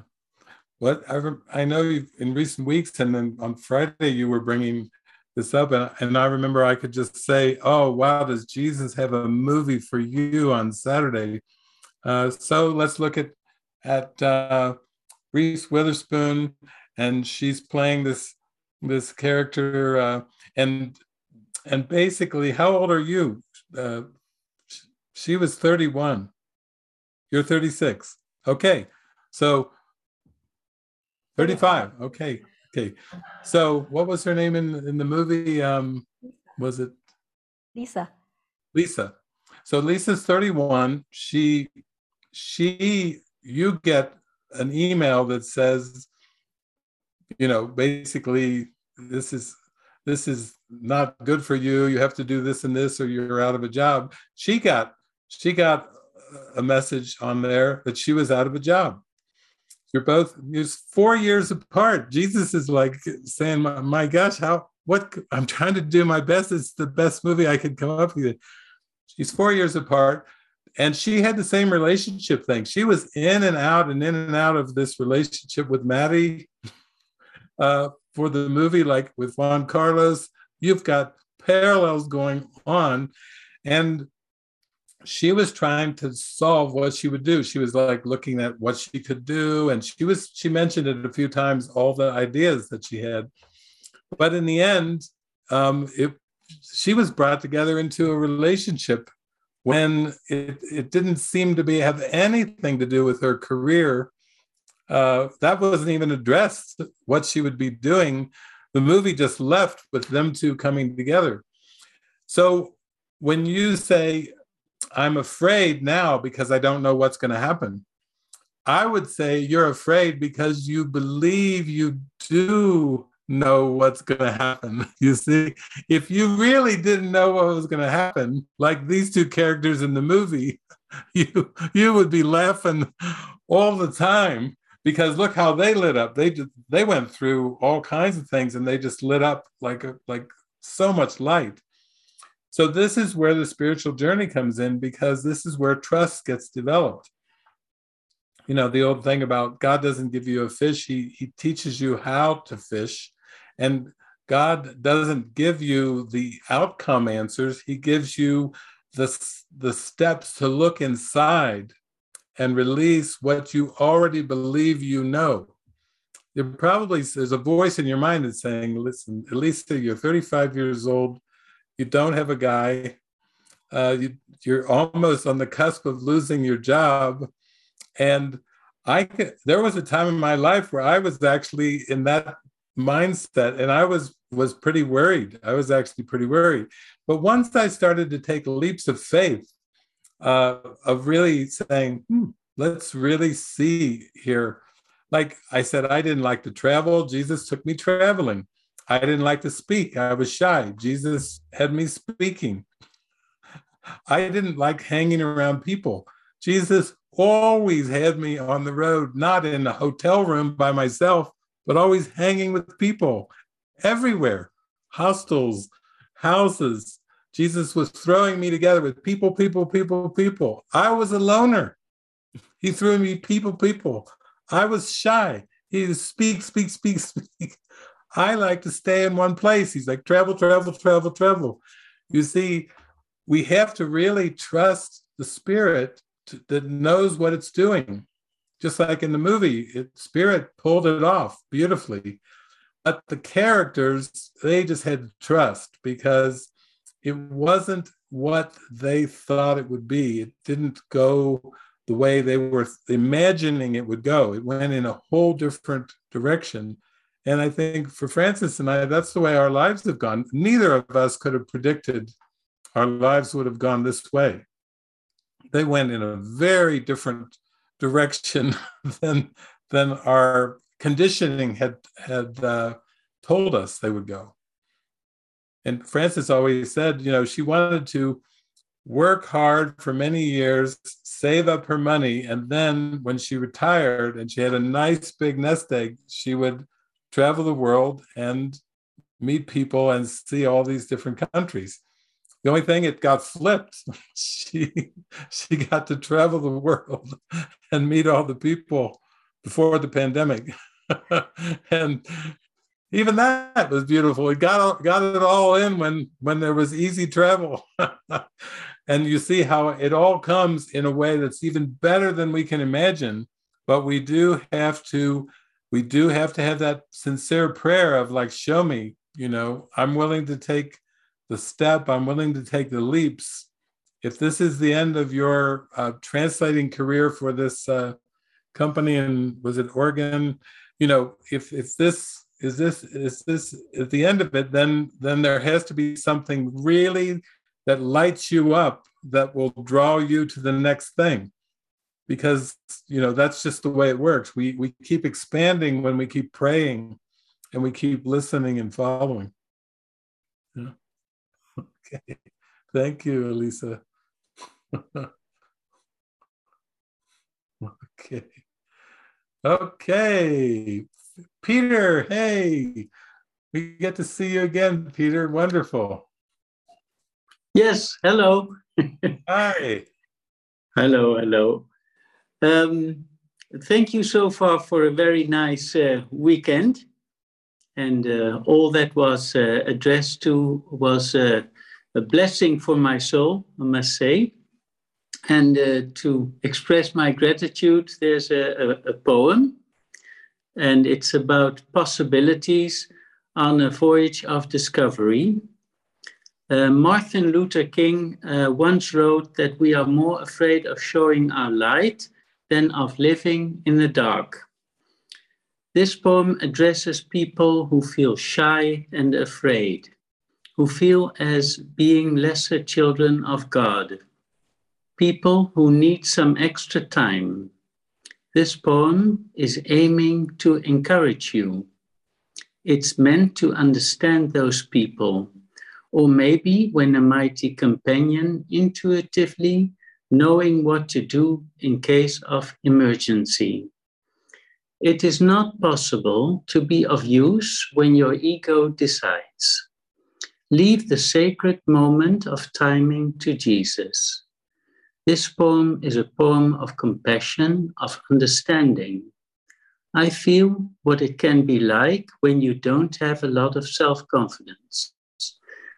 What I, I know you in recent weeks, and then on Friday you were bringing this up, and, and I remember I could just say, "Oh, wow, does Jesus have a movie for you on Saturday?" Uh, so let's look at at uh, Reese Witherspoon, and she's playing this this character, uh, and and basically, how old are you? She was 31. You're 36. Okay, so 35. Okay. Okay. So what was her name in in the movie? Um was it Lisa. Lisa. So Lisa's 31. She she you get an email that says you know basically this is this is not good for you you have to do this and this or you're out of a job she got she got a message on there that she was out of a job you're both you're four years apart. Jesus is like saying, my, my gosh, how what I'm trying to do my best. It's the best movie I could come up with. She's four years apart. And she had the same relationship thing. She was in and out and in and out of this relationship with Matty uh, for the movie, like with Juan Carlos. You've got parallels going on. And she was trying to solve what she would do. She was like looking at what she could do, and she was she mentioned it a few times, all the ideas that she had. But in the end, um, it she was brought together into a relationship when it, it didn't seem to be have anything to do with her career. Uh, that wasn't even addressed what she would be doing. The movie just left with them two coming together. So when you say I'm afraid now because I don't know what's going to happen. I would say you're afraid because you believe you do know what's going to happen. You see, if you really didn't know what was going to happen, like these two characters in the movie, you you would be laughing all the time because look how they lit up. They just they went through all kinds of things and they just lit up like a, like so much light. So this is where the spiritual journey comes in because this is where trust gets developed. You know, the old thing about God doesn't give you a fish, he, he teaches you how to fish. And God doesn't give you the outcome answers, He gives you the, the steps to look inside and release what you already believe you know. There probably there's a voice in your mind that's saying, listen, least you're 35 years old, you don't have a guy, uh, you, you're almost on the cusp of losing your job. And I could, there was a time in my life where I was actually in that mindset and I was was pretty worried. I was actually pretty worried. But once I started to take leaps of faith, uh, of really saying, hmm, let's really see here. Like I said, I didn't like to travel. Jesus took me traveling. I didn't like to speak. I was shy. Jesus had me speaking. I didn't like hanging around people. Jesus always had me on the road, not in a hotel room by myself, but always hanging with people everywhere hostels, houses. Jesus was throwing me together with people, people, people, people. I was a loner. He threw me people, people. I was shy. He speak, speak, speak, speak. I like to stay in one place. He's like, travel, travel, travel, travel. You see, we have to really trust the spirit to, that knows what it's doing. Just like in the movie, it, spirit pulled it off beautifully. But the characters, they just had to trust because it wasn't what they thought it would be. It didn't go the way they were imagining it would go. It went in a whole different direction and I think for Frances and I, that's the way our lives have gone. Neither of us could have predicted our lives would have gone this way. They went in a very different direction than than our conditioning had had uh, told us they would go. And Frances always said, you know, she wanted to work hard for many years, save up her money, and then when she retired and she had a nice big nest egg, she would travel the world and meet people and see all these different countries. The only thing it got flipped. she she got to travel the world and meet all the people before the pandemic. and even that was beautiful. It got got it all in when when there was easy travel. and you see how it all comes in a way that's even better than we can imagine. But we do have to we do have to have that sincere prayer of like, show me, you know, I'm willing to take the step, I'm willing to take the leaps. If this is the end of your uh, translating career for this uh, company and was it Oregon, you know, if if this is this is this at the end of it, then then there has to be something really that lights you up that will draw you to the next thing because you know that's just the way it works. We we keep expanding when we keep praying and we keep listening and following. Yeah. okay. Thank you elisa. Okay. Okay. Peter hey we get to see you again peter. Wonderful. Yes hello. Hi. Hello hello um, thank you so far for a very nice uh, weekend. And uh, all that was uh, addressed to was uh, a blessing for my soul, I must say. And uh, to express my gratitude, there's a, a, a, poem, and it's about possibilities on a voyage of discovery. Uh, Martin Luther King once wrote that we are more afraid of showing our light than of living in the dark. This poem addresses people who feel shy and afraid, who feel as being lesser children of God, people who need some extra time. This poem is aiming to encourage you. It's meant to understand those people, or maybe when a mighty companion intuitively knowing what to do in case of emergency. It is not possible to be of use when your ego decides. Leave the sacred moment of timing to Jesus. This poem is a poem of compassion, of understanding. I feel what it can be like when you don't have a lot of self confidence,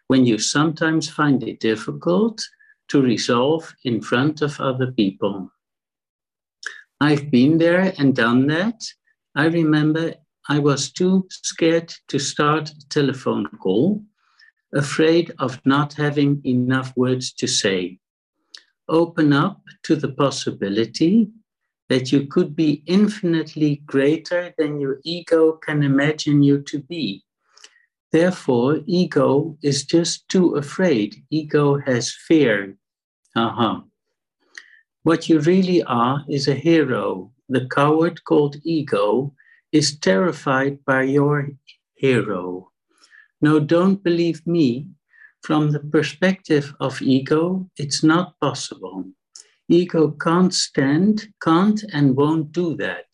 when you sometimes find it difficult to resolve in front of other people. I've been there and done that. I remember I was too scared to start a telephone call, afraid of not having enough words to say. Open up to the possibility that you could be infinitely greater than your ego can imagine you to be. Therefore, ego is just too afraid. Ego has fear. Uh-huh. What you really are is a hero. The coward called ego is terrified by your hero. No, don't believe me. From the perspective of ego, it's not possible. Ego can't stand, can't, and won't do that.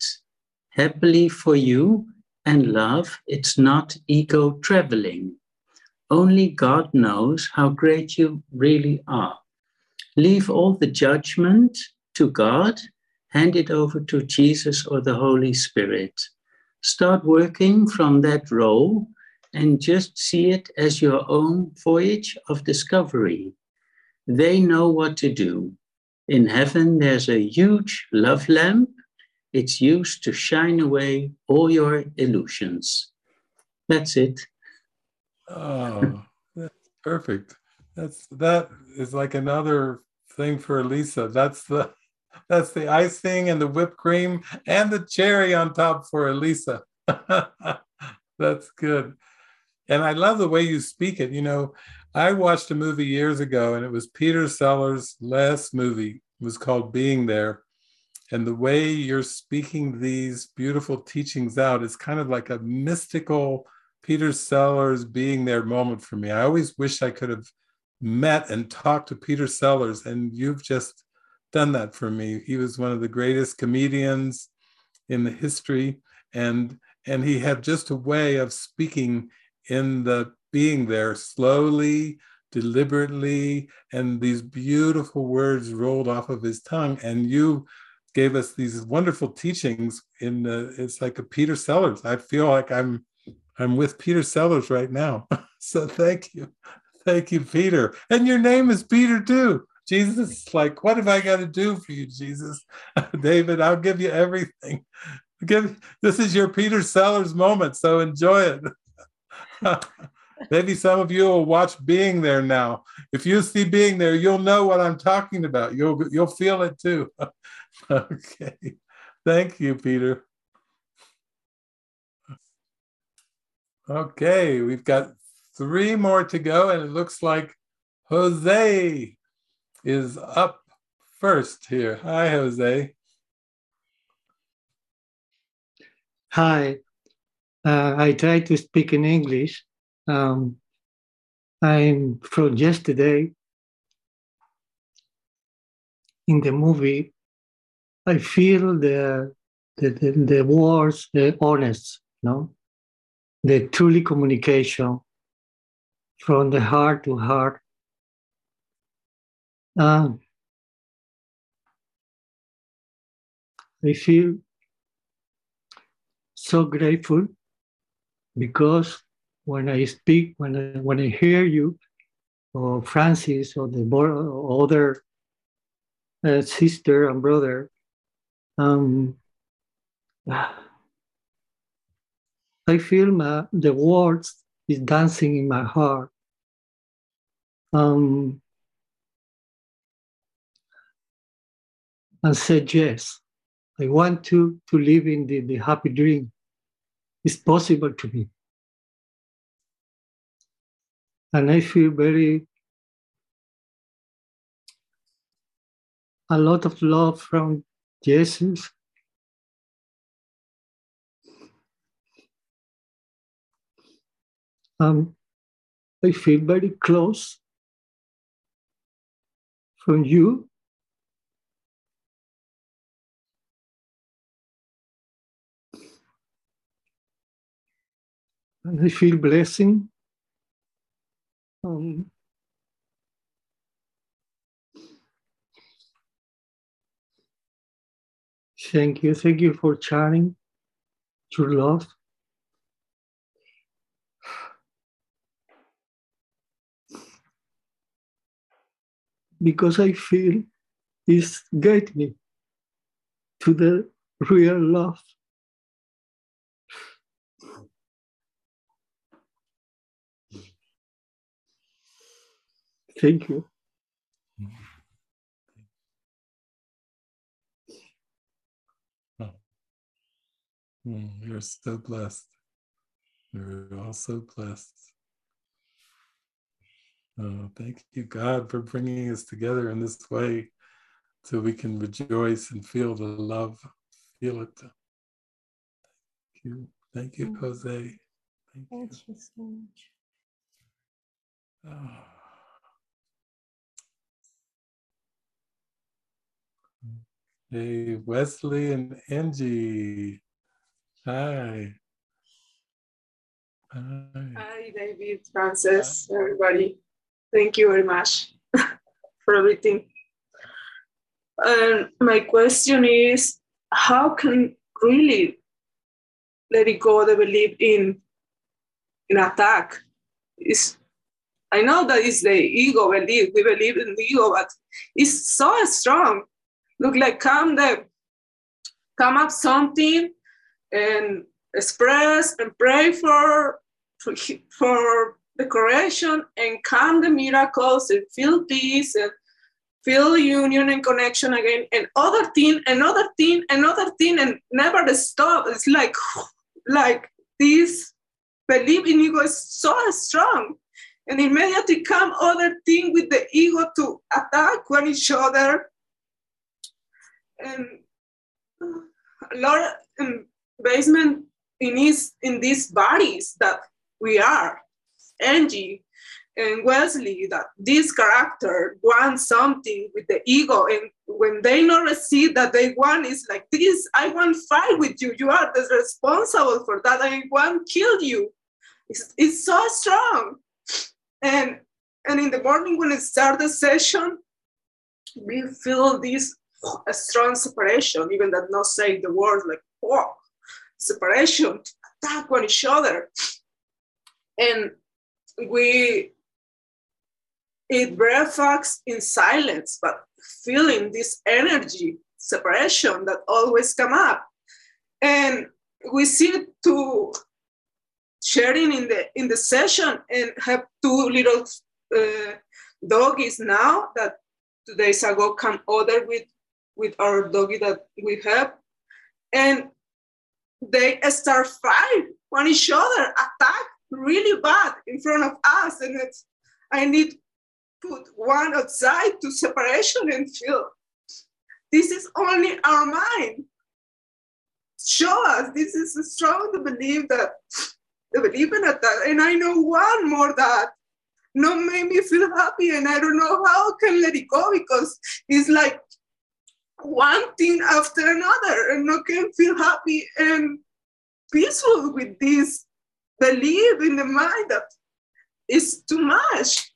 Happily for you, and love, it's not ego traveling. Only God knows how great you really are. Leave all the judgment to God, hand it over to Jesus or the Holy Spirit. Start working from that role and just see it as your own voyage of discovery. They know what to do. In heaven, there's a huge love lamp it's used to shine away all your illusions. That's it. Oh, that's perfect. That's that is like another thing for Elisa. That's the that's the icing and the whipped cream and the cherry on top for Elisa. that's good. And I love the way you speak it. You know, I watched a movie years ago and it was Peter Sellers' last movie. It was called Being There and the way you're speaking these beautiful teachings out is kind of like a mystical Peter Sellers being there moment for me. I always wish I could have met and talked to Peter Sellers, and you've just done that for me. He was one of the greatest comedians in the history, and and he had just a way of speaking in the being there slowly, deliberately, and these beautiful words rolled off of his tongue. And you gave us these wonderful teachings in the, it's like a Peter Sellers. I feel like I'm I'm with Peter Sellers right now. so thank you. Thank you, Peter. And your name is Peter too. Jesus, like, what have I got to do for you, Jesus? David, I'll give you everything. Give this is your Peter Sellers moment, so enjoy it. Maybe some of you will watch Being There now. If you see Being There, you'll know what I'm talking about. You'll you'll feel it too. okay. Thank you, Peter. Okay, we've got three more to go, and it looks like Jose is up first here. Hi, Jose. Hi. Uh, I try to speak in English. Um, I'm from yesterday. In the movie, I feel the the, the, the words, the honest, no, the truly communication from the heart to heart. Um, I feel so grateful because when I speak, when I, when I hear you, or Frances, or the other uh, sister and brother, um, I feel my, the words is dancing in my heart. Um, and said yes. I want to, to live in the, the happy dream. It's possible to me. And I feel very, a lot of love from Jesus. Um, I feel very close from you. And I feel blessing. Um, thank you. Thank you for sharing your love. Because I feel it's guide me to the real love. Thank you. Oh, you're so blessed. You're all so blessed. Oh, thank you, God, for bringing us together in this way so we can rejoice and feel the love. Feel it. Thank you. Thank you, mm. Jose. Thank, Thank you. you so much. Oh. Hey, Wesley and Angie. Hi. Hi. Hi, David, Frances, everybody. Thank you very much for everything. And my question is how can really let it go the belief in in attack? Is I know that it's the ego belief, we believe in the ego, but it's so strong look like come the come up something and express and pray for for, for the correction and come the miracles and feel peace and feel union and connection again. And other thing another thing another thing and never stop. It's like like this belief in ego is so strong. And immediately come other thing with the ego to attack one each other. And a lot of um, basement in these in these bodies that we are. Angie and Wesley, that this character wants something with the ego, and when they not receive that they want is like this, I want fight with you. You are the responsible for that. I want kill you. It's, it's so strong. And and in the morning when I start the session, we feel this a strong separation, even that not say the word like separation, to attack on each other. And we eat breakfast in silence, but feeling this energy separation that always come up. And we see to sharing in the in the session and have two little uh, doggies now that two days ago come order with with our doggy that we have and they start fight on each other attack really bad in front of us and it's i need put one outside to separation and feel this is only our mind. Show us this is a strong to believe that the believe in that and i know one more that not made me feel happy and i don't know how I can let it go because it's like one thing after another and I can feel happy and peaceful with this belief in the mind that it's too much.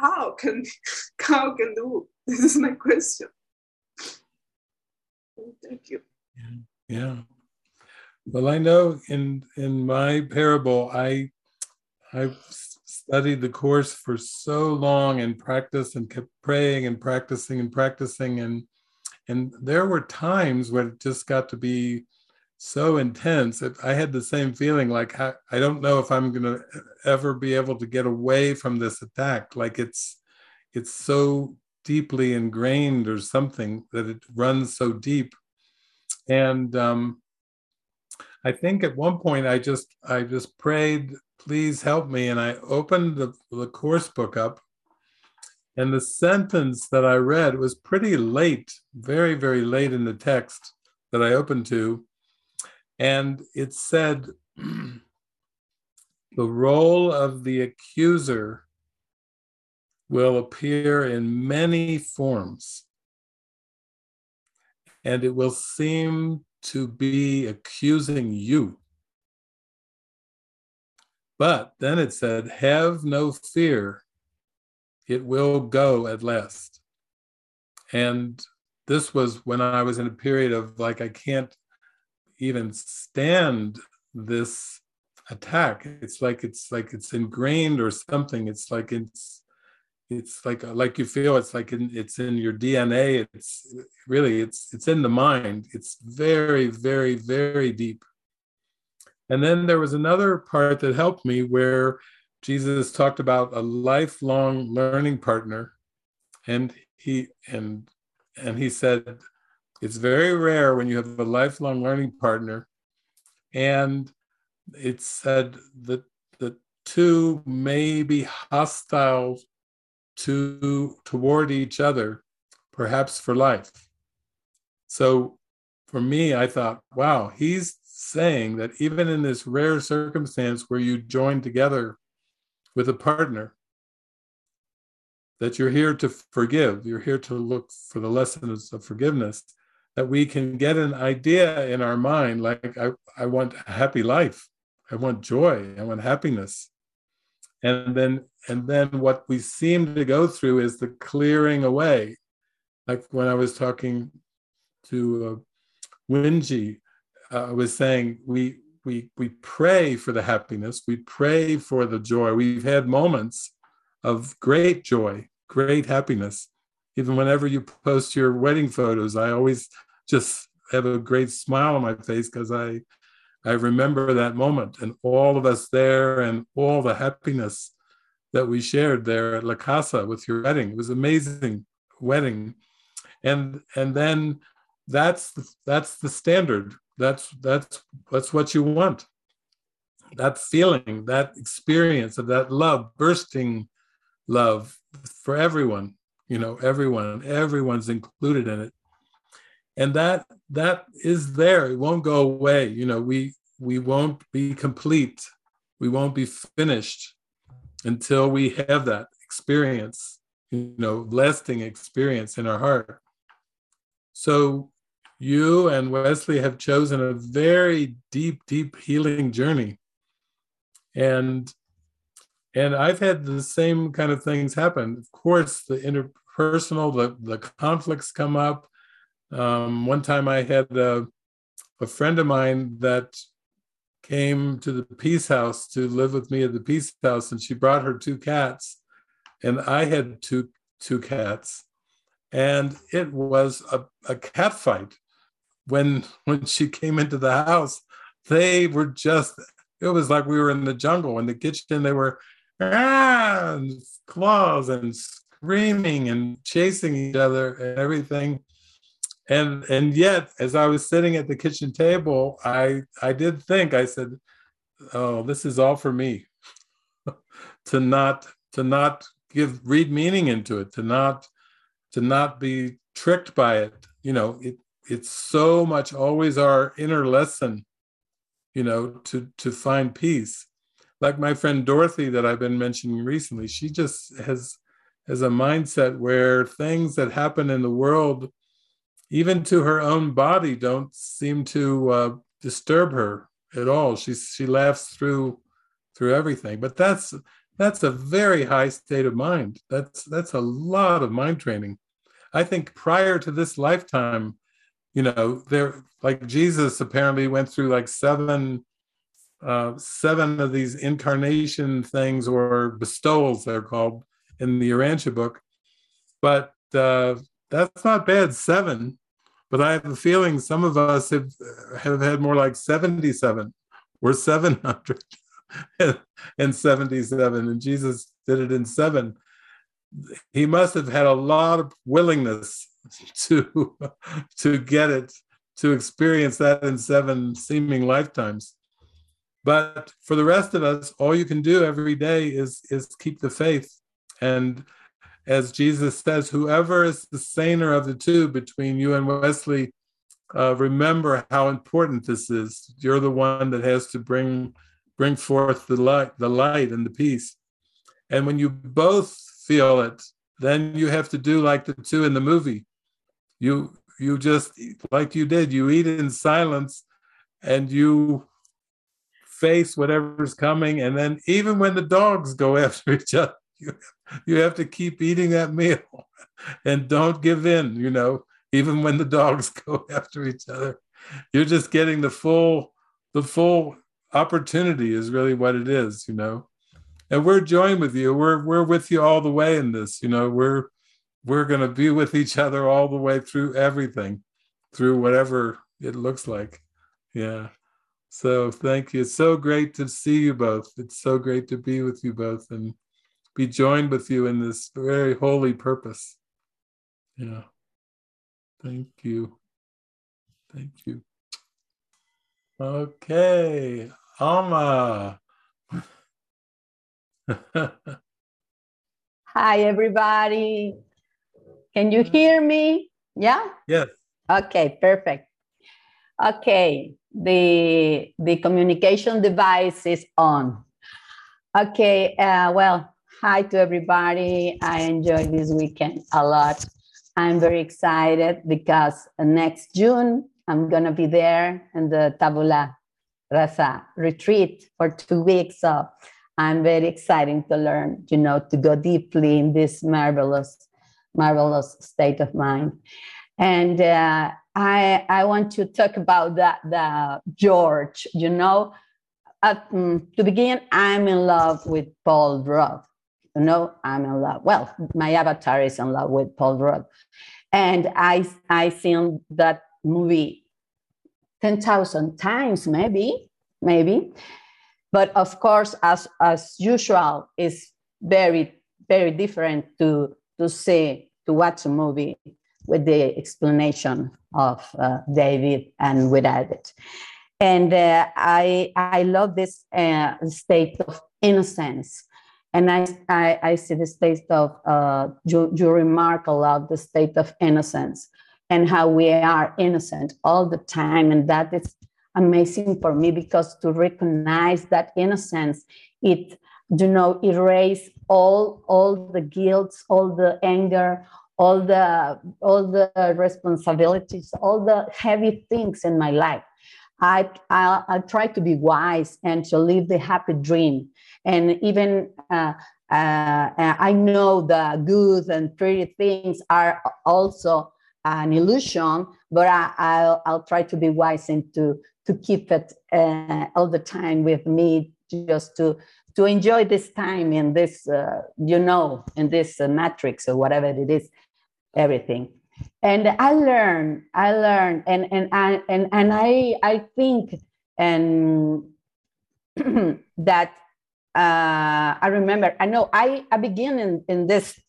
How can how can do this is my question. Thank you. Yeah, yeah. well i know in in my parable i i studied the course for so long and practiced and kept praying and practicing and practicing. And and there were times when it just got to be so intense that I had the same feeling like I, I don't know if I'm going to ever be able to get away from this attack. Like it's it's so deeply ingrained or something that it runs so deep. And um, I think at one point I just I just prayed please help me. And I opened the, the course book up, and the sentence that I read was pretty late, very, very late in the text that I opened to. And it said, the role of the accuser will appear in many forms, and it will seem to be accusing you. But then it said, Have no fear, it will go at last. And this was when I was in a period of like, I can't even stand this attack. It's like it's like it's ingrained or something. It's like it's it's like like you feel it's like in, it's in your DNA. It's really it's it's in the mind. It's very very very deep. And then there was another part that helped me where Jesus talked about a lifelong learning partner. And he and and he said it's very rare when you have a lifelong learning partner. And it said that the two may be hostile to toward each other, perhaps for life. So for me, I thought, wow, he's saying that even in this rare circumstance where you join together with a partner, that you're here to forgive, you're here to look for the lessons of forgiveness, that we can get an idea in our mind like, I, I want a happy life, I want joy, I want happiness. And then, and then what we seem to go through is the clearing away. Like when I was talking to uh, uh, was saying we we we pray for the happiness, we pray for the joy. We've had moments of great joy, great happiness. Even whenever you post your wedding photos, I always just have a great smile on my face because I I remember that moment and all of us there and all the happiness that we shared there at La Casa with your wedding. It was amazing wedding. And and then that's the, that's the standard that's that's that's what you want that feeling that experience of that love bursting love for everyone you know everyone everyone's included in it and that that is there. It won't go away. You know we we won't be complete. We won't be finished until we have that experience you know lasting experience in our heart. So you and wesley have chosen a very deep deep healing journey. And and i've had the same kind of things happen. Of course the interpersonal the, the conflicts come up um, one time I had a, a friend of mine that came to the Peace House to live with me at the Peace House, and she brought her two cats, and I had two two cats, and it was a, a cat fight. When when she came into the house, they were just it was like we were in the jungle in the kitchen. They were ah, and claws and screaming and chasing each other and everything and and yet as i was sitting at the kitchen table i i did think i said oh this is all for me. To not to not give read meaning into it to not to not be tricked by it. You know it it's so much always our inner lesson you know to to find peace. Like my friend dorothy that i've been mentioning recently she just has has a mindset where things that happen in the world even to her own body don't seem to uh, disturb her at all. She she laughs through through everything. But that's that's a very high state of mind. That's that's a lot of mind training. I think prior to this lifetime, you know, there like Jesus apparently went through like seven uh, seven of these incarnation things or bestowals they're called in the Urantia book. But uh, that's not bad, seven. But I have a feeling some of us have, have had more like 77 or 700 and 77, and Jesus did it in seven. He must have had a lot of willingness to, to get it, to experience that in seven seeming lifetimes. But for the rest of us, all you can do every day is, is keep the faith and as Jesus says, whoever is the saner of the two between you and Wesley, uh, remember how important this is. You're the one that has to bring bring forth the light, the light and the peace. And when you both feel it, then you have to do like the two in the movie. You you just like you did. You eat in silence, and you face whatever's coming. And then even when the dogs go after each other, you you have to keep eating that meal and don't give in, you know, even when the dogs go after each other. You're just getting the full, the full opportunity is really what it is, you know. And we're joined with you. We're we're with you all the way in this, you know. We're we're gonna be with each other all the way through everything, through whatever it looks like. Yeah. So thank you. It's so great to see you both. It's so great to be with you both. And be joined with you in this very holy purpose. Yeah. Thank you. Thank you. Okay, Alma. Hi, everybody. Can you hear me? Yeah? Yes. Okay, perfect. Okay, the, the communication device is on. Okay, uh, well, Hi to everybody. I enjoyed this weekend a lot. I'm very excited because next June I'm going to be there in the Tabula Rasa retreat for two weeks. So I'm very excited to learn, you know, to go deeply in this marvelous, marvelous state of mind. And uh, I, I want to talk about that, the George, you know, um, to begin, I'm in love with Paul Rudd know, I'm in love. Well, my avatar is in love with Paul Rudd. And I, I seen that movie 10,000 times, maybe, maybe. But of course, as, as usual, it's very, very different to, to see, to watch a movie with the explanation of uh, David and without it. And uh, I, I love this uh, state of innocence and I, I, I see the state of, uh, you, you remark a lot the state of innocence and how we are innocent all the time. And that is amazing for me because to recognize that innocence, it, you know, erase all, all the guilt, all the anger, all the, all the responsibilities, all the heavy things in my life. I, I, I try to be wise and to live the happy dream. And even uh, uh, I know the good and pretty things are also an illusion, but I, will I'll try to be wise and to, to keep it uh, all the time with me, just to, to enjoy this time in this, uh, you know, in this uh, matrix or whatever it is, everything. And I learned, I learned, and and I and and I I think and that uh, I remember. I know I I began in, in this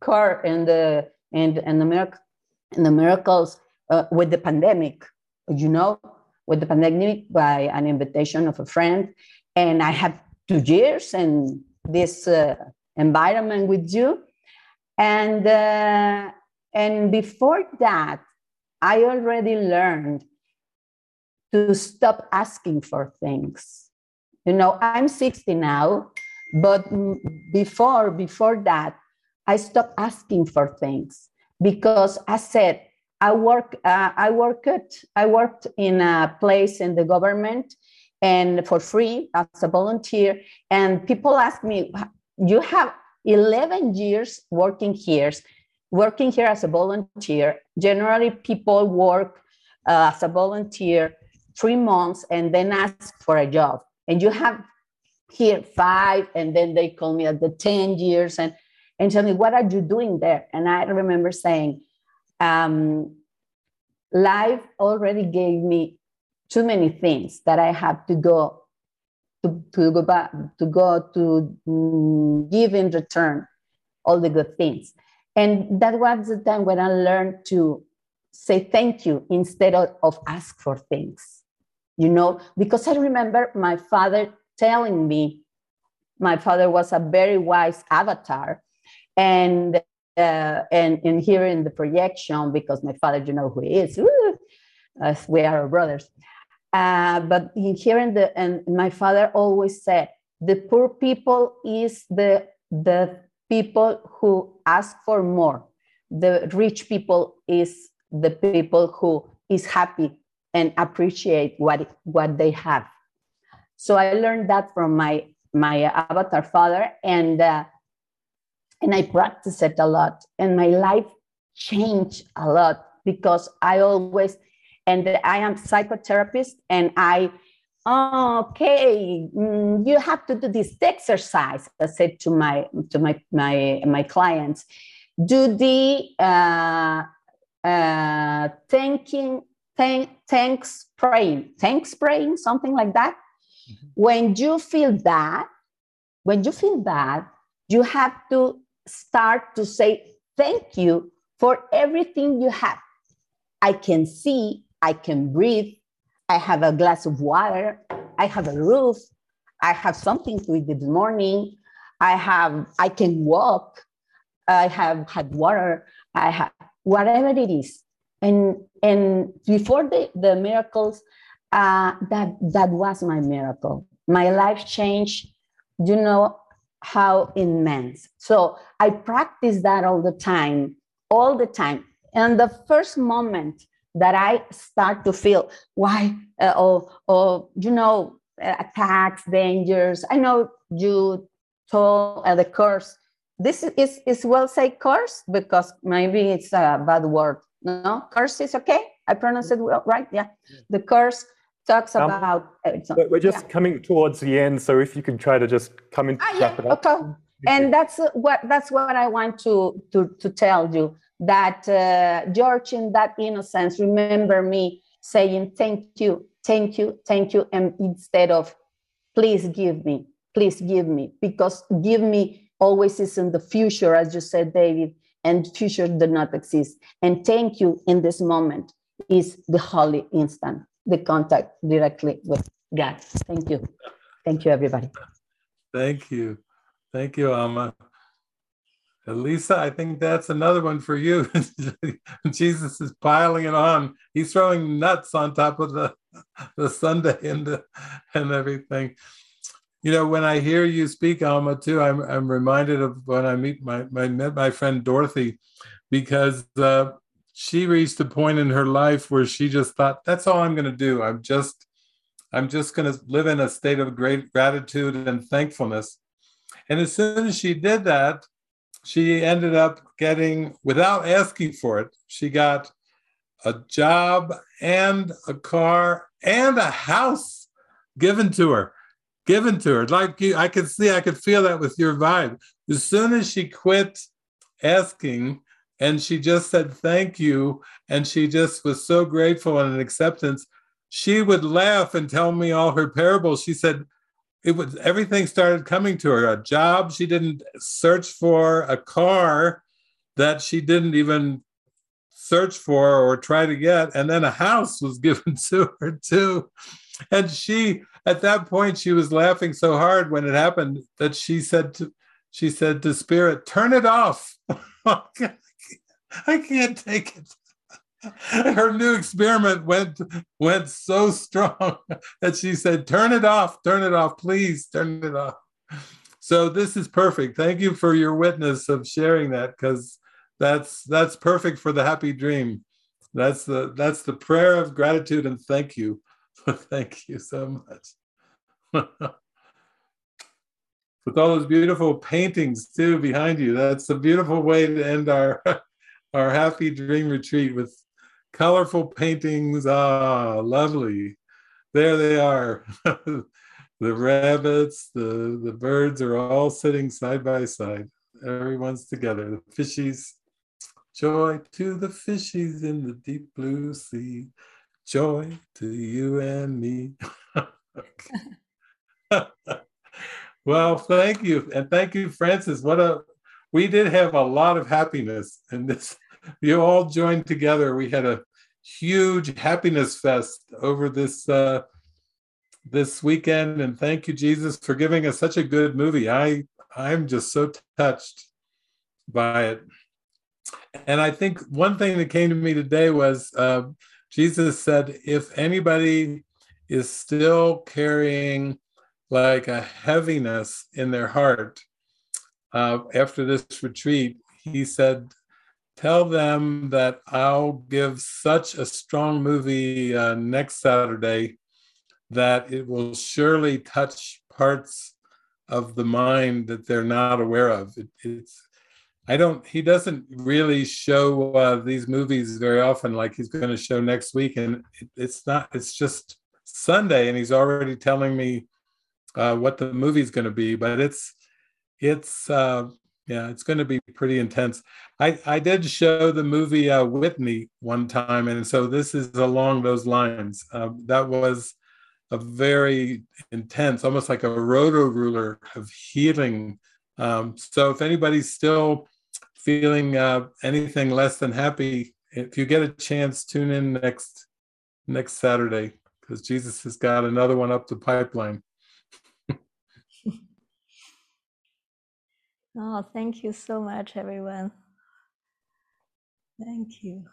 car in the in in the miracle in the miracles uh, with the pandemic. You know, with the pandemic by an invitation of a friend, and I have two years in this uh, environment with you, and uh, and before that, I already learned to stop asking for things. You know i'm 60 now but before before that i stopped asking for things because i said i work uh, i worked i worked in a place in the government and for free as a volunteer. And people ask me you have 11 years working here working here as a volunteer generally people work uh, as a volunteer three months and then ask for a job. And you have here five and then they call me at the 10 years and and tell me what are you doing there? And i remember saying um, life already gave me too many things that i have to go to, to go back to go to mm, give in return all the good things and that was the time when i learned to say thank you instead of, of ask for things you know, because I remember my father telling me, my father was a very wise avatar. And uh, and, and here in the projection, because my father, you know who he is, uh, we are brothers. Uh, but here in the, and my father always said, the poor people is the, the people who ask for more. The rich people is the people who is happy and appreciate what what they have so i learned that from my my avatar father and uh, and i practice it a lot and my life changed a lot because i always and i am psychotherapist and i okay mm, you have to do this exercise i said to my to my my my clients do the uh, uh, thinking thank, thanks praying, thanks praying, something like that. Mm-hmm. When you feel bad, when you feel bad, you have to start to say thank you for everything you have. I can see, I can breathe, I have a glass of water, I have a roof, I have something to eat this morning, I have, I can walk, I have had water, I have whatever it is. And and before the, the miracles uh, that that was my miracle. My life changed you know how immense. So i practice that all the time all the time. And the first moment that i start to feel why uh, or, or you know attacks dangers i know you told uh, the curse this is, is well say curse because maybe it's a bad word no, curse is okay. I pronounce it well, right? Yeah. The curse talks um, about. Uh, we're just yeah. coming towards the end, so if you can try to just come in, ah, yeah. Okay. And that's what that's what I want to to to tell you that uh, George, in that innocence, remember me saying thank you, thank you, thank you, and instead of please give me, please give me, because give me always is in the future, as you said, David and future do not exist. And thank you in this moment is the holy instant, the contact directly with God. Thank you. Thank you, everybody. Thank you. Thank you, Amma. Lisa, I think that's another one for you. Jesus is piling it on. He's throwing nuts on top of the the sundae and the, and everything. You know, when I hear you speak, Alma, too, I'm I'm reminded of when I meet my my met my friend Dorothy, because uh, she reached a point in her life where she just thought, "That's all I'm going to do. I'm just I'm just going to live in a state of great gratitude and thankfulness." And as soon as she did that, she ended up getting, without asking for it, she got a job and a car and a house given to her given to her. Like you i could see i could feel that with your vibe. As soon as she quit asking and she just said thank you and she just was so grateful and an acceptance she would laugh and tell me all her parables. She said it was everything started coming to her. A job she didn't search for a car that she didn't even search for or try to get and then a house was given to her too. And she at that point she was laughing so hard when it happened that she said to she said to spirit turn it off. I can't take it her new experiment went went so strong that she said turn it off turn it off please turn it off. So this is perfect. Thank you for your witness of sharing that because that's that's perfect for the happy dream. That's the that's the prayer of gratitude and thank you. Thank you so much. With all those beautiful paintings too behind you that's a beautiful way to end our our happy dream retreat with colorful paintings. Ah, lovely. There they are. the rabbits, the, the birds are all sitting side by side. Everyone's together. The fishies. Joy to the fishies in the deep blue sea. Joy to you and me. well, thank you. And thank you, Frances. What a we did have a lot of happiness in this you all joined together. We had a huge happiness fest over this uh, this weekend, and thank you, Jesus, for giving us such a good movie. I I'm just so touched by it. And I think one thing that came to me today was uh, Jesus said, if anybody is still carrying like a heaviness in their heart uh, after this retreat, he said, tell them that I'll give such a strong movie uh, next Saturday that it will surely touch parts of the mind that they're not aware of. It, it's I don't. He doesn't really show uh, these movies very often, like he's going to show next week, and it, it's not. It's just Sunday, and he's already telling me uh, what the movie's going to be. But it's it's uh, yeah, it's going to be pretty intense. I, I did show the movie uh, Whitney one time, and so this is along those lines. Uh, that was a very intense, almost like a Roto-Rooter of healing. Um, so if anybody's still feeling uh, anything less than happy, if you get a chance, tune in next next Saturday because Jesus has got another one up the pipeline. Oh, thank you so much, everyone. Thank you.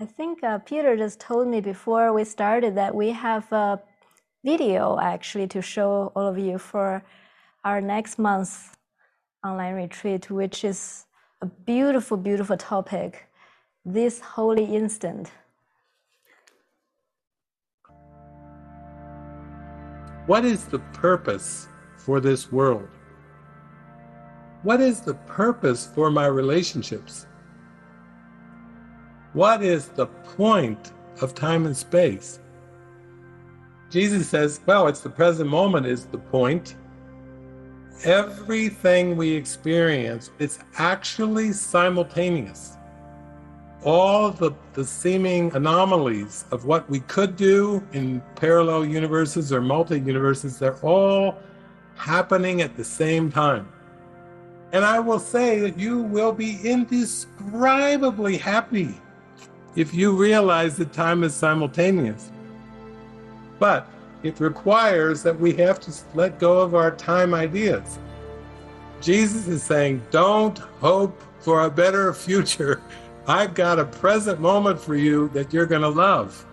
I think uh, Peter just told me before we started that we have a video actually to show all of you for our next month's online retreat, which is a beautiful, beautiful topic this holy instant. What is the purpose for this world? What is the purpose for my relationships? What is the point of time and space? Jesus says, well, it's the present moment is the point. Everything we experience, it's actually simultaneous all the, the seeming anomalies of what we could do in parallel universes or multi universes, they're all happening at the same time. And I will say that you will be indescribably happy if you realize that time is simultaneous. But it requires that we have to let go of our time ideas. Jesus is saying, don't hope for a better future. I've got a present moment for you that you're going to love.